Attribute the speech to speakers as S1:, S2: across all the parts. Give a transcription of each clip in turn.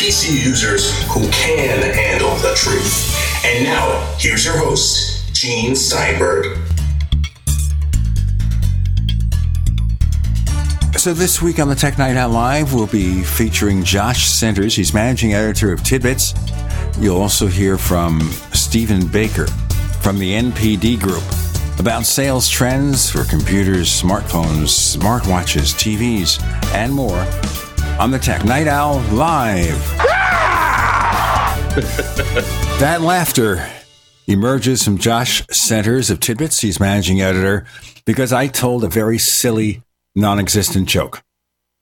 S1: PC users who can handle the truth. And now, here's your host, Gene Steinberg.
S2: So this week on the Tech Night Owl Live, we'll be featuring Josh Centers. He's managing editor of TidBITS. You'll also hear from Stephen Baker from the NPD Group about sales trends for computers, smartphones, smartwatches, TVs, and more on the Tech Night Owl Live. that laughter emerges from Josh Centers of TidBITS. He's managing editor because I told a very silly, non existent joke.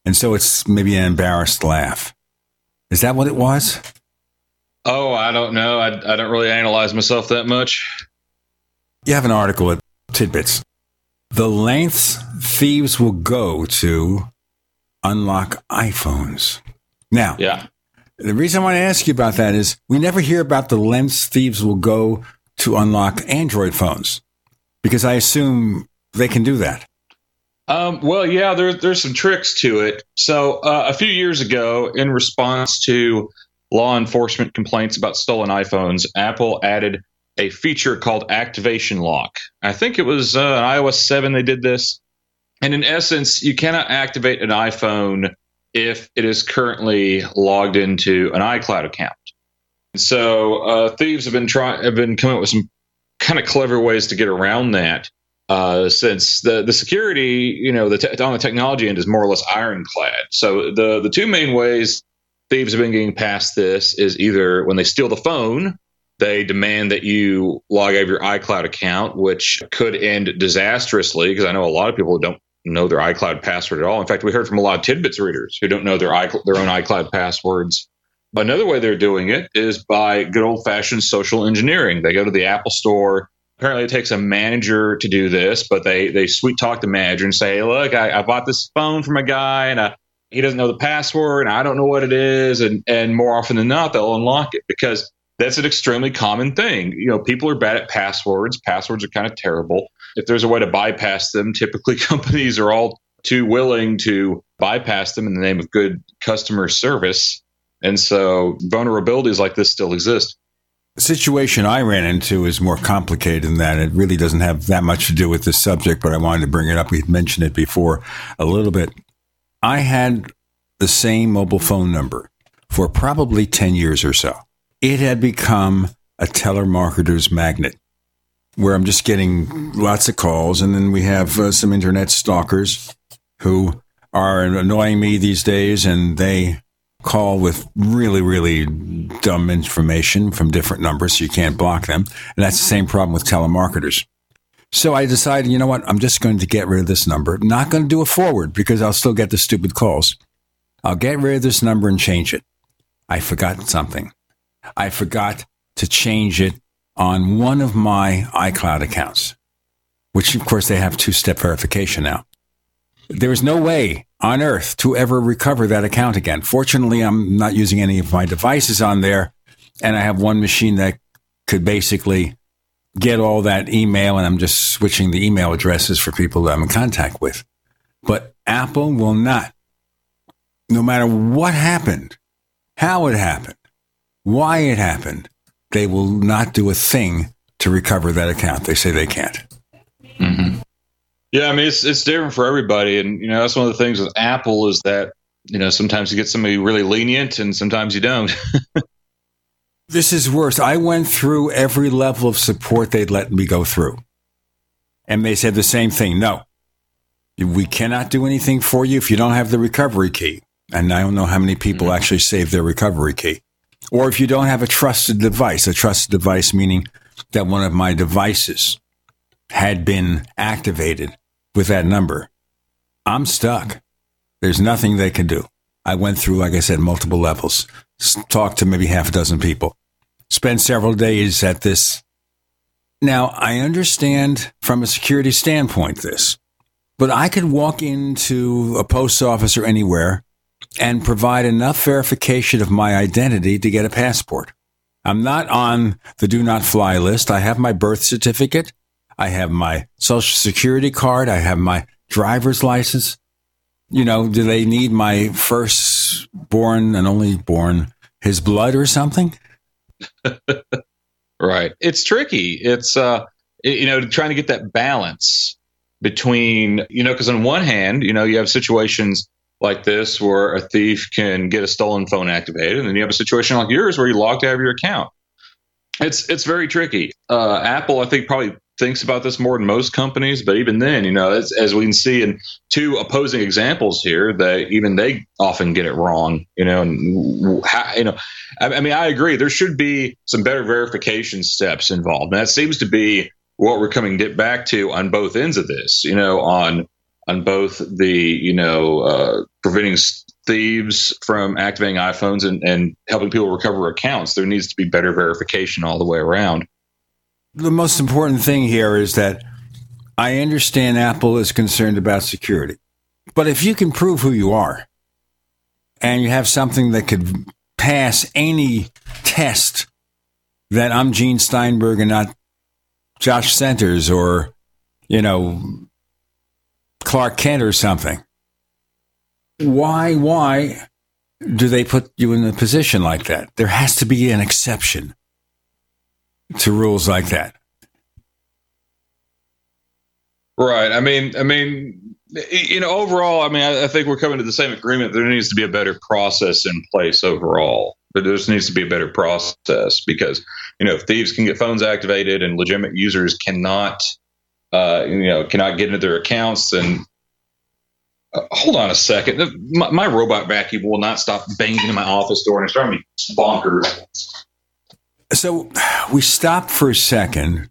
S2: And so it's maybe an embarrassed laugh. Is that what it was?
S3: Oh, I don't know. I, I don't really analyze myself that much.
S2: You have an article at TidBITS. The lengths thieves will go to unlock iPhones. Now,
S3: yeah.
S2: The reason I want to ask you about that is we never hear about the lengths thieves will go to unlock Android phones because I assume they can do that.
S3: Um, well, yeah, there, there's some tricks to it. So uh, a few years ago, in response to law enforcement complaints about stolen iPhones, Apple added a feature called Activation Lock. I think it was uh, iOS 7 they did this. And in essence, you cannot activate an iPhone if it is currently logged into an iCloud account. So uh, thieves have been trying have been coming up with some kind of clever ways to get around that. Uh, since the the security, you know, the te- on the technology end is more or less ironclad. So the the two main ways thieves have been getting past this is either when they steal the phone, they demand that you log out of your iCloud account, which could end disastrously because I know a lot of people don't know their iCloud password at all. In fact, we heard from a lot of TidBITS readers who don't know their iCloud, their own iCloud passwords. Another way they're doing it is by good old fashioned social engineering. They go to the Apple Store. Apparently, it takes a manager to do this, but they they sweet talk the manager and say, "Look, I, I bought this phone from a guy, and uh, he doesn't know the password, and I don't know what it is." And and more often than not, they'll unlock it because that's an extremely common thing. You know, people are bad at passwords. Passwords are kind of terrible. If there's a way to bypass them, typically companies are all too willing to bypass them in the name of good customer service. And so vulnerabilities like this still exist.
S2: The situation I ran into is more complicated than that. It really doesn't have that much to do with this subject, but I wanted to bring it up. We've mentioned it before a little bit. I had the same mobile phone number for probably 10 years or so it had become a telemarketer's magnet where I'm just getting lots of calls. And then we have uh, some internet stalkers who are annoying me these days and they call with really, really dumb information from different numbers. So you can't block them. And that's the same problem with telemarketers. So I decided, you know what? I'm just going to get rid of this number. Not going to do a forward because I'll still get the stupid calls. I'll get rid of this number and change it. I forgot something. I forgot to change it on one of my iCloud accounts, which of course they have two step verification now. There is no way on earth to ever recover that account again. Fortunately, I'm not using any of my devices on there, and I have one machine that could basically get all that email, and I'm just switching the email addresses for people that I'm in contact with. But Apple will not, no matter what happened, how it happened, why it happened, they will not do a thing to recover that account. They say they can't.
S3: Mm-hmm. Yeah, I mean it's it's different for everybody, and you know that's one of the things with Apple is that you know sometimes you get somebody really lenient, and sometimes you don't.
S2: this is worse. I went through every level of support they'd let me go through, and they said the same thing. No, we cannot do anything for you if you don't have the recovery key. And I don't know how many people mm-hmm. actually save their recovery key. Or if you don't have a trusted device, a trusted device meaning that one of my devices had been activated with that number, I'm stuck. There's nothing they can do. I went through, like I said, multiple levels, talked to maybe half a dozen people, spent several days at this. Now, I understand from a security standpoint this, but I could walk into a post office or anywhere and provide enough verification of my identity to get a passport. I'm not on the do not fly list. I have my birth certificate. I have my social security card. I have my driver's license. You know, do they need my first born and only born his blood or something?
S3: right. It's tricky. It's uh, you know, trying to get that balance between you know, because on one hand, you know, you have situations like this where a thief can get a stolen phone activated, and then you have a situation like yours where you locked out of your account. It's it's very tricky. Uh, Apple, I think, probably thinks about this more than most companies, but even then, you know, as, as we can see in two opposing examples here, that even they often get it wrong. You know, and how, you know, I, I mean, I agree. There should be some better verification steps involved, and that seems to be what we're coming back to on both ends of this. You know, on on both the you know uh, preventing thieves from activating iPhones and, and helping people recover accounts. There needs to be better verification all the way around.
S2: The most important thing here is that I understand Apple is concerned about security, but if you can prove who you are and you have something that could pass any test that I'm Gene Steinberg and not Josh Centers or, you know, Clark Kent or something. Why, why do they put you in a position like that? There has to be an exception to rules like that.
S3: Right. I mean, I mean, you know, overall, I mean, I, I, think we're coming to the same agreement. There needs to be a better process in place overall. But there just needs to be a better process because, you know, if thieves can get phones activated and legitimate users cannot uh, you know, cannot get into their accounts. And uh, hold on a second, my, my, robot vacuum will not stop banging in my office door, and it's driving me bonkers.
S2: So we stopped for a second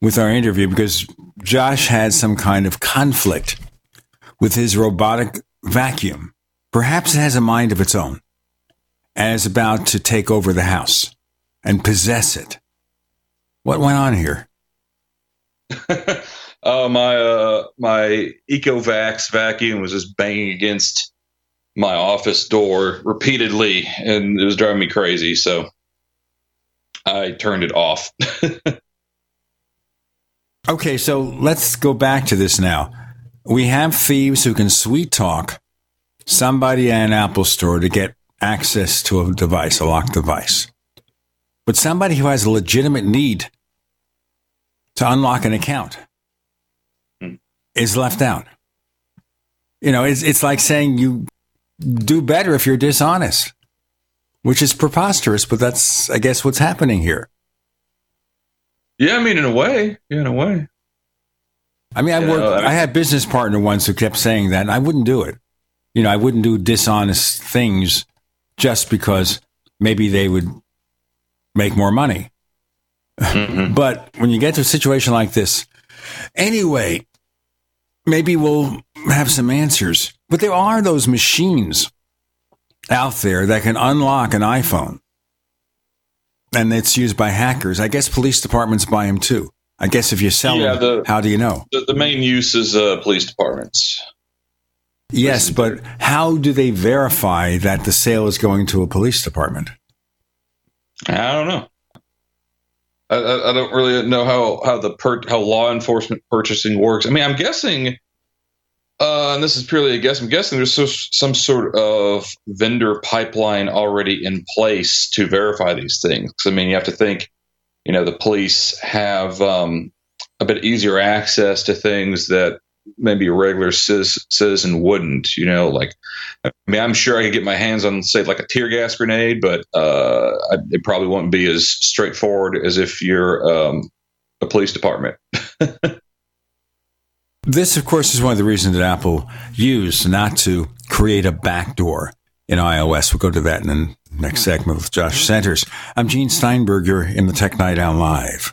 S2: with our interview because Josh had some kind of conflict with his robotic vacuum. Perhaps it has a mind of its own and is about to take over the house and possess it. What went on here?
S3: Uh, my uh, my Ecovacs vacuum was just banging against my office door repeatedly, and it was driving me crazy. So I turned it off.
S2: okay, so let's go back to this now. We have thieves who can sweet talk somebody at an Apple store to get access to a device, a locked device. But somebody who has a legitimate need to unlock an account hmm. is left out. You know, it's it's like saying you do better if you're dishonest, which is preposterous, but that's I guess what's happening here.
S3: Yeah, I mean, in a way, yeah, in a way.
S2: I mean, I worked. I, mean, I had business partner once who kept saying that, and I wouldn't do it. You know, I wouldn't do dishonest things just because maybe they would make more money. Mm-hmm. but when you get to a situation like this, anyway, maybe we'll have some answers. But there are those machines out there that can unlock an iPhone. And it's used by hackers. I guess police departments buy them too. I guess if you sell yeah, them, the, how do you know?
S3: The, the main use is uh, police departments.
S2: Yes, but how do they verify that the sale is going to a police department?
S3: I don't know. I, I, don't really know how how the per, how law enforcement purchasing works. I mean, I'm guessing, uh, and this is purely a guess. I'm guessing there's so, some sort of vendor pipeline already in place to verify these things. I mean, you have to think, you know, the police have um, a bit easier access to things that maybe a regular citizen wouldn't. You know, like I mean, I'm sure I could get my hands on say like a tear gas grenade, but uh, it probably won't be as straightforward as if you're um, a police department.
S2: this, of course, is one of the reasons that Apple used not to create a backdoor in iOS. We'll go to that in the next segment with Josh Centers. I'm Gene Steinberger in the Tech Night Owl Live.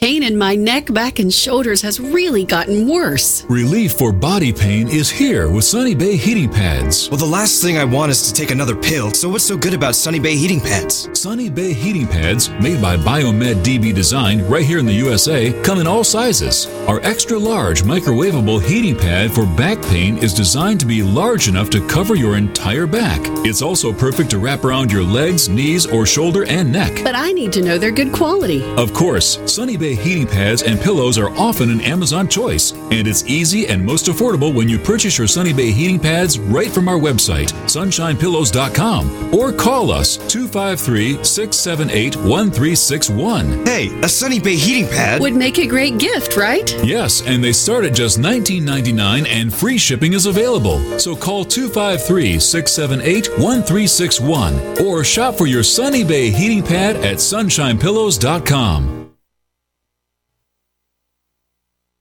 S4: Pain in my neck, back, and shoulders has really gotten worse.
S5: Relief for body pain is here with Sunny Bay heating pads.
S6: Well, the last thing I want is to take another pill, so what's so good about Sunny Bay heating pads?
S5: Sunny Bay heating pads, made by Biomed DB Design right here in the USA, come in all sizes. Our extra large microwavable heating pad for back pain is designed to be large enough to cover your entire back. It's also perfect to wrap around your legs, knees, or shoulder and neck.
S4: But I need to know they're good quality.
S5: Of course, Sunny Bay heating pads and pillows are often an Amazon choice, and it's easy and most affordable when you purchase your Sunny Bay heating pads right from our website, sunshinepillows.com, or call us 253 678 1361.
S6: Hey, a Sunny Bay heating pad
S4: would make a great gift, right?
S5: Yes, and they start at just $19.99 and free shipping is available. So call 253 678 1361 or shop for your Sunny Bay heating pad at sunshinepillows.com.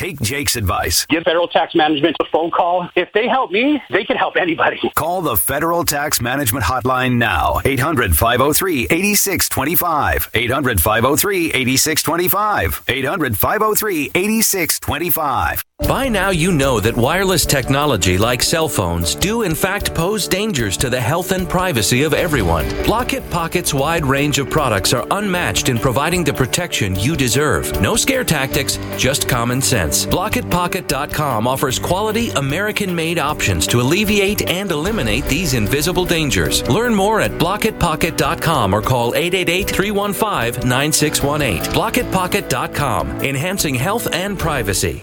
S7: take Jake's advice.
S8: Give federal tax management a phone call. If they help me, they can help anybody.
S7: Call the Federal Tax Management Hotline now. 800 503 8625. 800 503 8625. 800 503 8625.
S9: By now, you know that wireless technology like cell phones do in fact pose dangers to the health and privacy of everyone. Blockit Pocket's wide range of products are unmatched in providing the protection you deserve. No scare tactics, just common sense. BlockitPocket.com offers quality American made options to alleviate and eliminate these invisible dangers. Learn more at BlockitPocket.com or call 888 315 9618. BlockitPocket.com, enhancing health and privacy.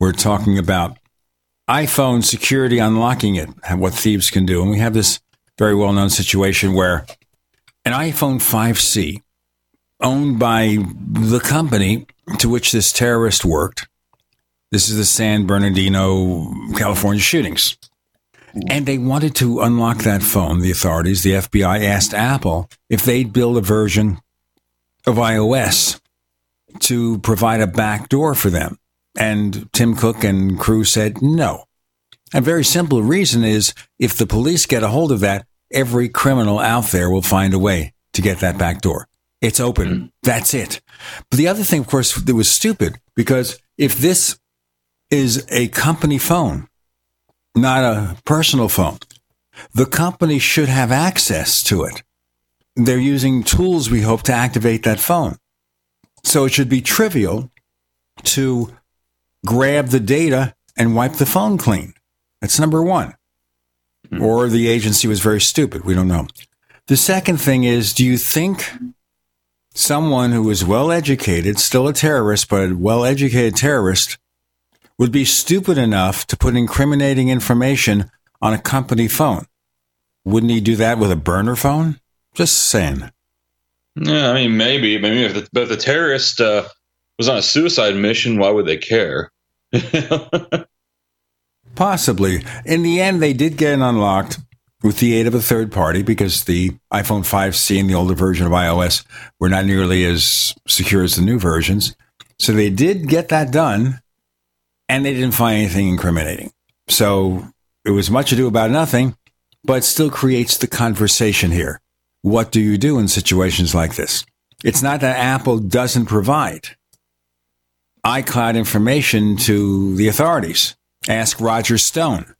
S2: we're talking about iPhone security, unlocking it, and what thieves can do. And we have this very well known situation where an iPhone 5C, owned by the company to which this terrorist worked, this is the San Bernardino, California shootings. And they wanted to unlock that phone. The authorities, the FBI, asked Apple if they'd build a version of iOS to provide a backdoor for them. And Tim Cook and crew said no. A very simple reason is if the police get a hold of that, every criminal out there will find a way to get that back door. It's open. Mm-hmm. That's it. But the other thing, of course, that was stupid because if this is a company phone, not a personal phone, the company should have access to it. They're using tools, we hope, to activate that phone. So it should be trivial to grab the data and wipe the phone clean. That's number one. Or the agency was very stupid. We don't know. The second thing is do you think someone who is well educated, still a terrorist, but a well educated terrorist, would be stupid enough to put incriminating information on a company phone? Wouldn't he do that with a burner phone? Just saying.
S3: Yeah, I mean, maybe. Mean, if the, but the terrorist uh, was on a suicide mission, why would they care?
S2: Possibly. In the end, they did get it unlocked with the aid of a third party because the iPhone 5C and the older version of iOS were not nearly as secure as the new versions. So they did get that done and they didn't find anything incriminating. So it was much ado about nothing, but still creates the conversation here. What do you do in situations like this? It's not that Apple doesn't provide iCloud information to the authorities. Ask Roger Stone.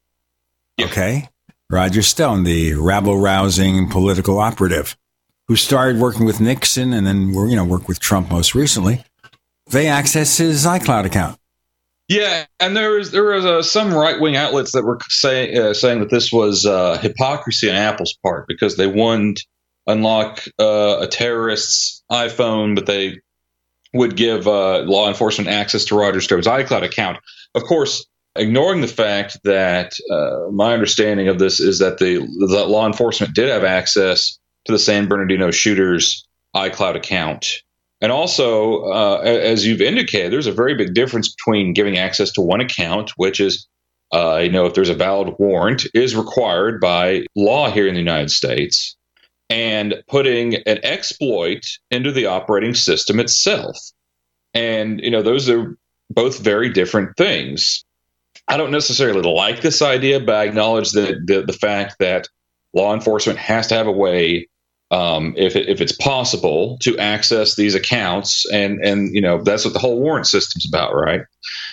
S2: Okay. Roger Stone, the rabble rousing political operative who started working with Nixon and then, you know, worked with Trump most recently. They access his iCloud account.
S3: Yeah, and there was there was uh, some right wing outlets that were say, uh, saying that this was uh, hypocrisy on Apple's part because they wouldn't unlock uh, a terrorist's iPhone, but they would give uh, law enforcement access to Roger Stone's iCloud account. Of course, ignoring the fact that uh, my understanding of this is that the that law enforcement did have access to the San Bernardino shooter's iCloud account. And also, uh, as you've indicated, there's a very big difference between giving access to one account, which is, uh, you know, if there's a valid warrant, is required by law here in the United States, and putting an exploit into the operating system itself. And, you know, those are both very different things. I don't necessarily like this idea, but I acknowledge that the, the fact that law enforcement has to have a way, um, if it, if it's possible, to access these accounts, and and you know that's what the whole warrant system's about, right?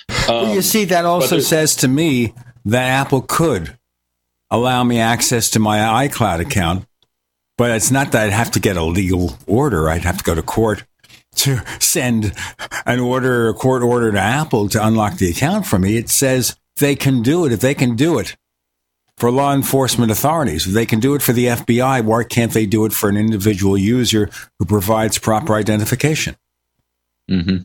S2: Um, well, you see, that also says to me that Apple could allow me access to my iCloud account, but it's not that I'd have to get a legal order. I'd have to go to court to send an order, a court order to Apple to unlock the account for me. It says they can do it. If they can do it for law enforcement authorities, if they can do it for the FBI, why can't they do it for an individual user who provides proper identification?
S3: Mm-hmm.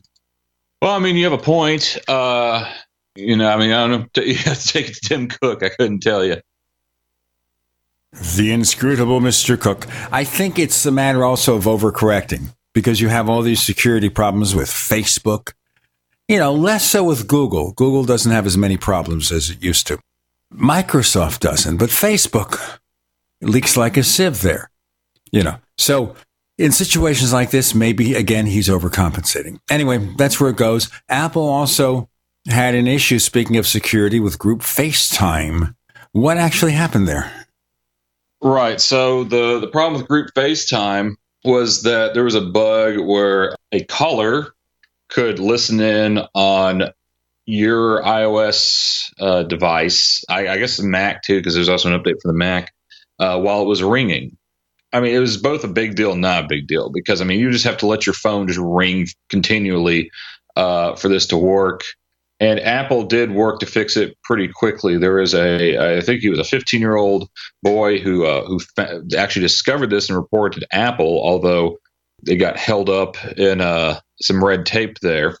S3: Well, I mean, you have a point. Uh, you know, I mean, I don't know. You have to take it to Tim Cook. I couldn't tell you.
S2: The inscrutable Mr. Cook. I think it's a matter also of overcorrecting because you have all these security problems with Facebook you know, less so with Google. Google doesn't have as many problems as it used to. Microsoft doesn't, but Facebook leaks like a sieve there. You know, so in situations like this, maybe again, he's overcompensating. Anyway, that's where it goes. Apple also had an issue, speaking of security, with group FaceTime. What actually happened there?
S3: Right. So the, the problem with group FaceTime was that there was a bug where a caller could listen in on your iOS uh, device, I, I, guess the Mac too, because there's also an update for the Mac, uh, while it was ringing. I mean, it was both a big deal and not a big deal because I mean, you just have to let your phone just ring continually uh, for this to work. And Apple did work to fix it pretty quickly. There is a, I think he was a 15 year old boy who uh, who fa- actually discovered this and reported Apple, although it got held up in uh, some red tape there.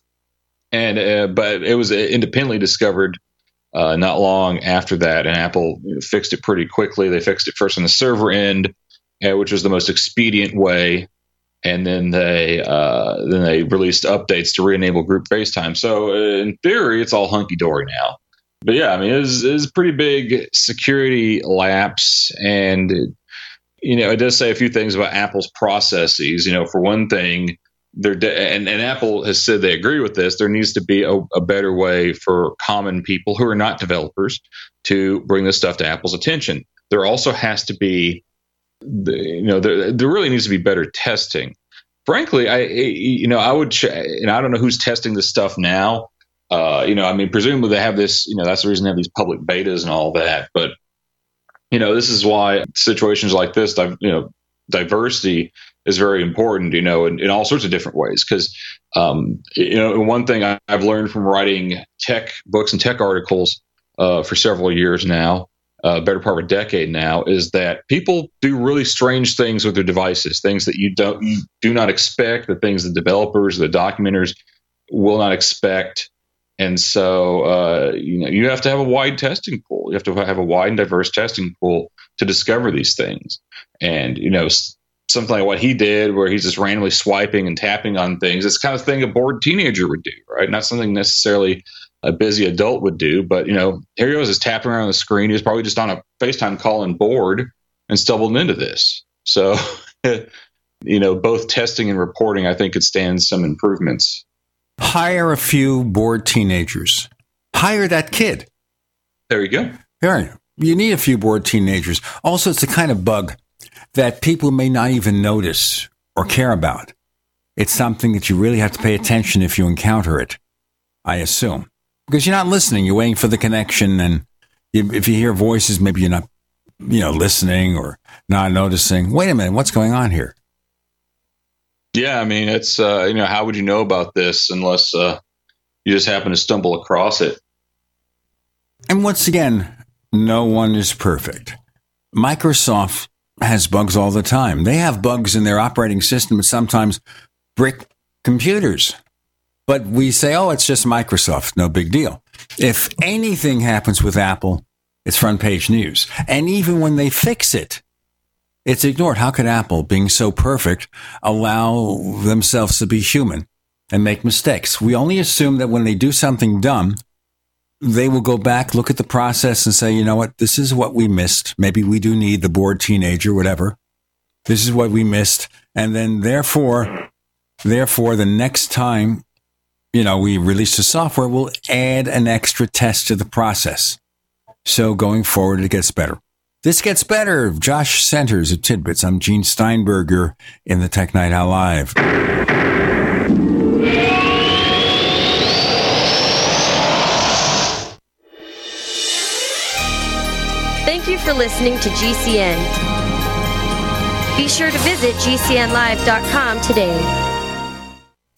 S3: And uh, but it was independently discovered uh, not long after that, and Apple fixed it pretty quickly. They fixed it first on the server end, uh, which was the most expedient way, and then they uh, then they released updates to re-enable group FaceTime. So uh, in theory, it's all hunky dory now. But yeah, I mean, it it was a pretty big security lapse, and you know, it does say a few things about Apple's processes. You know, for one thing, there and, and Apple has said they agree with this. There needs to be a, a, better way for common people who are not developers to bring this stuff to Apple's attention. There also has to be, you know, there, there really needs to be better testing. frankly, I you know I would ch- and I don't know who's testing this stuff now. Uh, you know, I mean, presumably they have this. You know, that's the reason they have these public betas and all that. But you know, this is why situations like this, you know, diversity is very important. You know, in, in all sorts of different ways. Because um, you know, one thing I've learned from writing tech books and tech articles uh, for several years now uh, better part of a decade now, is that people do really strange things with their devices, things that you don't you do not expect, the things the developers, the documenters will not expect. And so, uh, you know, you have to have a wide testing pool. You have to have a wide and diverse testing pool to discover these things. And you know, something like what he did, where he's just randomly swiping and tapping on things, it's kind of thing a bored teenager would do, right? Not something necessarily a busy adult would do. But you know, here he was just tapping around the screen. He was probably just on a FaceTime call and bored and stumbled into this. So, you know, both testing and reporting, I think, it stands some improvements.
S2: Hire a few bored teenagers. Hire that kid.
S3: There you go.
S2: Right. You need a few bored teenagers. Also, it's the kind of bug that people may not even notice or care about. It's something that you really have to pay attention if you encounter it, I assume because you're not listening. You're waiting for the connection, and you, if you hear voices, maybe you're not, you know, listening or not noticing. Wait a minute, what's going on here?
S3: Yeah, I mean, it's uh, you know, how would you know about this unless uh, you just happen to stumble across it?
S2: And once again, no one is perfect. Microsoft has bugs all the time. They have bugs in their operating system, and sometimes brick computers. But we say, oh, it's just Microsoft, no big deal. If anything happens with Apple, it's front page news. And even when they fix it, it's ignored. How could Apple, being so perfect, allow themselves to be human and make mistakes? We only assume that when they do something dumb, they will go back, look at the process and say, you know what, this is what we missed. Maybe we do need the bored teenager, whatever. This is what we missed. And then therefore, therefore, the next time you know, we release the software, we'll add an extra test to the process. So going forward, it gets better. This gets better. Josh Centers of TidBITS. I'm Gene Steinberger in the Tech Night Owl Live.
S10: Thank you for listening to GCN. Be sure to visit GCNlive.com today.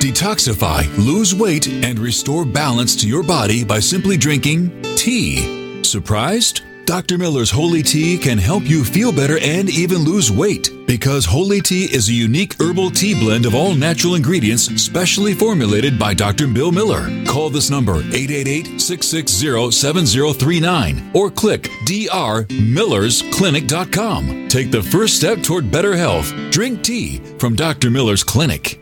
S5: Detoxify, lose weight, and restore balance to your body by simply drinking tea. Surprised? Dr. Miller's Holy Tea can help you feel better and even lose weight because Holy Tea is a unique herbal tea blend of all natural ingredients specially formulated by Dr. Bill Miller. Call this number 888-660-7039 or click drmillersclinic.com. Take the first step toward better health. Drink tea from Dr. Miller's Clinic.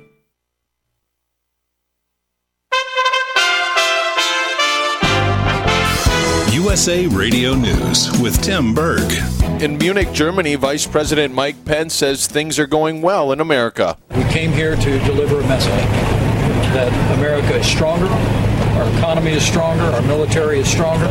S11: USA Radio News with Tim Berg.
S12: In Munich, Germany, Vice President Mike Pence says things are going well in America.
S13: We came here to deliver a message that America is stronger, our economy is stronger, our military is stronger.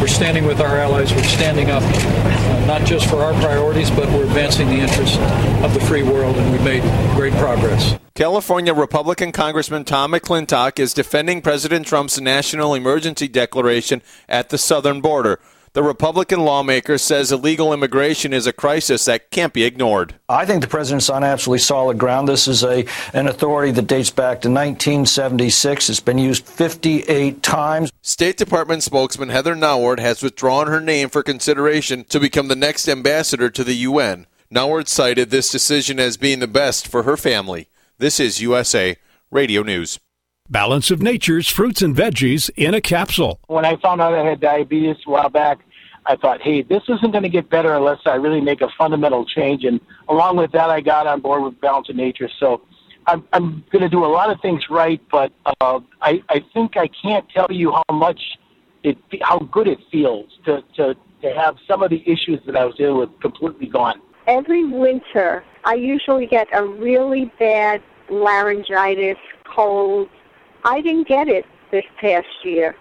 S13: We're standing with our allies, we're standing up uh, not just for our priorities, but we're advancing the interests of the free world, and we've made great progress.
S12: California Republican Congressman Tom McClintock is defending President Trump's national emergency declaration at the southern border. The Republican lawmaker says illegal immigration is a crisis that can't be ignored.
S14: I think the president's on absolutely solid ground. This is a an authority that dates back to 1976. It's been used 58 times.
S12: State Department spokesman Heather Nauert has withdrawn her name for consideration to become the next ambassador to the UN. Nauert cited this decision as being the best for her family. This is USA Radio News.
S15: Balance of Nature's fruits and veggies in a capsule.
S16: When I found out I had diabetes a while back, I thought, hey, this isn't going to get better unless I really make a fundamental change. And along with that, I got on board with Balance of Nature. So I'm, I'm going to do a lot of things right, but uh, I, I think I can't tell you how much it, how good it feels to, to, to have some of the issues that I was dealing with completely gone.
S17: Every winter, I usually get a really bad laryngitis, cold. I didn't get it this past year.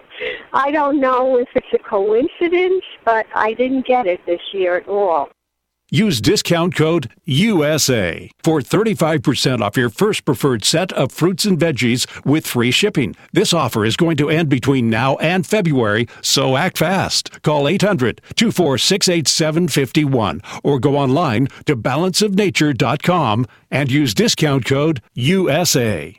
S17: I don't know if it's a coincidence, but I didn't get it this year at all.
S15: Use discount code USA for 35% off your first preferred set of fruits and veggies with free shipping. This offer is going to end between now and February, so act fast. Call 800 246 8751 or go online to balanceofnature.com and use discount code USA.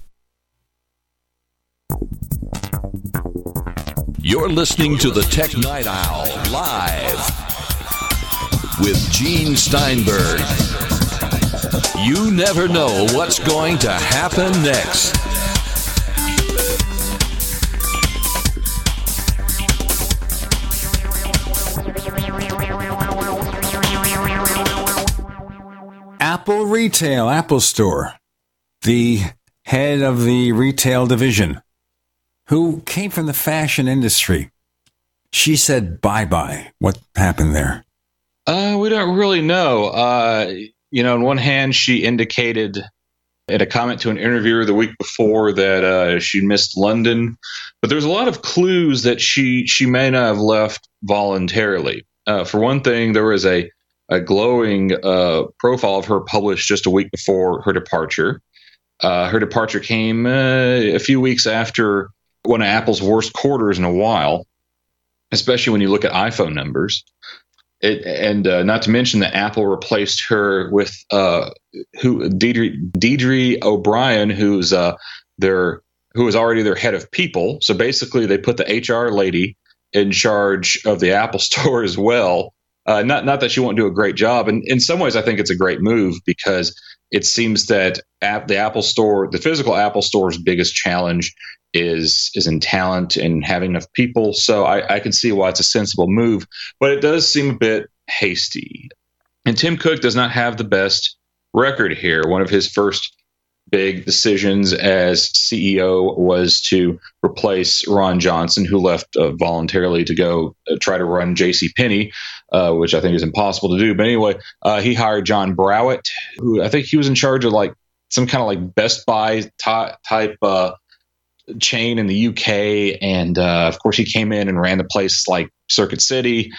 S18: You're listening to the Tech Night Owl live with Gene Steinberg. You never know what's going to happen next.
S2: Apple Retail, Apple Store, the head of the retail division, who came from the fashion industry. She said bye bye. What happened there?
S3: Uh, we don't really know. Uh, you know, on one hand, she indicated in a comment to an interviewer the week before that uh, she missed London, but there's a lot of clues that she she may not have left voluntarily. Uh, for one thing, there was a a glowing uh, profile of her published just a week before her departure. Uh, her departure came a few weeks after one of Apple's worst quarters in a while, especially when you look at iPhone numbers. It, and uh, not to mention that Apple replaced her with uh, who Deirdre, O'Brien, who's uh, their who was already their head of people. So basically, they put the HR lady in charge of the Apple Store as well. Uh, not not that she won't do a great job, and in some ways, I think it's a great move because it seems that app, the Apple Store, the physical Apple Store's biggest challenge is is in talent and having enough people. So I, I can see why it's a sensible move, but it does seem a bit hasty. And Tim Cook does not have the best record here. One of his first big decisions as CEO was to replace Ron Johnson, who left uh, voluntarily to go uh, try to run J.C. Penney, uh, which I think is impossible to do. But anyway, uh, he hired John Browett, who I think he was in charge of like some kind of like Best Buy ty- type uh, chain in the UK, and uh, of course he came in and ran the place like Circuit City.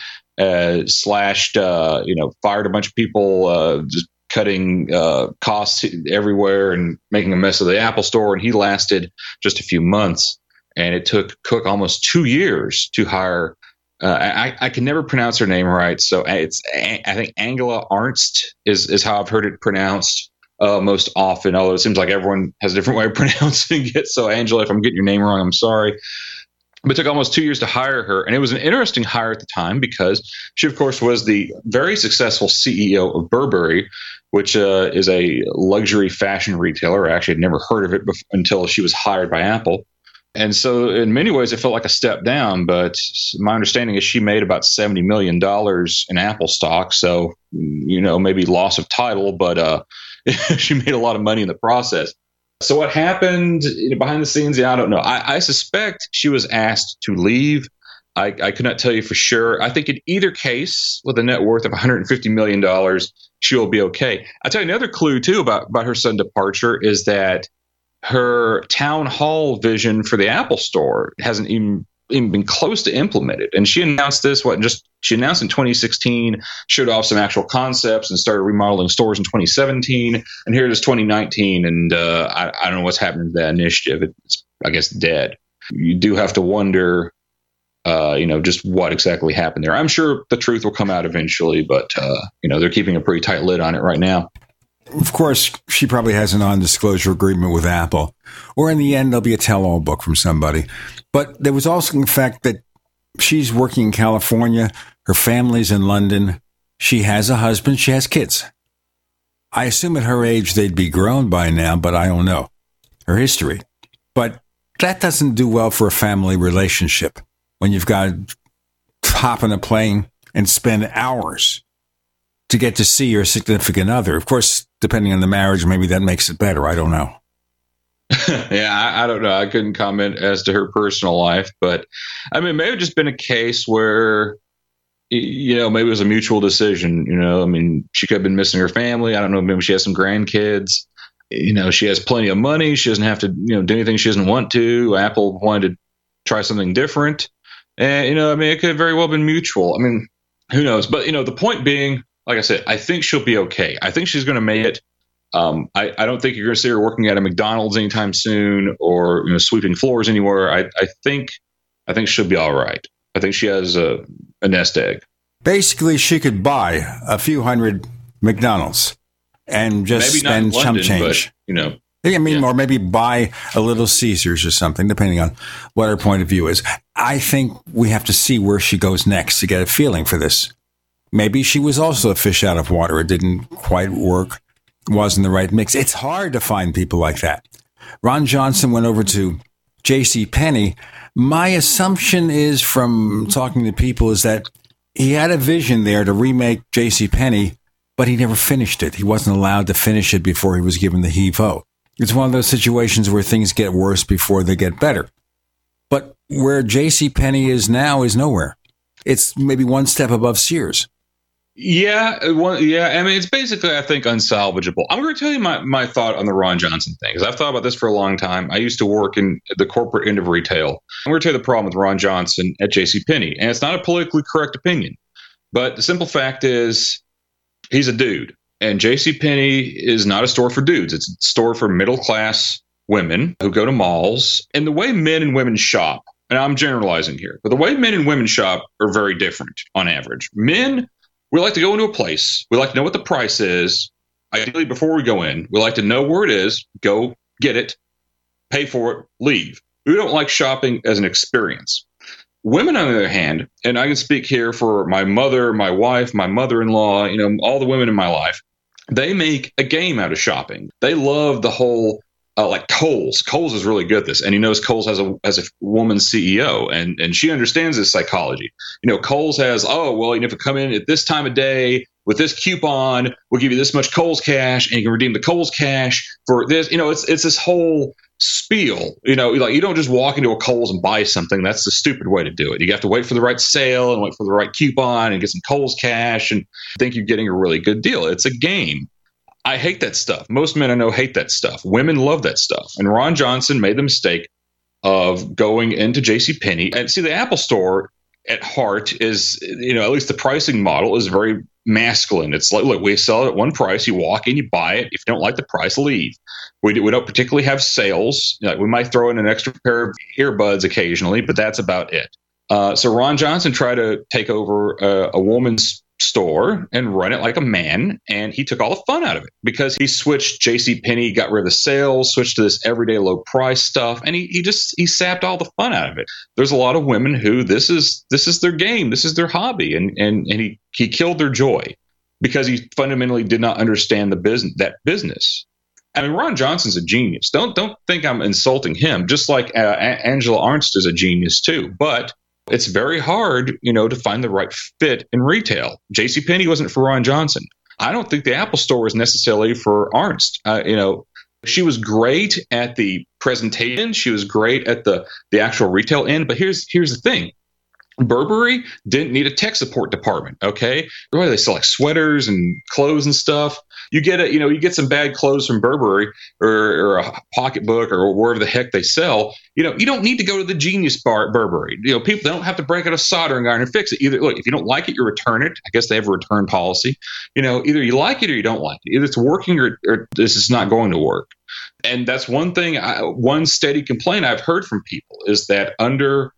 S3: slashed, you know, fired a bunch of people, just cutting uh, costs everywhere and making a mess of the Apple Store. And he lasted just a few months. And it took Cook almost two years to hire. Uh, I, I can never pronounce her name right, so it's I think Angela Ahrendts is is how I've heard it pronounced uh, most often. Although it seems like everyone has a different way of pronouncing it. So Angela, if I'm getting your name wrong, I'm sorry but it took almost two years to hire her. And it was an interesting hire at the time because she, of course, was the very successful CEO of Burberry, which uh, is a luxury fashion retailer. I actually had never heard of it before, until she was hired by Apple. And so, in many ways, it felt like a step down. But my understanding is she made about $70 million in Apple stock. So, you know, maybe loss of title, but uh, she made a lot of money in the process. So, what happened behind the scenes? Yeah, I don't know. I, I suspect she was asked to leave. I, I could not tell you for sure. I think in either case, with a net worth of $150 million, she'll be okay. I'll tell you another clue too about about her sudden departure is that her town hall vision for the Apple Store hasn't even even been close to implemented. And she announced this what just she announced in 2016, showed off some actual concepts, and started remodeling stores in 2017. And here it is 2019, and uh, I, I don't know what's happening to that initiative. It's I guess dead. You do have to wonder. Uh, you know, just what exactly happened there. I'm sure the truth will come out eventually, but uh, you know, they're keeping a pretty tight lid on it right now
S2: of course, she probably has a non disclosure agreement with Apple, or in the end, there'll be a tell all book from somebody. But there was also the fact that she's working in California, her family's in London, she has a husband, she has kids. I assume at her age they'd be grown by now, but I don't know her history. But that doesn't do well for a family relationship when you've got to hop on a plane and spend hours to get to see your significant other. Of course, depending on the marriage, maybe that makes it better. I don't know.
S3: yeah, I, I, don't know. I couldn't comment as to her personal life, but I mean, maybe just been a case where, you know, maybe it was a mutual decision. You know, I mean, she could have been missing her family. I don't know. Maybe she has some grandkids. You know, she has plenty of money. She doesn't have to, you know, do anything she doesn't want to. Apple wanted to try something different. And, you know, I mean, it could have very well been mutual. I mean, who knows? But, you know, the point being, like I said, I think she'll be okay. I think she's going to make it. Um, I, I, don't think you're going to see her working at a McDonald's anytime soon or you know, sweeping floors anywhere. I, I think I think she'll be all right. I think she has a, a nest egg.
S2: Basically, she could buy a few hundred McDonald's and just
S3: maybe
S2: spend
S3: London,
S2: chump change.
S3: But, you know,
S2: I mean, yeah. or maybe buy a little Caesars or something, depending on what her point of view is. I think we have to see where she goes next to get a feeling for this. Maybe she was also a fish out of water. It didn't quite work, wasn't the right mix. It's hard to find people like that. Ron Johnson went over to J.C. Penney. My assumption is from talking to people is that he had a vision there to remake J.C. Penney, but he never finished it. He wasn't allowed to finish it before he was given the heave ho. It's one of those situations where things get worse before they get better. But where J.C. Penney is now is nowhere. It's maybe one step above Sears.
S3: Yeah, well, yeah. I mean, it's basically, I think, unsalvageable. I'm going to tell you my, my thought on the Ron Johnson thing because I've thought about this for a long time. I used to work in the corporate end of retail. I'm going to tell you the problem with Ron Johnson at J.C. Penney, and it's not a politically correct opinion, but the simple fact is, he's a dude, and J.C. Penney is not a store for dudes. It's a store for middle class women who go to malls. And the way men and women shop, and I'm generalizing here, but the way men and women shop are very different on average. Men we like to go into a place. We like to know what the price is. Ideally, before we go in, we like to know where it is, go get it, pay for it, leave. We don't like shopping as an experience. Women, on the other hand, and I can speak here for my mother, my wife, my mother in law, you know, all the women in my life, they make a game out of shopping. They love the whole uh, like Kohl's. Kohl's is really good at this, and he knows Kohl's has a has a woman CEO, and and she understands this psychology. You know, Kohl's has oh well, you know, if you come in at this time of day with this coupon, we'll give you this much Kohl's cash, and you can redeem the Kohl's cash for this. You know, it's it's this whole spiel. You know, like you don't just walk into a Kohl's and buy something. That's the stupid way to do it. You have to wait for the right sale and wait for the right coupon and get some Kohl's cash and think you're getting a really good deal. It's a game. I hate that stuff. Most men I know hate that stuff. Women love that stuff. And Ron Johnson made the mistake of going into J.C. Penney and see the Apple Store at heart is you know at least the pricing model is very masculine. It's like look, we sell it at one price. You walk in, you buy it. If you don't like the price, leave. We, do, we don't particularly have sales. Know, we might throw in an extra pair of earbuds occasionally, but that's about it. Uh, so Ron Johnson tried to take over uh, a woman's store and run it like a man and he took all the fun out of it because he switched jc penney got rid of the sales switched to this everyday low price stuff and he, he just he sapped all the fun out of it there's a lot of women who this is this is their game this is their hobby and and, and he he killed their joy because he fundamentally did not understand the business that business I mean, Ron Johnson's a genius. Don't don't think I'm insulting him. Just like uh, Angela Ahrendts is a genius too. But it's very hard, you know, to find the right fit in retail. J.C. Penney wasn't for Ron Johnson. I don't think the Apple Store was necessarily for Ahrendts. Uh, you know, she was great at the presentation. She was great at the the actual retail end. But here's here's the thing: Burberry didn't need a tech support department. Okay, they sell like sweaters and clothes and stuff. You get it, you know, you get some bad clothes from Burberry or, or a pocketbook or wherever the heck they sell. You know, you don't need to go to the Genius Bar at Burberry. You know, people don't have to break out a soldering iron and fix it. Either look, if you don't like it, you return it. I guess they have a return policy. You know, either you like it or you don't like it. Either it's working or, or this is not going to work. And that's one thing. I, one steady complaint I've heard from people is that under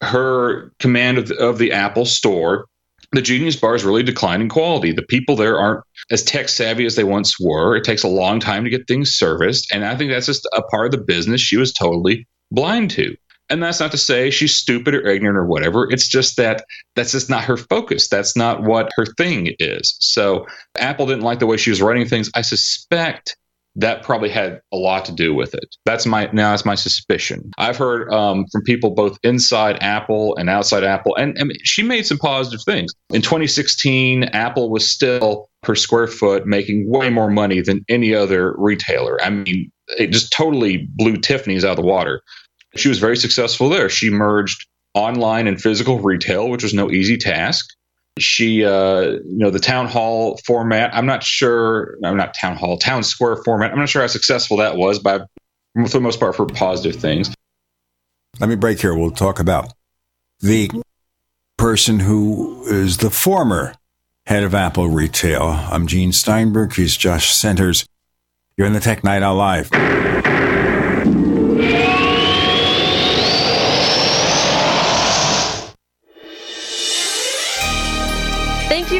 S3: her command of the, of the Apple store, the Genius Bar is really declining quality. The people there aren't as tech savvy as they once were. It takes a long time to get things serviced. And I think that's just a part of the business she was totally blind to. And that's not to say she's stupid or ignorant or whatever. It's just that that's just not her focus. That's not what her thing is. So Apple didn't like the way she was writing things. I suspect that probably had a lot to do with it. That's my now that's my suspicion. I've heard um, from people both inside Apple and outside Apple, and, and she made some positive things. In 2016, Apple was still per square foot making way more money than any other retailer. I mean, it just totally blew Tiffany's out of the water. She was very successful there. She merged online and physical retail, which was no easy task she uh, you know the town hall format i'm not sure i'm not town hall town square format i'm not sure how successful that was but for the most part for positive things.
S2: Let me break here. We'll talk about the person who is the former head of apple retail. I'm gene steinberg. He's josh centers you're in the tech night owl live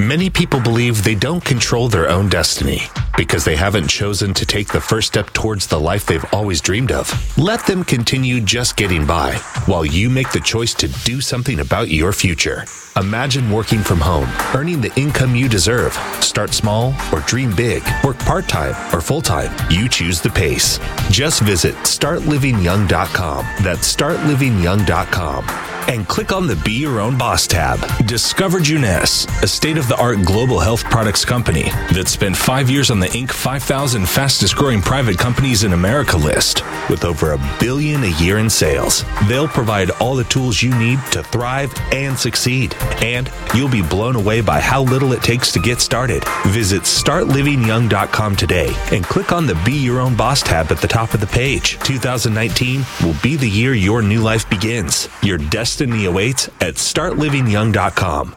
S9: Many people believe they don't control their own destiny because they haven't chosen to take the first step towards the life they've always dreamed of. Let them continue just getting by while you make the choice to do something about your future. Imagine working from home, earning the income you deserve. Start small or dream big. Work part time or full time. You choose the pace. Just visit startlivingyoung.com. That's startlivingyoung.com and click on the Be Your Own Boss tab. Discover Jeunesse, a state of the art global health products company that spent five years on the Inc. 5000 fastest growing private companies in America list with over a billion a year in sales. They'll provide all the tools you need to thrive and succeed. And you'll be blown away by how little it takes to get started. Visit startlivingyoung.com today and click on the Be Your Own Boss tab at the top of the page. 2019 will be the year your new life begins. Your destiny awaits at startlivingyoung.com.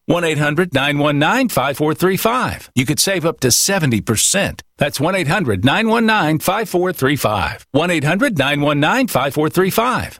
S19: 1 800 919 5435. You could save up to 70%. That's 1 800 919 5435. 1 800 919 5435.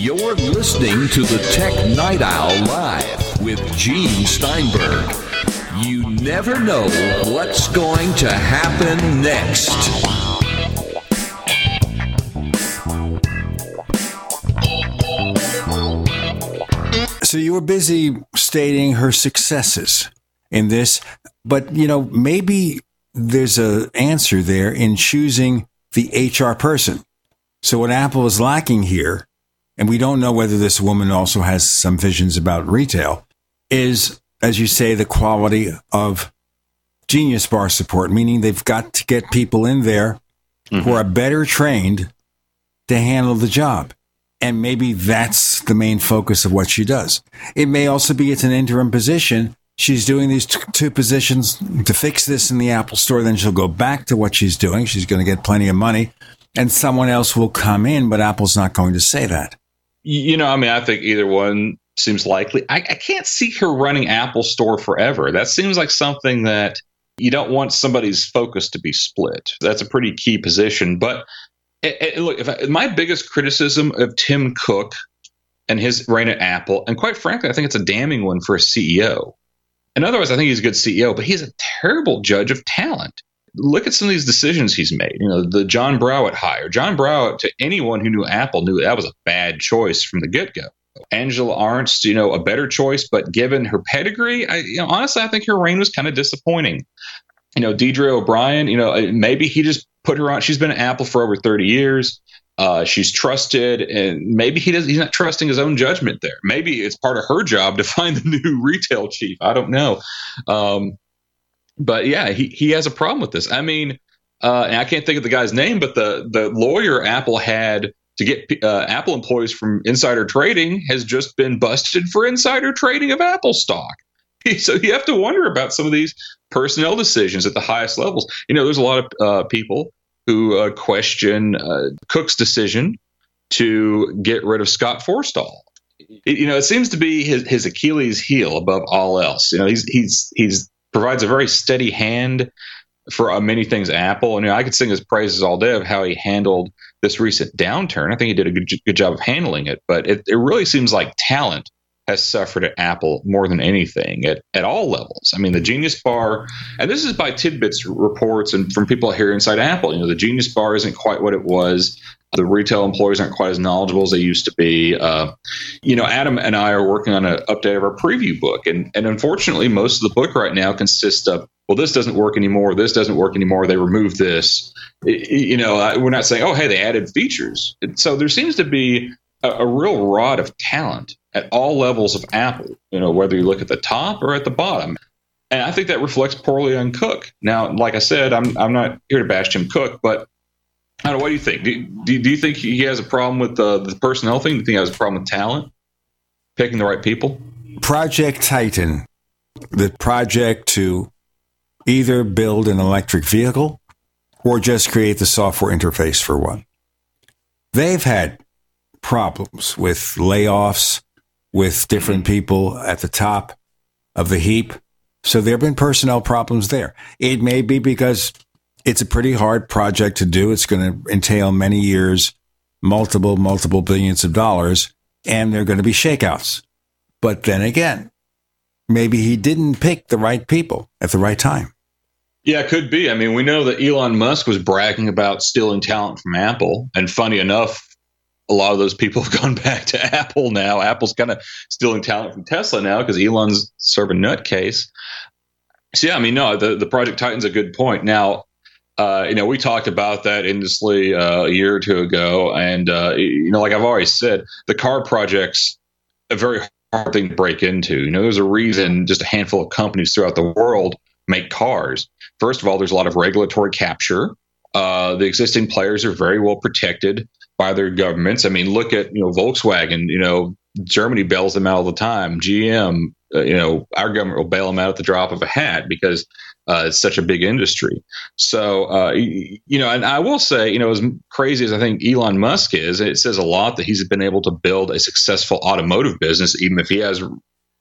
S18: You're listening to the Tech Night Owl Live with Gene Steinberg. You never know what's going to happen next.
S2: So you were busy stating her successes in this, but you know, maybe there's a answer there in choosing the HR person. So what Apple is lacking here, and we don't know whether this woman also has some visions about retail, is, as you say, the quality of Genius Bar support, meaning they've got to get people in there who mm-hmm. are better trained to handle the job. And maybe that's the main focus of what she does. It may also be it's an interim position. She's doing these t- two positions to fix this in the Apple store. Then she'll go back to what she's doing. She's going to get plenty of money and someone else will come in, but Apple's not going to say that.
S3: You know, I mean, I think either one seems likely. I, I can't see her running Apple Store forever. That seems like something that you don't want somebody's focus to be split. That's a pretty key position. But it, it, look, if I, my biggest criticism of Tim Cook and his reign at Apple, and quite frankly, I think it's a damning one for a CEO. In other words, I think he's a good CEO, but he's a terrible judge of talent. Look at some of these decisions he's made. You know, the John Browett hire. John Browett, to anyone who knew Apple, knew that was a bad choice from the get go. Angela Ahrendts, you know, a better choice, but given her pedigree, I, you know, honestly, I think her reign was kind of disappointing. You know, Deirdre O'Brien, you know, maybe he just put her on. She's been at Apple for over 30 years. Uh, she's trusted, and maybe he does. He's not trusting his own judgment there. Maybe it's part of her job to find the new retail chief. I don't know. Um, but yeah, he he has a problem with this. I mean, uh, and I can't think of the guy's name, but the the lawyer Apple had to get uh, Apple employees from insider trading has just been busted for insider trading of Apple stock. So you have to wonder about some of these personnel decisions at the highest levels. You know, there's a lot of uh, people who uh, question uh, Cook's decision to get rid of Scott Forstall. It, you know, it seems to be his, his Achilles heel above all else. You know, he's he's he's provides a very steady hand for uh, many things Apple. And you know, I could sing his praises all day of how he handled this recent downturn. I think he did a good, good job of handling it, but it, it really seems like talent has suffered at Apple more than anything at, at all levels. I mean, the Genius Bar, and this is by TidBITS reports and from people here inside Apple, you know, the Genius Bar isn't quite what it was. The retail employees aren't quite as knowledgeable as they used to be. Uh, you know, Adam and I are working on an update of our preview book, and and unfortunately, most of the book right now consists of well, this doesn't work anymore. This doesn't work anymore. They removed this. It, you know, we're not saying, oh, hey, they added features. So there seems to be a, a real rod of talent at all levels of Apple, you know, whether you look at the top or at the bottom. And I think that reflects poorly on Cook. Now, like I said, I'm, I'm not here to bash Tim Cook, but I don't know, what do you think? Do, do, do you think he has a problem with the, the personnel thing? Do you think he has a problem with talent? Picking the right people?
S2: Project Titan, the project to either build an electric vehicle or just create the software interface for one. They've had problems with layoffs, with different mm-hmm. people at the top of the heap. So there have been personnel problems there. It may be because it's a pretty hard project to do. It's going to entail many years, multiple, multiple billions of dollars, and there are going to be shakeouts. But then again, maybe he didn't pick the right people at the right time.
S3: Yeah, it could be. I mean, we know that Elon Musk was bragging about stealing talent from Apple. And funny enough, a lot of those people have gone back to Apple now. Apple's kind of stealing talent from Tesla now because Elon's sort of a nutcase. So, yeah, I mean, no, the, the Project Titan's a good point. Now, uh, you know, we talked about that endlessly uh, a year or two ago. And, uh, you know, like I've always said, the car project's a very hard thing to break into. You know, there's a reason just a handful of companies throughout the world make cars. First of all, there's a lot of regulatory capture. Uh, the existing players are very well protected by their governments. I mean, look at you know Volkswagen. You know, Germany bails them out all the time. GM, uh, you know, our government will bail them out at the drop of a hat because uh, it's such a big industry. So, uh, you know, and I will say, you know, as crazy as I think Elon Musk is, it says a lot that he's been able to build a successful automotive business, even if he has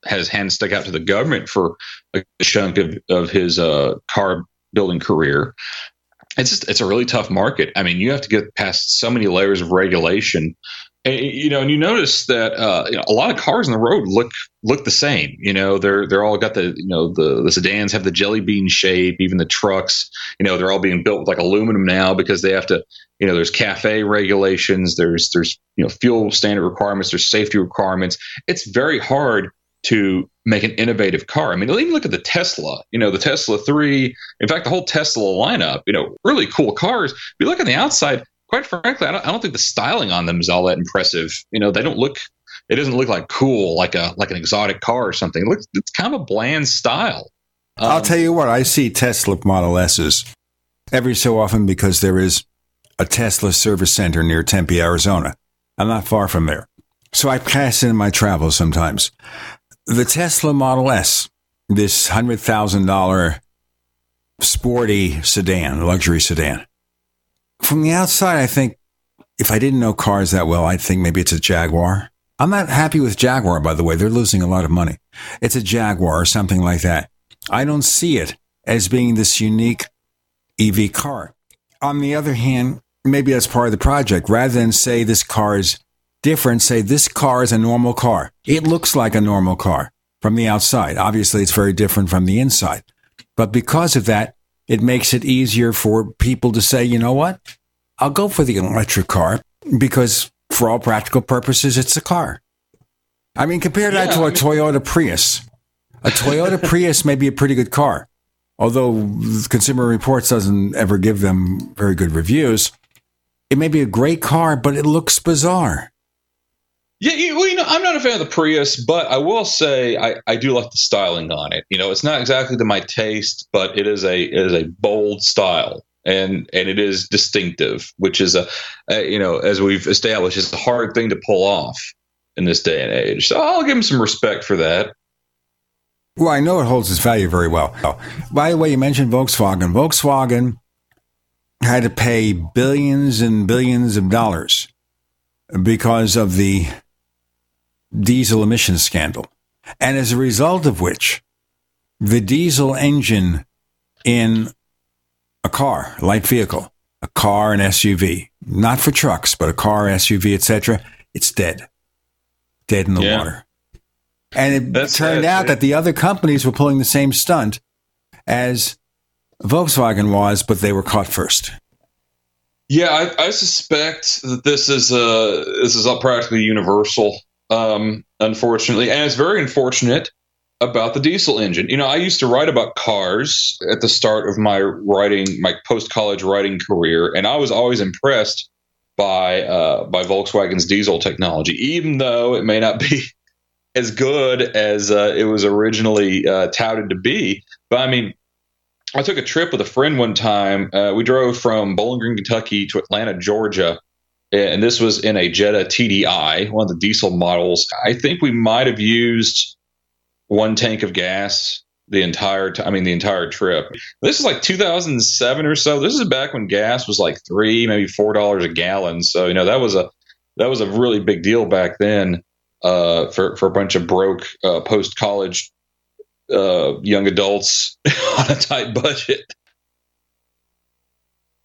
S3: has hands stuck out to the government for a chunk of, of his uh, car building career. It's just it's a really tough market. I mean, you have to get past so many layers of regulation. And, you know, and you notice that uh, you know, a lot of cars on the road look look the same. You know, they're they're all got the you know the the sedans have the jelly bean shape. Even the trucks, you know, they're all being built with like aluminum now because they have to. You know, there's CAFE regulations. There's there's you know fuel standard requirements. There's safety requirements. It's very hard to make an innovative car. I mean, even look at the Tesla, you know, the Tesla 3, in fact, the whole Tesla lineup, you know, really cool cars. If you look on the outside, quite frankly, I don't, I don't think the styling on them is all that impressive. You know, they don't look, it doesn't look like cool, like a, like an exotic car or something. It looks, it's kind of a bland style.
S2: Um, I'll tell you what, I see Tesla Model S's every so often because there is a Tesla service center near Tempe, Arizona. I'm not far from there. So I pass in my travels sometimes. The Tesla Model S, this $100,000 sporty sedan, luxury sedan. From the outside, I think if I didn't know cars that well, I'd think maybe it's a Jaguar. I'm not happy with Jaguar, by the way. They're losing a lot of money. It's a Jaguar or something like that. I don't see it as being this unique EV car. On the other hand, maybe that's part of the project. Rather than say this car is different, say this car is a normal car. It looks like a normal car from the outside. Obviously, it's very different from the inside. But because of that, it makes it easier for people to say, you know what? I'll go for the electric car because for all practical purposes, it's a car. I mean, compare that yeah, to a I mean- Toyota Prius. A Toyota Prius may be a pretty good car, although Consumer Reports doesn't ever give them very good reviews. It may be a great car, but it looks bizarre.
S3: Yeah, you, well, you know, I'm not a fan of the Prius, but I will say I, I do like the styling on it. You know, it's not exactly to my taste, but it is a it is a bold style, and and it is distinctive, which is a, a you know as we've established, is a hard thing to pull off in this day and age. So I'll give him some respect for that.
S2: Well, I know it holds its value very well. By the way, you mentioned Volkswagen. Volkswagen had to pay billions and billions of dollars because of the diesel emissions scandal. And as a result of which, the diesel engine in a car, light vehicle, a car, an SUV, not for trucks, but a car, SUV, etc., it's dead. Dead in the yeah. water. And it That's turned out eh? that the other companies were pulling the same stunt as Volkswagen was, but they were caught first.
S3: Yeah, I, I suspect that this is a this is a practically universal um, unfortunately. And it's very unfortunate about the diesel engine. You know, I used to write about cars at the start of my writing, my post college writing career, and I was always impressed by uh, by Volkswagen's diesel technology, even though it may not be as good as uh, it was originally uh, touted to be. But I mean, I took a trip with a friend one time. Uh, we drove from Bowling Green, Kentucky to Atlanta, Georgia and this was in a Jetta TDI, one of the diesel models. I think we might have used one tank of gas the entire I mean the entire trip. This is like 2007 or so. This is back when gas was like 3 maybe 4 dollars a gallon. So, you know, that was a that was a really big deal back then uh, for for a bunch of broke uh, post college uh, young adults on a tight budget.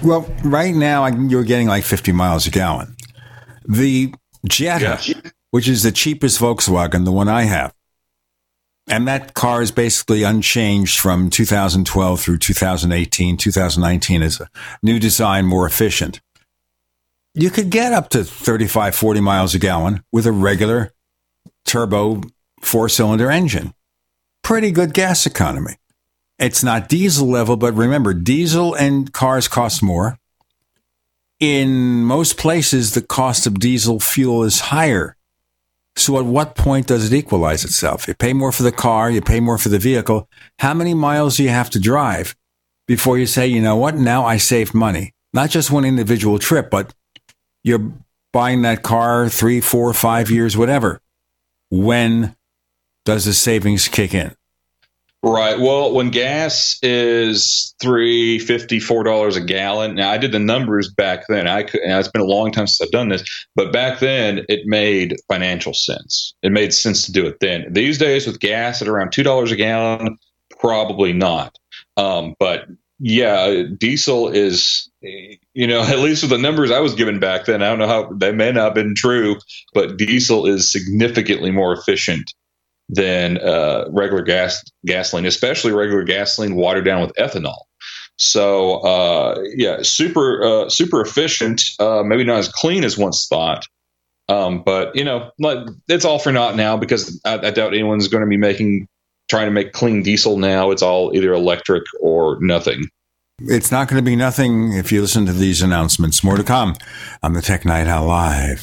S2: Well, right now you're getting like 50 miles a gallon. The Jetta, yeah. which is the cheapest Volkswagen, the one I have, And that car is basically unchanged from 2012 through 2018. 2019 is a new design, more efficient. You could get up to 35, 40 miles a gallon with a regular turbo four cylinder engine. Pretty good gas economy. It's not diesel level, but remember, diesel and cars cost more. In most places, the cost of diesel fuel is higher. So at what point does it equalize itself? You pay more for the car, you pay more for the vehicle. How many miles do you have to drive before you say, you know what, now I saved money? Not just one individual trip, but you're buying that car three, four, five years, whatever. When does the savings kick in?
S3: Right. Well, when gas is three fifty, four dollars a gallon. Now, I did the numbers back then. I could. It's been a long time since I've done this, but back then it made financial sense. It made sense to do it then. These days, with gas at around two dollars a gallon, probably not. Um, but yeah, diesel is, you know, at least with the numbers I was given back then. I don't know how they may not have been true, but diesel is significantly more efficient than uh, regular gas gasoline, especially regular gasoline watered down with ethanol. So uh, yeah, super uh, super efficient. Uh, maybe not as clean as once thought, um, but you know, it's all for naught now because I, I doubt anyone's going to be making trying to make clean diesel now. It's all either electric or nothing.
S2: It's not going to be nothing if you listen to these announcements. More to come on the Tech Night Owl Live.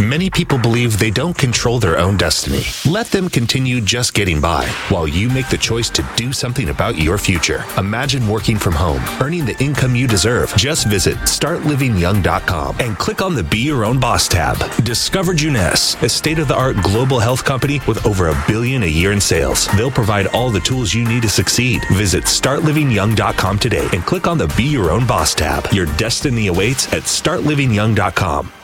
S20: Many people believe they don't control their own destiny. Let them continue just getting by while you make the choice to do something about your future. Imagine working from home, earning the income you deserve. Just visit startlivingyoung.com and click on the Be Your Own Boss tab. Discover Jeunesse, a state of the art global health company with over a billion a year in sales. They'll provide all the tools you need to succeed. Visit startlivingyoung.com today and click on the Be Your Own Boss tab. Your destiny awaits at startlivingyoung.com.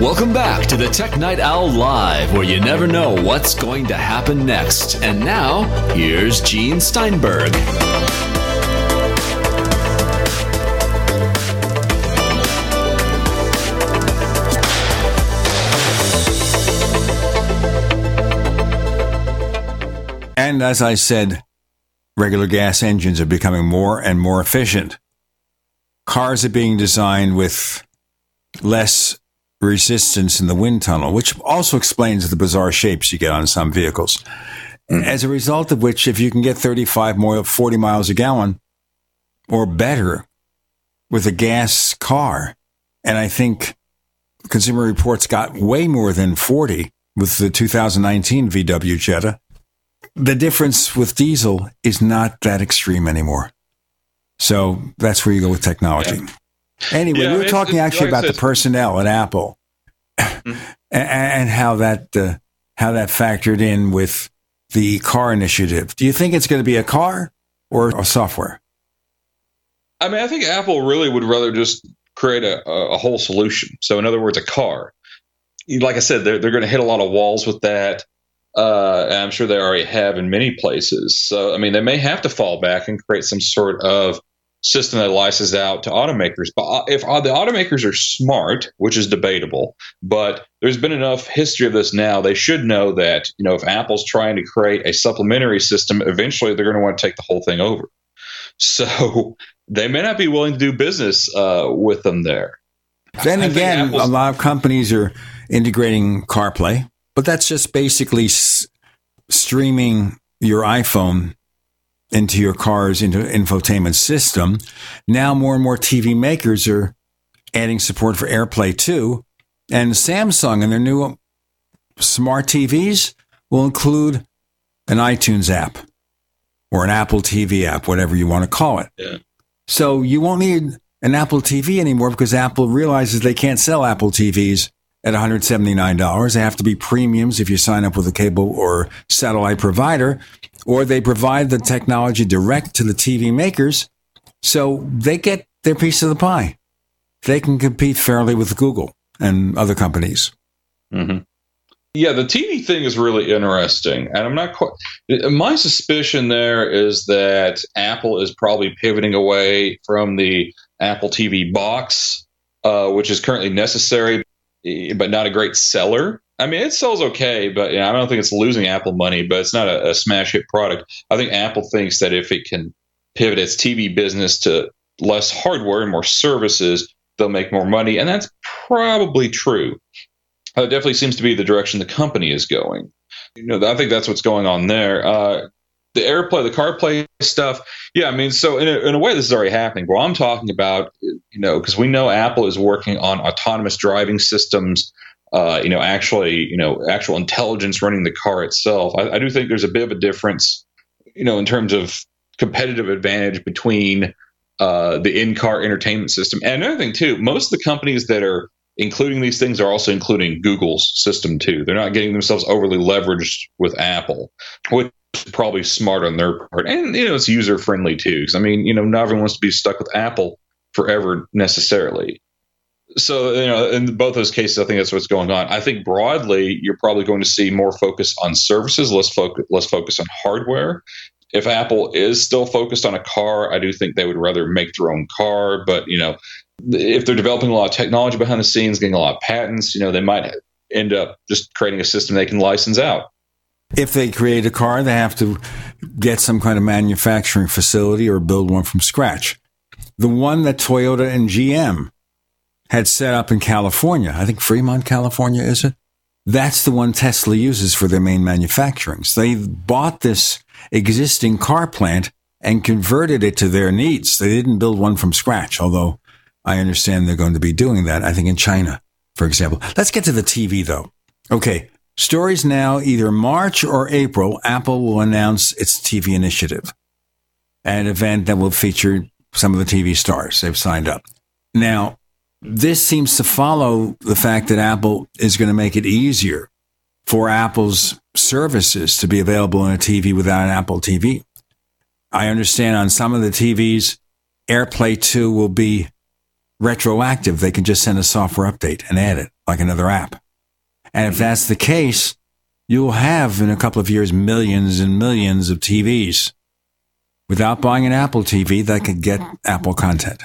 S21: Welcome back to the Tech Night Owl Live, where you never know what's going to happen next. And now, here's Gene Steinberg.
S2: And as I said, regular gas engines are becoming more and more efficient. Cars are being designed with less resistance in the wind tunnel, which also explains the bizarre shapes you get on some vehicles. Hmm. As a result of which, if you can get 35 more, 40 miles a gallon or better with a gas car, and I think Consumer Reports got way more than 40 with the 2019 VW Jetta, the difference with diesel is not that extreme anymore. So that's where you go with technology. Anyway,
S3: Yeah,
S2: we were talking actually
S3: like
S2: about the personnel at Apple. and, and how that uh, how that factored in with the car initiative. Do you think it's going to be a car or a software?
S3: I mean, I think Apple really would rather just create a, a whole solution. So, in other words, a car. Like I said, they're, they're going to hit a lot of walls with that. Uh, I'm sure they already have in many places. So, I mean, they may have to fall back and create some sort of system that licenses out to automakers. But uh, if uh, the automakers are smart, which is debatable, but there's been enough history of this now, they should know that you know if Apple's trying to create a supplementary system, eventually they're going to want to take the whole thing over. So they may not be willing to do business uh, with them there.
S2: Then again, a lot of companies are integrating CarPlay, but that's just basically s- streaming your iPhone into your car's into infotainment system. Now more and more TV makers are adding support for AirPlay too, and Samsung and their new smart TVs will include an iTunes app or an Apple TV app, whatever you want to call it.
S3: Yeah.
S2: So you won't need an Apple TV anymore because Apple realizes they can't sell Apple TVs at $179. They have to be premiums if you sign up with a cable or satellite provider, or they provide the technology direct to the TV makers. So they get their piece of the pie. They can compete fairly with Google and other companies.
S3: Mm-hmm. Yeah, the TV thing is really interesting, and I'm not quite. My suspicion there is that Apple is probably pivoting away from the Apple TV box, uh, which is currently necessary, but not a great seller. I mean, it sells okay, but you know, I don't think it's losing Apple money. But it's not a, a smash hit product. I think Apple thinks that if it can pivot its TV business to less hardware and more services, they'll make more money, and that's probably true. Uh, it definitely seems to be the direction the company is going. You know, I think that's what's going on there. Uh, the AirPlay, the CarPlay stuff, yeah. I mean, so in a, in a way, this is already happening. Well, I'm talking about, you know, because we know Apple is working on autonomous driving systems. Uh, you know, actually, you know, actual intelligence running the car itself. I, I do think there's a bit of a difference, you know, in terms of competitive advantage between uh, the in-car entertainment system. And another thing too, most of the companies that are including these things are also including Google's system too. They're not getting themselves overly leveraged with Apple, which probably smart on their part. And you know, it's user friendly too. Because I mean, you know, not everyone wants to be stuck with Apple forever necessarily. So you know, in both those cases, I think that's what's going on. I think broadly, you're probably going to see more focus on services, less focus, less focus on hardware. If Apple is still focused on a car, I do think they would rather make their own car. But you know, if they're developing a lot of technology behind the scenes, getting a lot of patents, you know, they might end up just creating a system they can license out.
S2: If they create a car, they have to get some kind of manufacturing facility or build one from scratch. The one that Toyota and GM had set up in California, I think Fremont, California, is it? That's the one Tesla uses for their main manufacturing. So they bought this existing car plant and converted it to their needs. They didn't build one from scratch, although I understand they're going to be doing that, I think in China, for example. Let's get to the TV though. Okay. Stories now, either March or April, Apple will announce its TV initiative, an event that will feature some of the TV stars they've signed up. Now, this seems to follow the fact that Apple is going to make it easier for Apple's services to be available on a TV without an Apple TV. I understand on some of the TVs, AirPlay 2 will be retroactive. They can just send a software update and add it like another app. And if that's the case, you'll have in a couple of years millions and millions of TVs without buying an Apple TV that could get Apple content.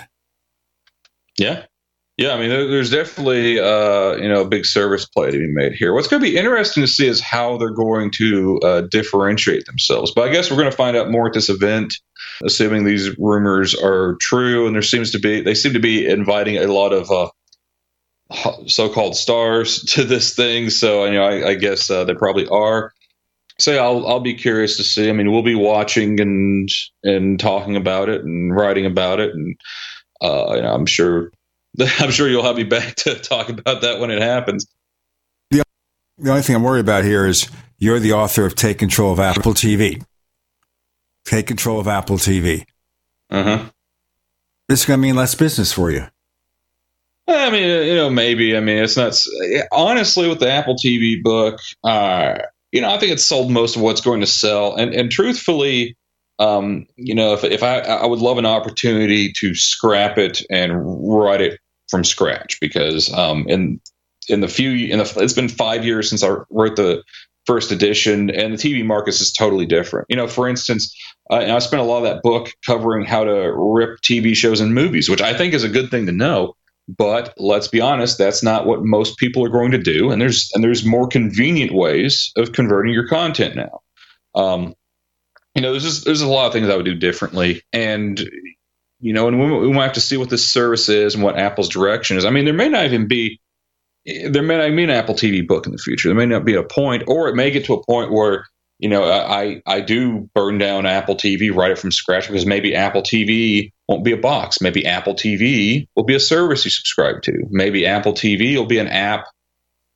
S3: Yeah. Yeah, I mean, there's definitely uh, you know a big service play to be made here. What's going to be interesting to see is how they're going to uh, differentiate themselves. But I guess we're going to find out more at this event, assuming these rumors are true. And there seems to be they seem to be inviting a lot of uh, so-called stars to this thing. So you know, I, I guess uh, they probably are. So yeah, I'll I'll be curious to see. I mean, we'll be watching and and talking about it and writing about it, and uh, you know, I'm sure I'm sure you'll have me back to talk about that when it happens.
S2: The, the only thing I'm worried about here is you're the author of Take Control of Apple TV. Take control of Apple TV.
S3: Uh huh.
S2: This is going to mean less business for you.
S3: I mean, you know, maybe. I mean, it's not. Honestly, with the Apple TV book, uh, you know, I think it's sold most of what's going to sell. And and truthfully, um, you know, if if I I would love an opportunity to scrap it and write it from scratch because um, in in the few in the it's been five years since I wrote the first edition, and the TV market is totally different. You know, for instance, uh, I spent a lot of that book covering how to rip TV shows and movies, which I think is a good thing to know. But let's be honest, that's not what most people are going to do, and there's and there's more convenient ways of converting your content now. Um, you know, there's just, there's a lot of things I would do differently, and you know, and we, we might have to see what this service is and what Apple's direction is. I mean, there may not even be there may not be an Apple TV book in the future. There may not be a point, or it may get to a point where you know I I do burn down Apple TV, write it from scratch because maybe Apple TV won't be a box. Maybe Apple TV will be a service you subscribe to. Maybe Apple TV will be an app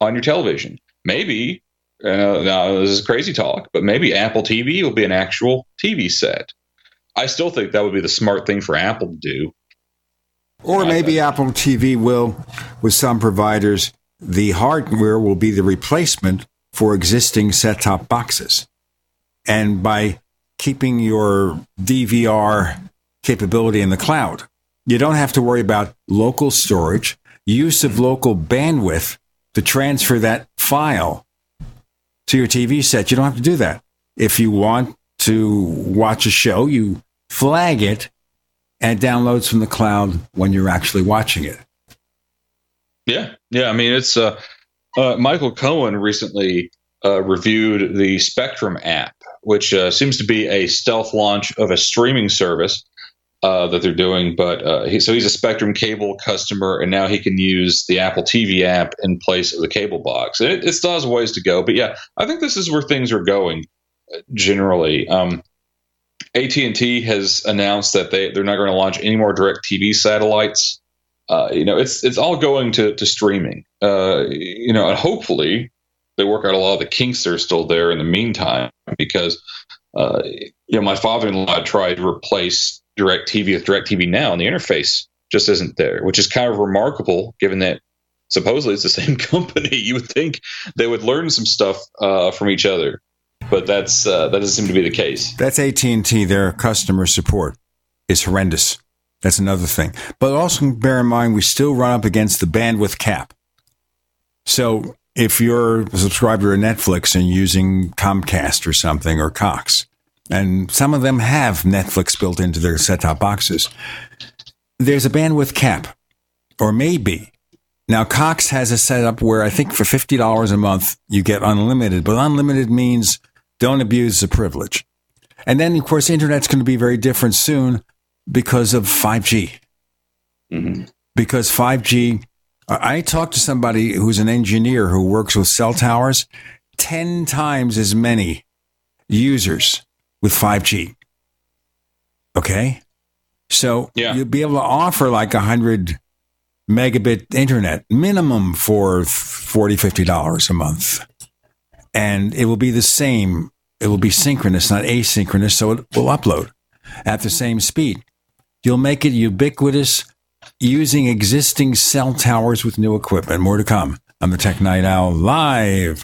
S3: on your television. Maybe uh, now this is crazy talk, but maybe Apple TV will be an actual TV set. I still think that would be the smart thing for Apple to do.
S2: Or maybe Apple TV will, with some providers, the hardware will be the replacement for existing set top boxes. And by keeping your DVR capability in the cloud, you don't have to worry about local storage, use of local bandwidth to transfer that file to your TV set. You don't have to do that. If you want to watch a show, you flag it and it downloads from the cloud when you're actually watching it.
S3: Yeah, yeah. I mean, it's uh, uh, Michael Cohen recently uh, reviewed the Spectrum app, which uh, seems to be a stealth launch of a streaming service uh, that they're doing. But uh, he, so he's a Spectrum cable customer, and now he can use the Apple TV app in place of the cable box. It, it still has ways to go, but yeah, I think this is where things are going generally. Um, AT&T has announced that they they're not going to launch any more DirecTV satellites uh, you know, it's it's all going to to streaming. Uh, you know, and hopefully they work out a lot of the kinks that are still there in the meantime. Because uh, you know, my father-in-law tried to replace DirecTV with DirecTV Now, and the interface just isn't there, which is kind of remarkable given that supposedly it's the same company. You would think they would learn some stuff uh, from each other, but that's uh, that doesn't seem to be the case.
S2: That's AT and T. Their customer support is horrendous. That's another thing. But also bear in mind, we still run up against the bandwidth cap. So if you're a subscriber to Netflix and using Comcast or something or Cox, and some of them have Netflix built into their set top boxes, there's a bandwidth cap, or maybe. Now, Cox has a setup where I think for $50 a month, you get unlimited, but unlimited means don't abuse the privilege. And then, of course, internet's going to be very different soon because of 5G. Mm-hmm. Because 5G, I talked to somebody who's an engineer who works with cell towers, 10 times as many users with 5G. Okay. So yeah. you'll be able to offer like a 100 megabit internet minimum for 40 $50 a month. And it will be the same. It will be synchronous, not asynchronous. So it will upload at the same speed. You'll make it ubiquitous using existing cell towers with new equipment. More to come on the Tech Night Owl live.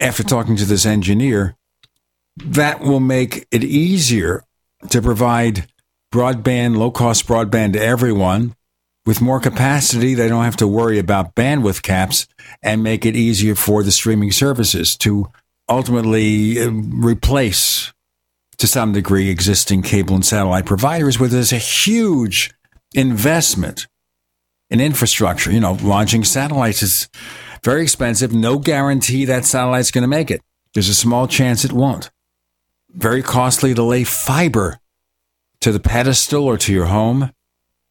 S2: after talking to this engineer, that will make it easier to provide broadband, low cost broadband to everyone. With more capacity, they don't have to worry about bandwidth caps and make it easier for the streaming services to ultimately uh, replace, to some degree, existing cable and satellite providers, where there's a huge investment in infrastructure. You know, launching satellites is very expensive. No guarantee that satellite's going to make it. There's a small chance it won't. Very costly to lay fiber to the pedestal or to your home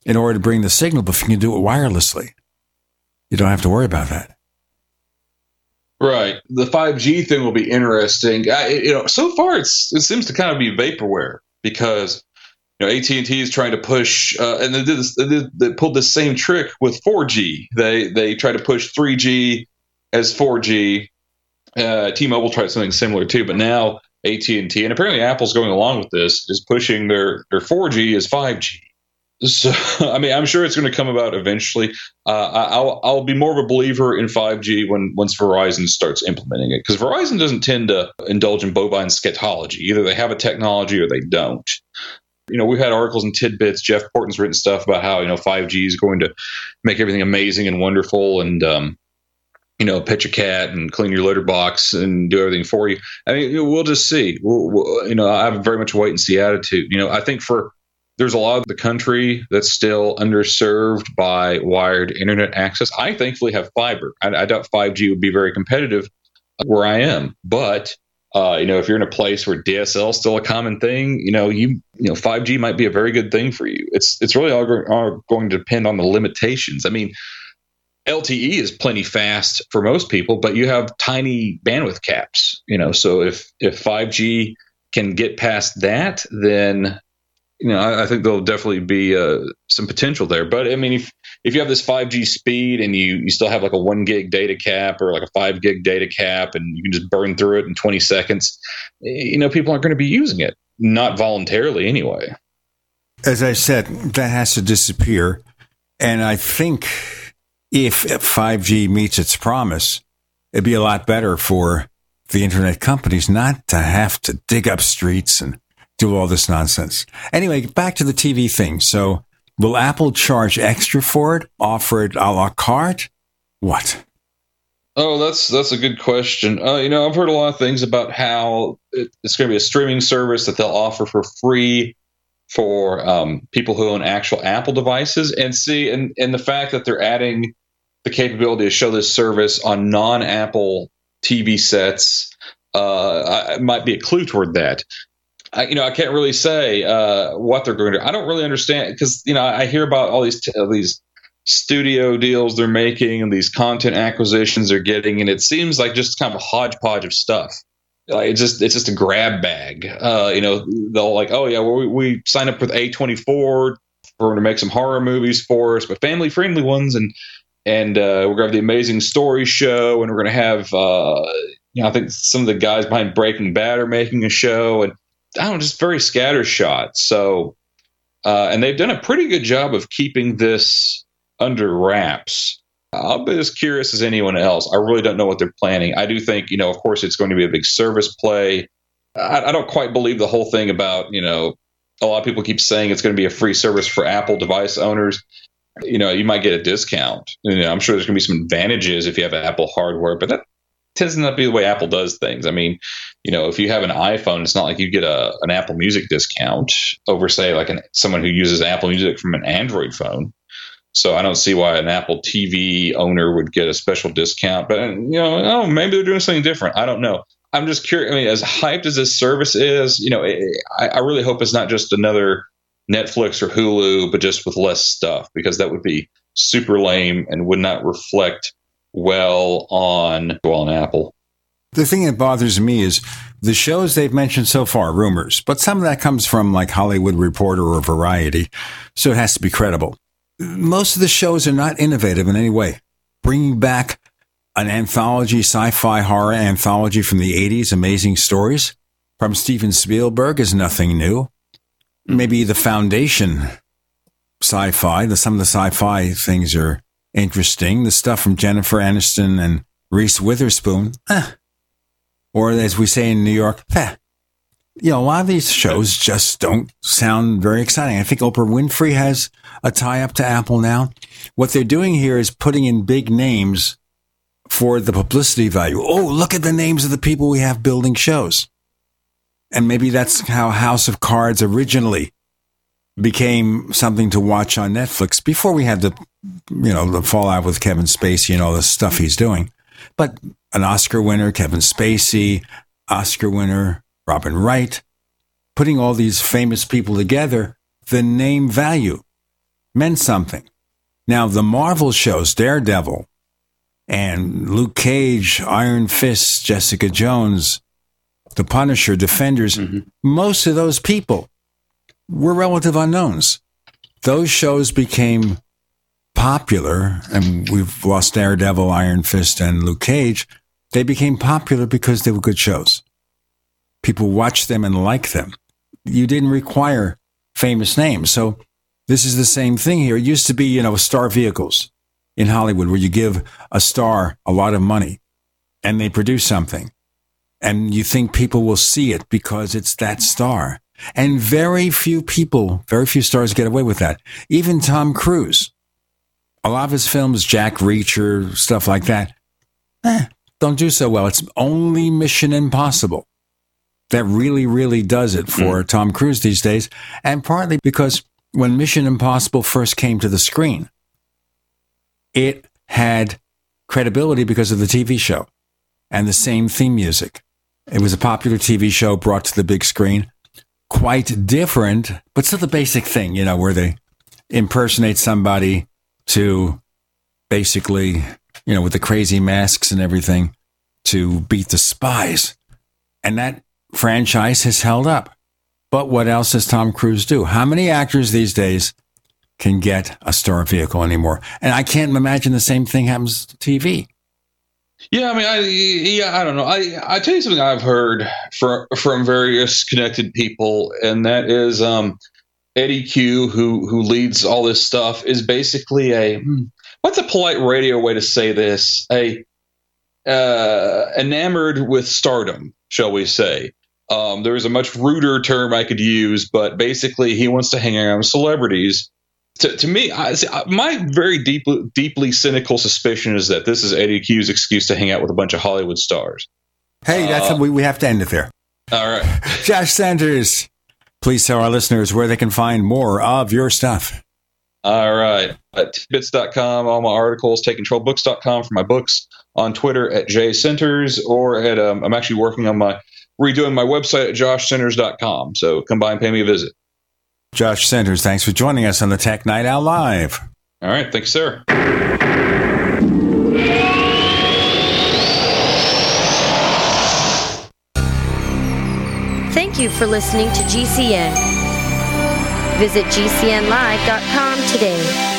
S2: in order to bring the signal, but if you can do it wirelessly, you don't have to worry about that.
S3: Right. The 5G thing will be interesting. I, you know, so far it's it seems to kind of be vaporware because you know AT&T is trying to push, uh, and they did this, they, did, they pulled the same trick with 4G. They they try to push 3G as 4G. Uh, T-Mobile tried something similar too, but now AT&T and apparently Apple's going along with this is pushing their their 4G as 5G. So I mean, I'm sure it's going to come about eventually. Uh, I'll I'll be more of a believer in 5G when once Verizon starts implementing it because Verizon doesn't tend to indulge in bovine scatology. Either they have a technology or they don't. You know, we've had articles and TidBITS. Jeff Porten's written stuff about how, you know, 5G is going to make everything amazing and wonderful and, um, you know, pitch a cat and clean your litter box and do everything for you. I mean, we'll just see. We'll, we'll, you know, I have a very much wait and see attitude. You know, I think for there's a lot of the country that's still underserved by wired internet access. I thankfully have fiber. I, I doubt 5G would be very competitive where I am, but uh, you know, if you're in a place where DSL is still a common thing, you know, you you know, 5G might be a very good thing for you. It's it's really all, all going to depend on the limitations. I mean, LTE is plenty fast for most people, but you have tiny bandwidth caps. You know, so if if 5G can get past that, then you know I, I think there'll definitely be uh, some potential there. But I mean, if if you have this 5G speed and you you still have like a one gig data cap or like a five gig data cap, and you can just burn through it in 20 seconds, you know, people aren't going to be using it, not voluntarily anyway.
S2: As I said, that has to disappear, and I think if 5G meets its promise, it'd be a lot better for the internet companies not to have to dig up streets and do all this nonsense. Anyway, back to the TV thing. So, will Apple charge extra for it? Offer it a la carte? What?
S3: Oh, that's that's a good question. Uh, you know, I've heard a lot of things about how it, it's going to be a streaming service that they'll offer for free for um, people who own actual Apple devices. And see, and and the fact that they're adding the capability to show this service on non-Apple TV sets uh, might be a clue toward that. I, you know, I can't really say uh, what they're going to. I don't really understand because you know I hear about all these t- these studio deals they're making and these content acquisitions they're getting, and it seems like just kind of a hodgepodge of stuff. Like it's just it's just a grab bag. Uh, you know, they'll like, oh yeah, well, we, we signed up with A24 for to make some horror movies for us, but family friendly ones, and and uh, we're going to have the Amazing Story show, and we're going to have, uh, you know, I think some of the guys behind Breaking Bad are making a show, and I don't know, just very scattershot. So, uh, and they've done a pretty good job of keeping this under wraps. I'll be as curious as anyone else. I really don't know what they're planning. I do think, you know, of course, it's going to be a big service play. I, I don't quite believe the whole thing about, you know, a lot of people keep saying it's going to be a free service for Apple device owners you know, you might get a discount. You know, I'm sure there's going to be some advantages if you have Apple hardware, but that tends not to be the way Apple does things. I mean, you know, if you have an iPhone, it's not like you get a an Apple Music discount over, say, like an, someone who uses Apple Music from an Android phone. So I don't see why an Apple TV owner would get a special discount. But you know, oh, maybe they're doing something different. I don't know. I'm just curious. I mean, as hyped as this service is, you know, I, I really hope it's not just another Netflix or Hulu, but just with less stuff because that would be super lame and would not reflect well on well on Apple.
S2: The thing that bothers me is the shows they've mentioned so far, rumors, but some of that comes from like Hollywood Reporter or Variety, so it has to be credible. Most of the shows are not innovative in any way. Bringing back an anthology, sci fi horror anthology from the 80s, Amazing Stories, from Steven Spielberg, is nothing new maybe the foundation sci-fi. The, some of the sci-fi things are interesting. The stuff from Jennifer Aniston and Reese Witherspoon, eh. or as we say in New York, eh. You know, a lot of these shows just don't sound very exciting. I think Oprah Winfrey has a tie up to Apple now. What they're doing here is putting in big names for the publicity value. Oh, look at the names of the people we have building shows. And maybe that's how House of Cards originally became something to watch on Netflix before we had the, you know, the fallout with Kevin Spacey and all the stuff he's doing. But an Oscar winner, Kevin Spacey, Oscar winner, Robin Wright, putting all these famous people together, the name value meant something. Now, the Marvel shows, Daredevil and Luke Cage, Iron Fist, Jessica Jones, the Punisher, Defenders, mm-hmm. most of those people were relative unknowns. Those shows became popular, and we've lost Daredevil, Iron Fist, and Luke Cage. They became popular because they were good shows. People watched them and liked them. You didn't require famous names. So this is the same thing here. It used to be, you know, star vehicles in Hollywood where you give a star a lot of money and they produce something and you think people will see it because it's that star. And very few people, very few stars get away with that. Even Tom Cruise. A lot of his films, Jack Reacher, stuff like that, eh, don't do so well. It's only Mission Impossible that really, really does it for mm. Tom Cruise these days. And partly because when Mission Impossible first came to the screen, it had credibility because of the TV show and the same theme music. It was a popular TV show brought to the big screen, quite different, but still the basic thing, you know, where they impersonate somebody to basically, you know, with the crazy masks and everything to beat the spies. And that franchise has held up. But what else does Tom Cruise do? How many actors these days can get a star vehicle anymore? And I can't imagine the same thing happens to TV.
S3: Yeah, I mean, I yeah, I don't know. I I tell you something I've heard from from various connected people, and that is um, Eddy Cue, who who leads all this stuff, is basically a hmm, what's a polite radio way to say this? A uh, enamored with stardom, shall we say? Um, there is a much ruder term I could use, but basically, he wants to hang around with celebrities to, to me, I, see, my very deeply deeply cynical suspicion is that this is Eddy Cue's excuse to hang out with a bunch of Hollywood stars.
S2: Hey, that's uh, we, we have to end it there.
S3: All right.
S2: Josh Centers, please tell our listeners where they can find more of your stuff.
S3: All right. At tidbits.com, all my articles, takecontrolbooks.com for my books, on Twitter at Jay Centers, or at, um, I'm actually working on my redoing my website at joshcenters.com. So come by and pay me a visit.
S2: Josh Centers, thanks for joining us on the Tech Night Owl Live.
S3: All right. Thanks, sir.
S10: Thank you for listening to GCN. Visit GCNlive.com today.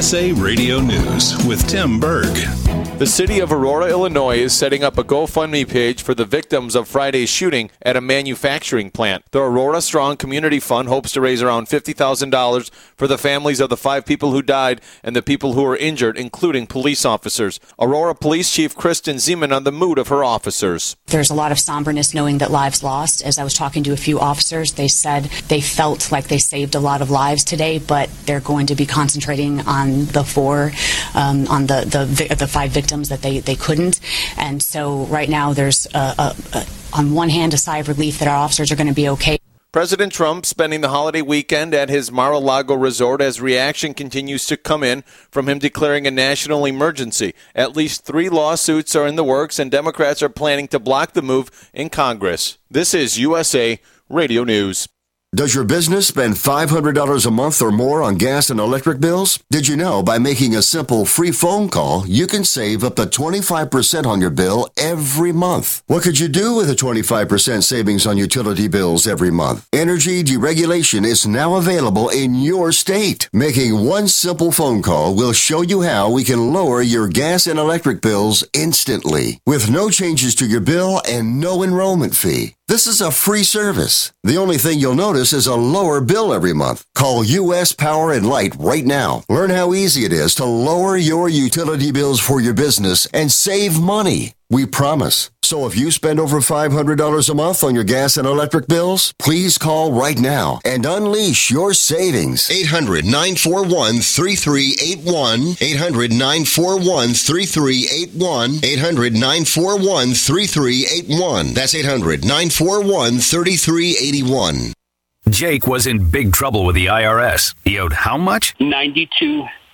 S22: USA Radio News with Tim Berg.
S23: The city of Aurora, Illinois is setting up a GoFundMe page for the victims of Friday's shooting at a manufacturing plant. The Aurora Strong Community Fund hopes to raise around $50,000 for the families of the five people who died and the people who were injured, including police officers. Aurora Police Chief Kristen Ziman on the mood of her officers.
S24: There's a lot of somberness knowing that lives lost. As I was talking to a few officers, they said they felt like they saved a lot of lives today, but they're going to be concentrating on the four, um, on the, the, the five victims that they, they couldn't. And so right now there's, a, a, a, on one hand, a sigh of relief that our officers are going to be okay.
S23: President Trump spending the holiday weekend at his Mar-a-Lago resort as reaction continues to come in from him declaring a national emergency. At least three lawsuits are in the works, and Democrats are planning to block the move in Congress. This is USA Radio News.
S25: Does your business spend $500 a month or more on gas and electric bills? Did you know by making a simple free phone call, you can save up to 25% on your bill every month? What could you do with a 25% savings on utility bills every month? Energy deregulation is now available in your state. Making one simple phone call will show you how we can lower your gas and electric bills instantly with no changes to your bill and no enrollment fee. This is a free service. The only thing you'll notice is a lower bill every month. Call US Power and Light right now. Learn how easy it is to lower your utility bills for your business and save money. We promise.
S26: So if you spend over $500 a month on your gas and electric bills, please call right now and unleash your savings.
S25: 800 941 3381. 800 941 3381. 800 941 3381. That's 800 941 3381.
S7: Jake was in big trouble with the IRS. He owed how much?
S8: Ninety two.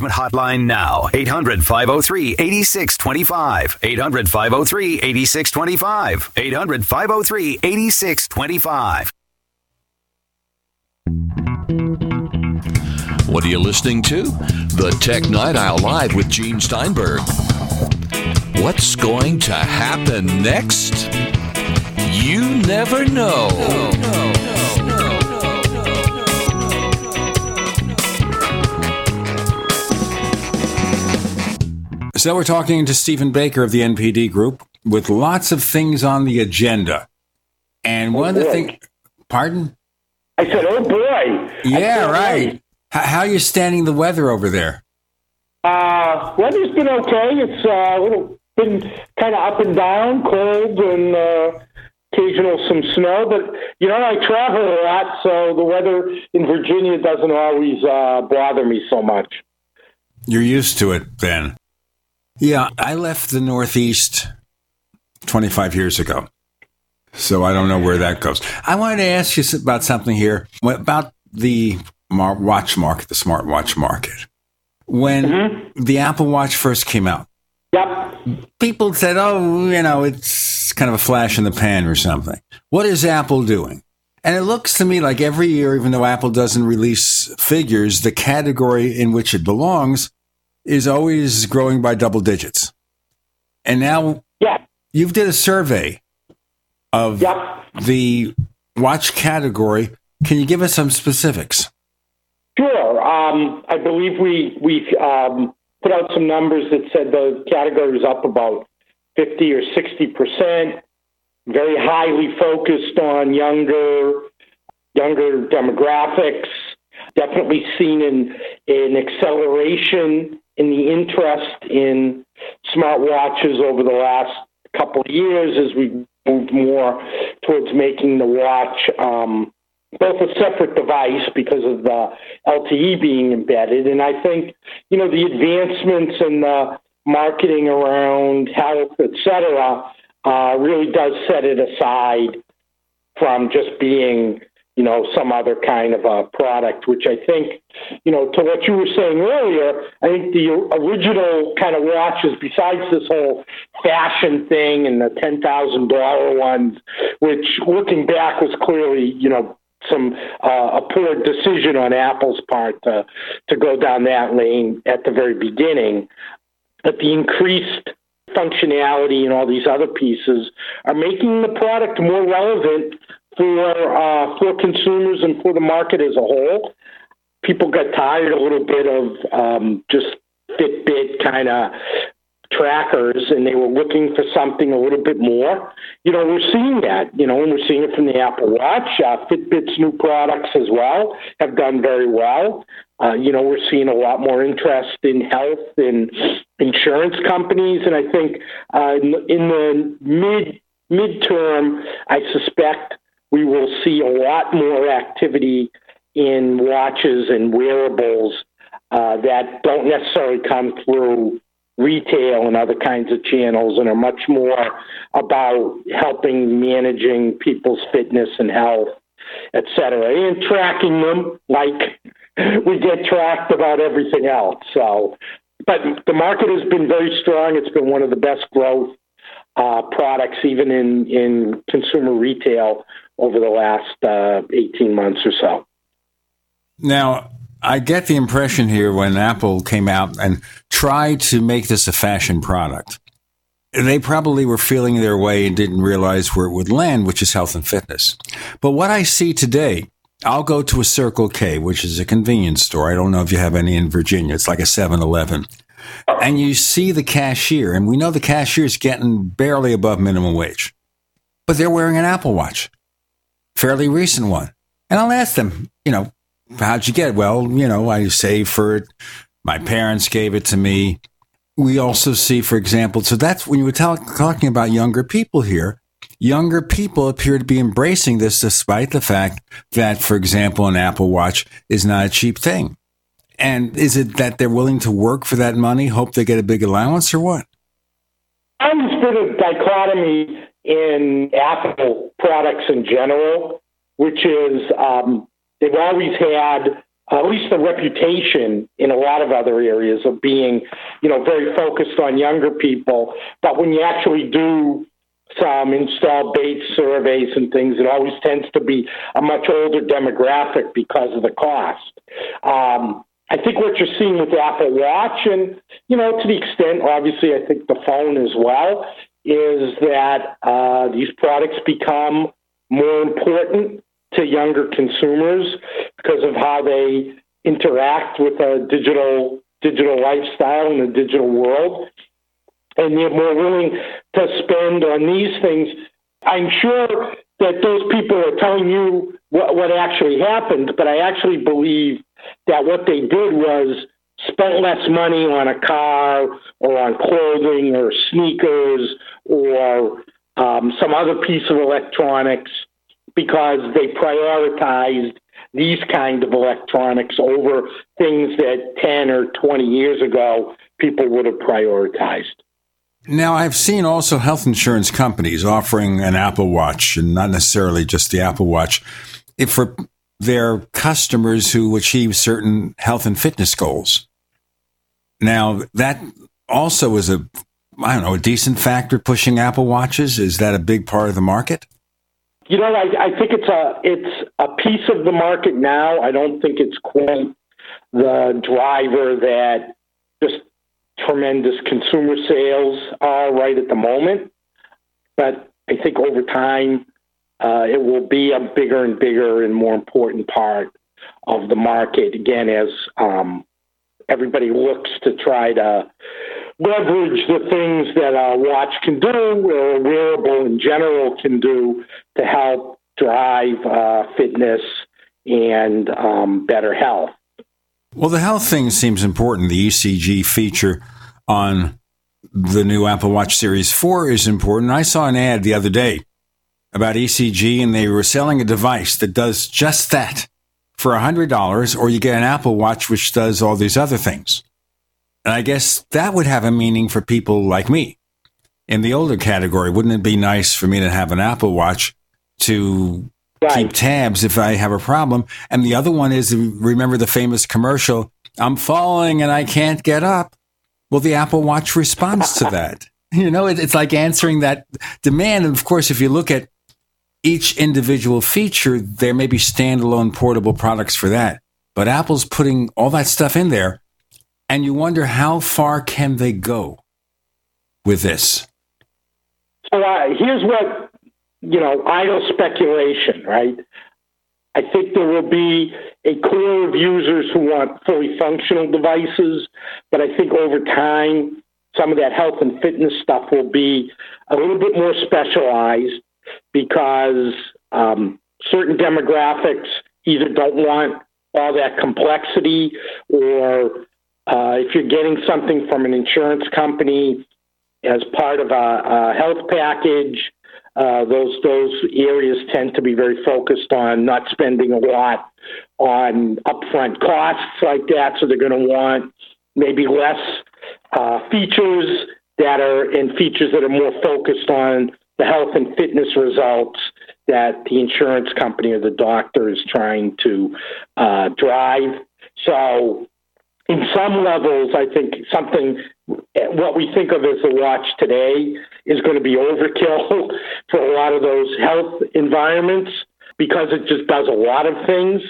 S7: Hotline now. 800 503 8625. 800 503 8625. 800 503 8625.
S27: What are you listening to? The Tech Night Owl Live with Gene Steinberg. What's going to happen next? You never know.
S2: So we're talking to Stephen Baker of the NPD Group with lots of things on the agenda. And one of the things, pardon?
S28: I said, oh boy.
S2: Yeah, right. How, how are you standing the weather over there?
S28: Uh, weather's been okay. It's uh, been kind of up and down, cold and uh, occasional some snow. But you know, I travel a lot, so the weather in Virginia doesn't always uh, bother me so much.
S2: You're used to it then. Yeah, I left the Northeast 25 years ago. So I don't know where that goes. I wanted to ask you about something here about the watch market, the smartwatch market. When mm-hmm. the Apple Watch first came out,
S28: yep.
S2: people said, oh, you know, it's kind of a flash in the pan or something. What is Apple doing? And it looks to me like every year, even though Apple doesn't release figures, the category in which it belongs is always growing by double digits. And now
S28: yeah.
S2: you've did a survey of
S28: yep.
S2: the watch category. Can you give us some specifics?
S28: Sure. Um, I believe we we um, put out some numbers that said the category was up about fifty or sixty percent. Very highly focused on younger younger demographics. Definitely seen an an acceleration in the interest in smartwatches over the last couple of years as we moved more towards making the watch um, both a separate device because of the LTE being embedded. And I think, you know, the advancements in the marketing around health, et cetera, uh, really does set it aside from just being you know, some other kind of a product, which I think, you know, to what you were saying earlier, I think the original kind of watches, besides this whole fashion thing and the $10,000 ones, which looking back was clearly, you know, some uh, a poor decision on Apple's part to to go down that lane at the very beginning. But the increased functionality and all these other pieces are making the product more relevant for uh, for consumers and for the market as a whole. People got tired a little bit of um, just Fitbit kind of trackers, and they were looking for something a little bit more. You know, we're seeing that. You know, and we're seeing it from the Apple Watch. Uh, Fitbit's new products as well have done very well. Uh, you know, we're seeing a lot more interest in health and insurance companies, and I think uh, in, the mid midterm, I suspect we will see a lot more activity in watches and wearables uh, that don't necessarily come through retail and other kinds of channels and are much more about helping managing people's fitness and health, et cetera, and tracking them like we get tracked about everything else. So, but the market has been very strong. It's been one of the best growth uh, products, even in, in consumer retail, over the last uh, 18 months or so.
S2: Now, I get the impression here when Apple came out and tried to make this a fashion product, they probably were feeling their way and didn't realize where it would land, which is health and fitness. But what I see today, I'll go to a Circle K, which is a convenience store. I don't know if you have any in Virginia. It's like a 7 Eleven. And you see the cashier, and we know the cashier is getting barely above minimum wage, but they're wearing an Apple Watch, fairly recent one. And I'll ask them, you know, how'd you get it? Well, you know, I saved for it. My parents gave it to me. We also see, for example, so that's when you were talk, talking about younger people here. Younger people appear to be embracing this despite the fact that, for example, an Apple Watch is not a cheap thing. And is it that they're willing to work for that money, hope they get a big allowance, or what?
S28: Been a dichotomy in Apple products in general, which is um, they've always had at least the reputation in a lot of other areas of being, you know, very focused on younger people. But when you actually do some install base surveys and things, it always tends to be a much older demographic because of the cost. Um, I think what you're seeing with the Apple Watch, and you know, to the extent, obviously, I think the phone as well, is that uh, these products become more important to younger consumers because of how they interact with a digital digital lifestyle in the digital world, and they're more willing to spend on these things. I'm sure that those people are telling you what, what actually happened, but I actually believe that what they did was spent less money on a car or on clothing or sneakers or um, some other piece of electronics because they prioritized these kind of electronics over things that 10 or 20 years ago people would have prioritized.
S2: Now, I've seen also health insurance companies offering an Apple Watch, and not necessarily just the Apple Watch, if for their customers who achieve certain health and fitness goals. Now, that also is a, I don't know, a decent factor pushing Apple Watches. Is that a big part of the market?
S28: You know, I, I think it's a it's a piece of the market now. I don't think it's quite the driver that just tremendous consumer sales are right at the moment. But I think over time, uh, it will be a bigger and bigger and more important part of the market. Again, as um, everybody looks to try to leverage the things that a watch can do or a wearable in general can do to help drive uh, fitness and um, better health.
S2: Well, the health thing seems important. The ECG feature on the new Apple Watch Series 4 is important. I saw an ad the other day about ECG, and they were selling a device that does just that for $100, or you get an Apple Watch, which does all these other things. And I guess that would have a meaning for people like me in the older category. Wouldn't it be nice for me to have an Apple Watch to right. keep tabs if I have a problem? And the other one is remember the famous commercial, I'm falling and I can't get up. Well, the Apple Watch responds to that. You know, it's like answering that demand. And of course, if you look at each individual feature, there may be standalone portable products for that. But Apple's putting all that stuff in there, and you wonder how far can they go with this?
S28: So uh, here's what, you know, idle speculation, right? I think there will be a core of users who want fully functional devices, but I think over time, some of that health and fitness stuff will be a little bit more specialized because um, certain demographics either don't want all that complexity or uh, if you're getting something from an insurance company as part of a, a health package, uh, those those areas tend to be very focused on not spending a lot on upfront costs like that. So they're going to want maybe less uh, features that are and features that are more focused on the health and fitness results that the insurance company or the doctor is trying to uh, drive. So, in some levels, I think something what we think of as a watch today is going to be overkill for a lot of those health environments because it just does a lot of things.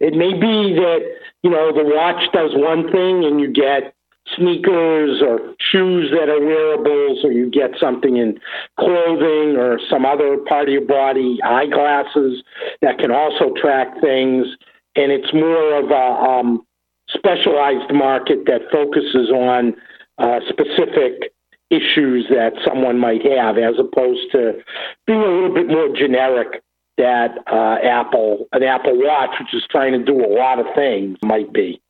S28: It may be that, you know, the watch does one thing and you get sneakers or shoes that are wearables, or you get something in clothing or some other part of your body, eyeglasses that can also track things. And it's more of a um, specialized market that focuses on uh, specific issues that someone might have, as opposed to being a little bit more generic that uh, Apple, an Apple Watch, which is trying to do a lot of things, might be.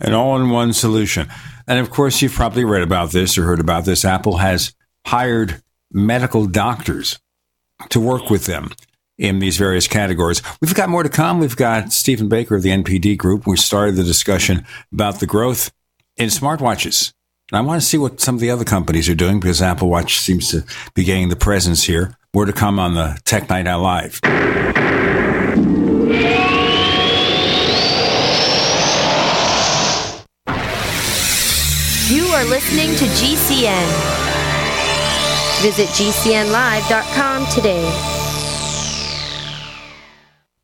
S2: An all in one solution. And of course, you've probably read about this or heard about this. Apple has hired medical doctors to work with them in these various categories. We've got more to come. We've got Stephen Baker of the NPD Group. We started the discussion about the growth in smartwatches. And I want to see what some of the other companies are doing because Apple Watch seems to be gaining the presence here. More to come on the Tech Night Owl Live.
S10: You are listening to GCN. Visit GCNlive.com today.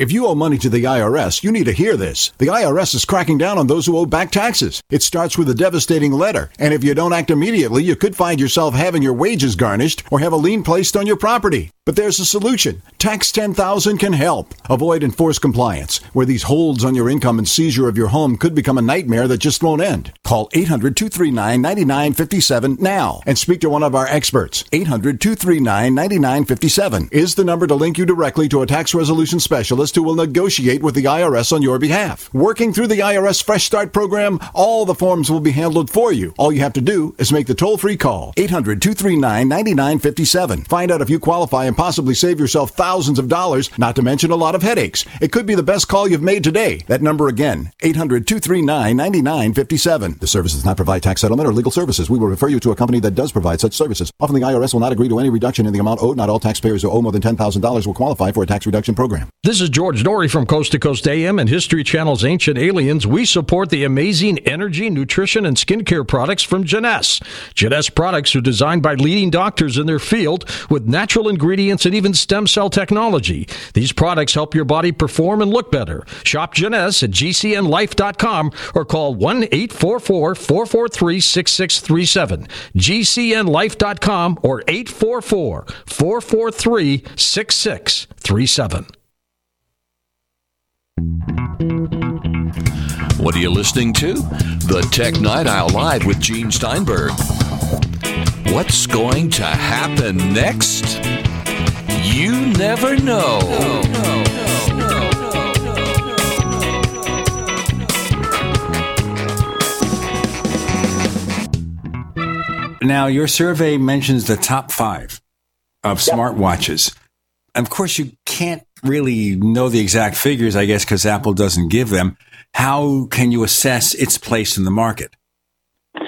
S29: If you owe money to the IRS, you need to hear this. The IRS is cracking down on those who owe back taxes. It starts with a devastating letter, and if you don't act immediately, you could find yourself having your wages garnished or have a lien placed on your property. But there's a solution. Tax 10,000 can help. Avoid enforced compliance, where these holds on your income and seizure of your home could become a nightmare that just won't end. Call 800 239 9957 now and speak to one of our experts. 800 239 9957 is the number to link you directly to a tax resolution specialist who will negotiate with the IRS on your behalf. Working through the IRS Fresh Start program, all the forms will be handled for you. All you have to do is make the toll free call 800 239 9957. Find out if you qualify and possibly save yourself thousands of dollars, not to mention a lot of headaches. It could be the best call you've made today. That number again, 800 239 9957. The service does not provide tax settlement or legal services. We will refer you to a company that does provide such services. Often the IRS will not agree to any reduction in the amount owed. Not all taxpayers who owe more than $10,000 will qualify for a tax reduction program.
S30: This is Noory from Coast to Coast AM and History Channel's Ancient Aliens. We support the amazing energy, nutrition, and skincare products from Jeunesse. Jeunesse products are designed by leading doctors in their field with natural ingredients and even stem cell technology. These products help your body perform and look better. Shop Jeunesse at gcnlife.com or call 1 844 443 6637. gcnlife.com or 844 443 6637.
S31: What are you listening to? The Tech Night Owl Live with Gene Steinberg. What's going to happen next? You never know.
S2: Now, your survey mentions the top five of smartwatches. Of course, you can't really know the exact figures, I guess, because Apple doesn't give them. How can you assess its place in the market?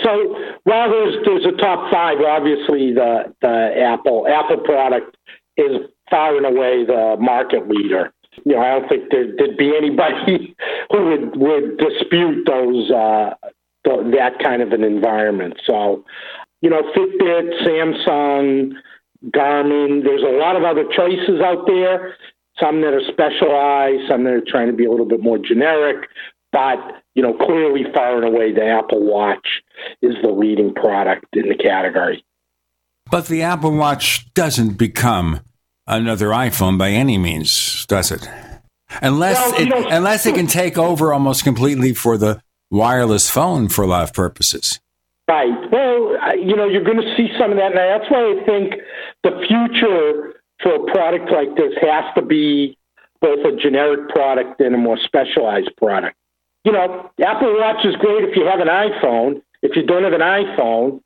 S28: So, well, there's there's a top five. Obviously, the the Apple Apple product is far and away the market leader. You know, I don't think there, would be anybody who would would dispute those uh, th- that kind of an environment. So, you know, Fitbit, Samsung, Garmin. There's a lot of other choices out there. Some that are specialized, some that are trying to be a little bit more generic. But you know, clearly, far and away, the Apple Watch is the leading product in the category.
S2: But the Apple Watch doesn't become another iPhone by any means, does it? Unless
S28: Well,
S2: it,
S28: know-
S2: unless it can hmm. take over almost completely for the wireless phone for a lot of purposes.
S28: Right. Well, you know, you're going to see some of that. And that's why I think the future for a product like this has to be both a generic product and a more specialized product. You know, Apple Watch is great if you have an iPhone. If you don't have an iPhone,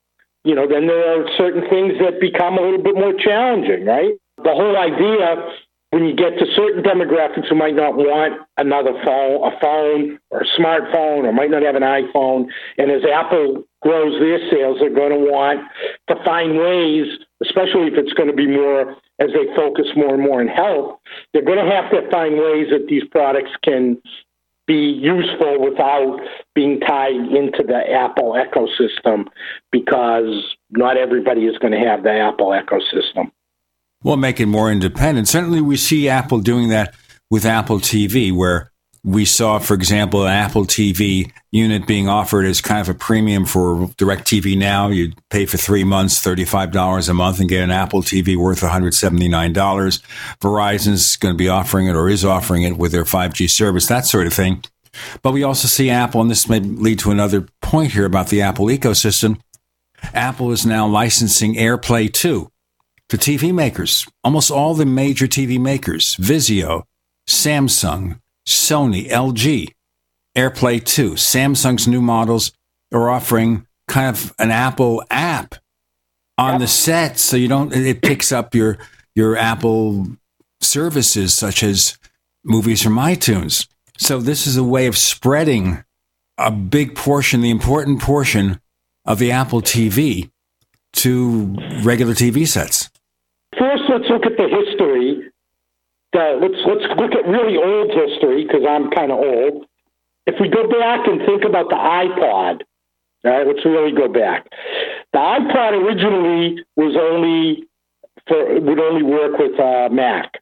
S28: you know, then there are certain things that become a little bit more challenging, right? The whole idea when you get to certain demographics who might not want another phone, a phone or a smartphone, or might not have an iPhone, and as Apple grows their sales, they're going to want to find ways, especially if it's going to be more as they focus more and more on health, they're going to have to find ways that these products can be useful without being tied into the Apple ecosystem because not everybody is going to have the Apple ecosystem.
S2: Well, make it more independent. Certainly, we see Apple doing that with Apple TV, where we saw, for example, an Apple TV unit being offered as kind of a premium for DirecTV Now. You pay for three months, $35 a month, and get an Apple TV worth $179. Verizon's going to be offering it or is offering it with their 5G service, that sort of thing. But we also see Apple, and this may lead to another point here about the Apple ecosystem. Apple is now licensing AirPlay 2 to TV makers. Almost all the major TV makers, Vizio, Samsung, Sony, LG, AirPlay 2, Samsung's new models are offering kind of an Apple app on the set so you don't it picks up your your Apple services such as movies from iTunes. So this is a way of spreading a big portion, the important portion of the Apple TV to regular TV sets.
S28: First, let's look at the history. Uh, let's let's look at really old history because I'm kind of old. If we go back and think about the iPod, all right, let's really go back. The iPod originally was only for would only work with uh, Mac,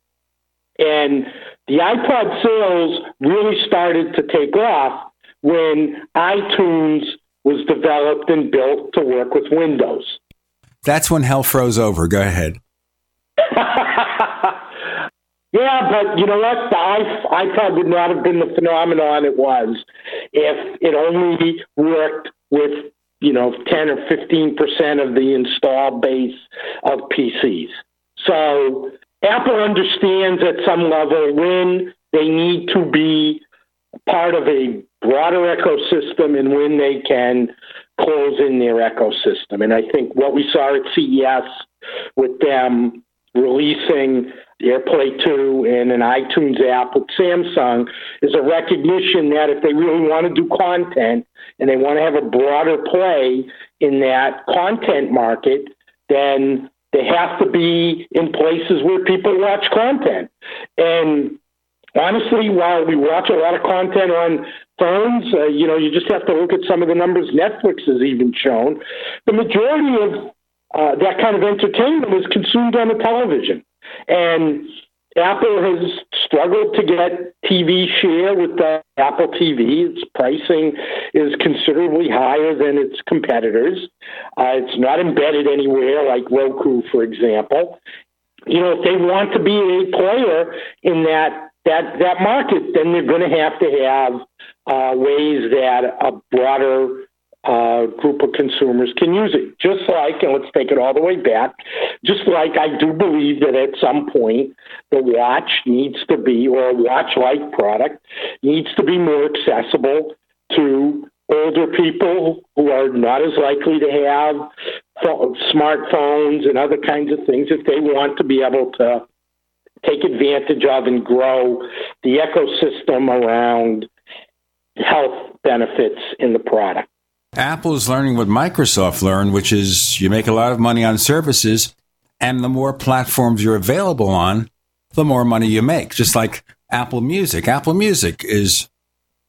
S28: and the iPod sales really started to take off when iTunes was developed and built to work with Windows.
S2: That's when hell froze over. Go ahead.
S28: Yeah, but you know what? The iPod would not have been the phenomenon it was if it only worked with, you know, 10 or 15% of the install base of PCs. So Apple understands at some level when they need to be part of a broader ecosystem and when they can close in their ecosystem. And I think what we saw at CES with them releasing AirPlay 2 and an iTunes app with Samsung is a recognition that if they really want to do content and they want to have a broader play in that content market, then they have to be in places where people watch content. And honestly, while we watch a lot of content on phones, uh, you know, you just have to look at some of the numbers Netflix has even shown. The majority of uh, that kind of entertainment is consumed on the television. And Apple has struggled to get TV share with the Apple TV. Its pricing is considerably higher than its competitors. Uh, it's not embedded anywhere like Roku, for example. You know, if they want to be a player in that that that market, then they're going to have to have uh, ways that a broader uh, group of consumers can use it. Just like, and let's take it all the way back, just like I do believe that at some point the watch needs to be, or a watch like product, needs to be more accessible to older people who are not as likely to have smartphones and other kinds of things if they want to be able to take advantage of and grow the ecosystem around health benefits in the product.
S2: Apple is learning what Microsoft learned, which is you make a lot of money on services, and the more platforms you're available on, the more money you make. Just like Apple Music. Apple Music is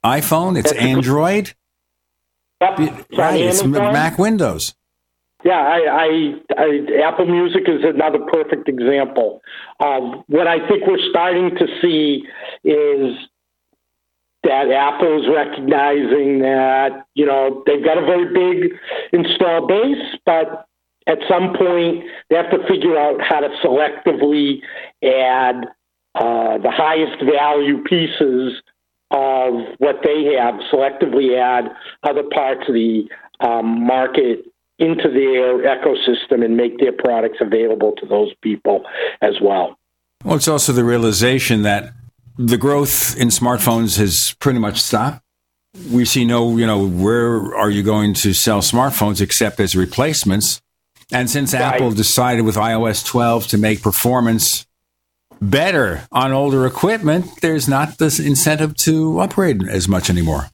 S2: iPhone, it's Android.
S28: Yep.
S2: Right, it's Mac Windows.
S28: Yeah, I, I, I, Apple Music is another perfect example. Um, what I think we're starting to see is that Apple is recognizing that you know they've got a very big install base, but at some point they have to figure out how to selectively add uh, the highest value pieces of what they have, selectively add other parts of the um, market into their ecosystem and make their products available to those people as well.
S2: Well, it's also the realization that the growth in smartphones has pretty much stopped. We see no, you know, where are you going to sell smartphones except as replacements? And since right. Apple decided with iOS 12 to make performance better on older equipment, there's not this incentive to upgrade as much anymore.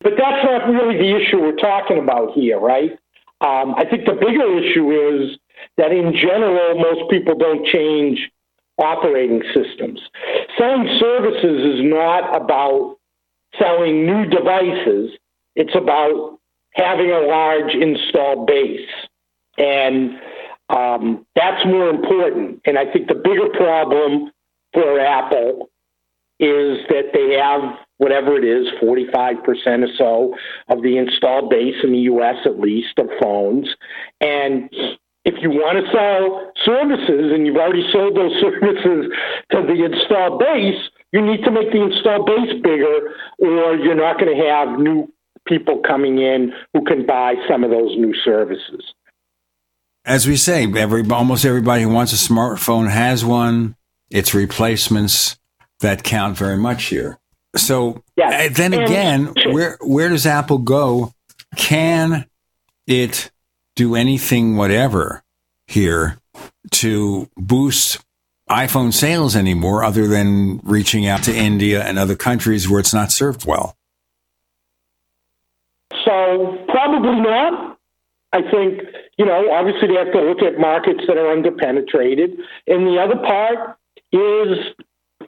S28: But that's not really the issue we're talking about here, right? Um, I think the bigger issue is that in general, most people don't change operating systems. Selling services is not about selling new devices, it's about having a large install base. And um, that's more important. And I think the bigger problem for Apple is that they have whatever it is, 45% or so of the installed base in the US at least of phones. And if you want to sell services and you've already sold those services to the install base, you need to make the install base bigger or you're not going to have new people coming in who can buy some of those new services.
S2: As we say, every almost everybody who wants a smartphone has one. It's replacements that count very much here. So yes. then again, where where does Apple go? Can it do anything whatever here to boost iPhone sales anymore other than reaching out to India and other countries where it's not served well?
S28: So, probably not. I think, you know, obviously they have to look at markets that are underpenetrated. And the other part is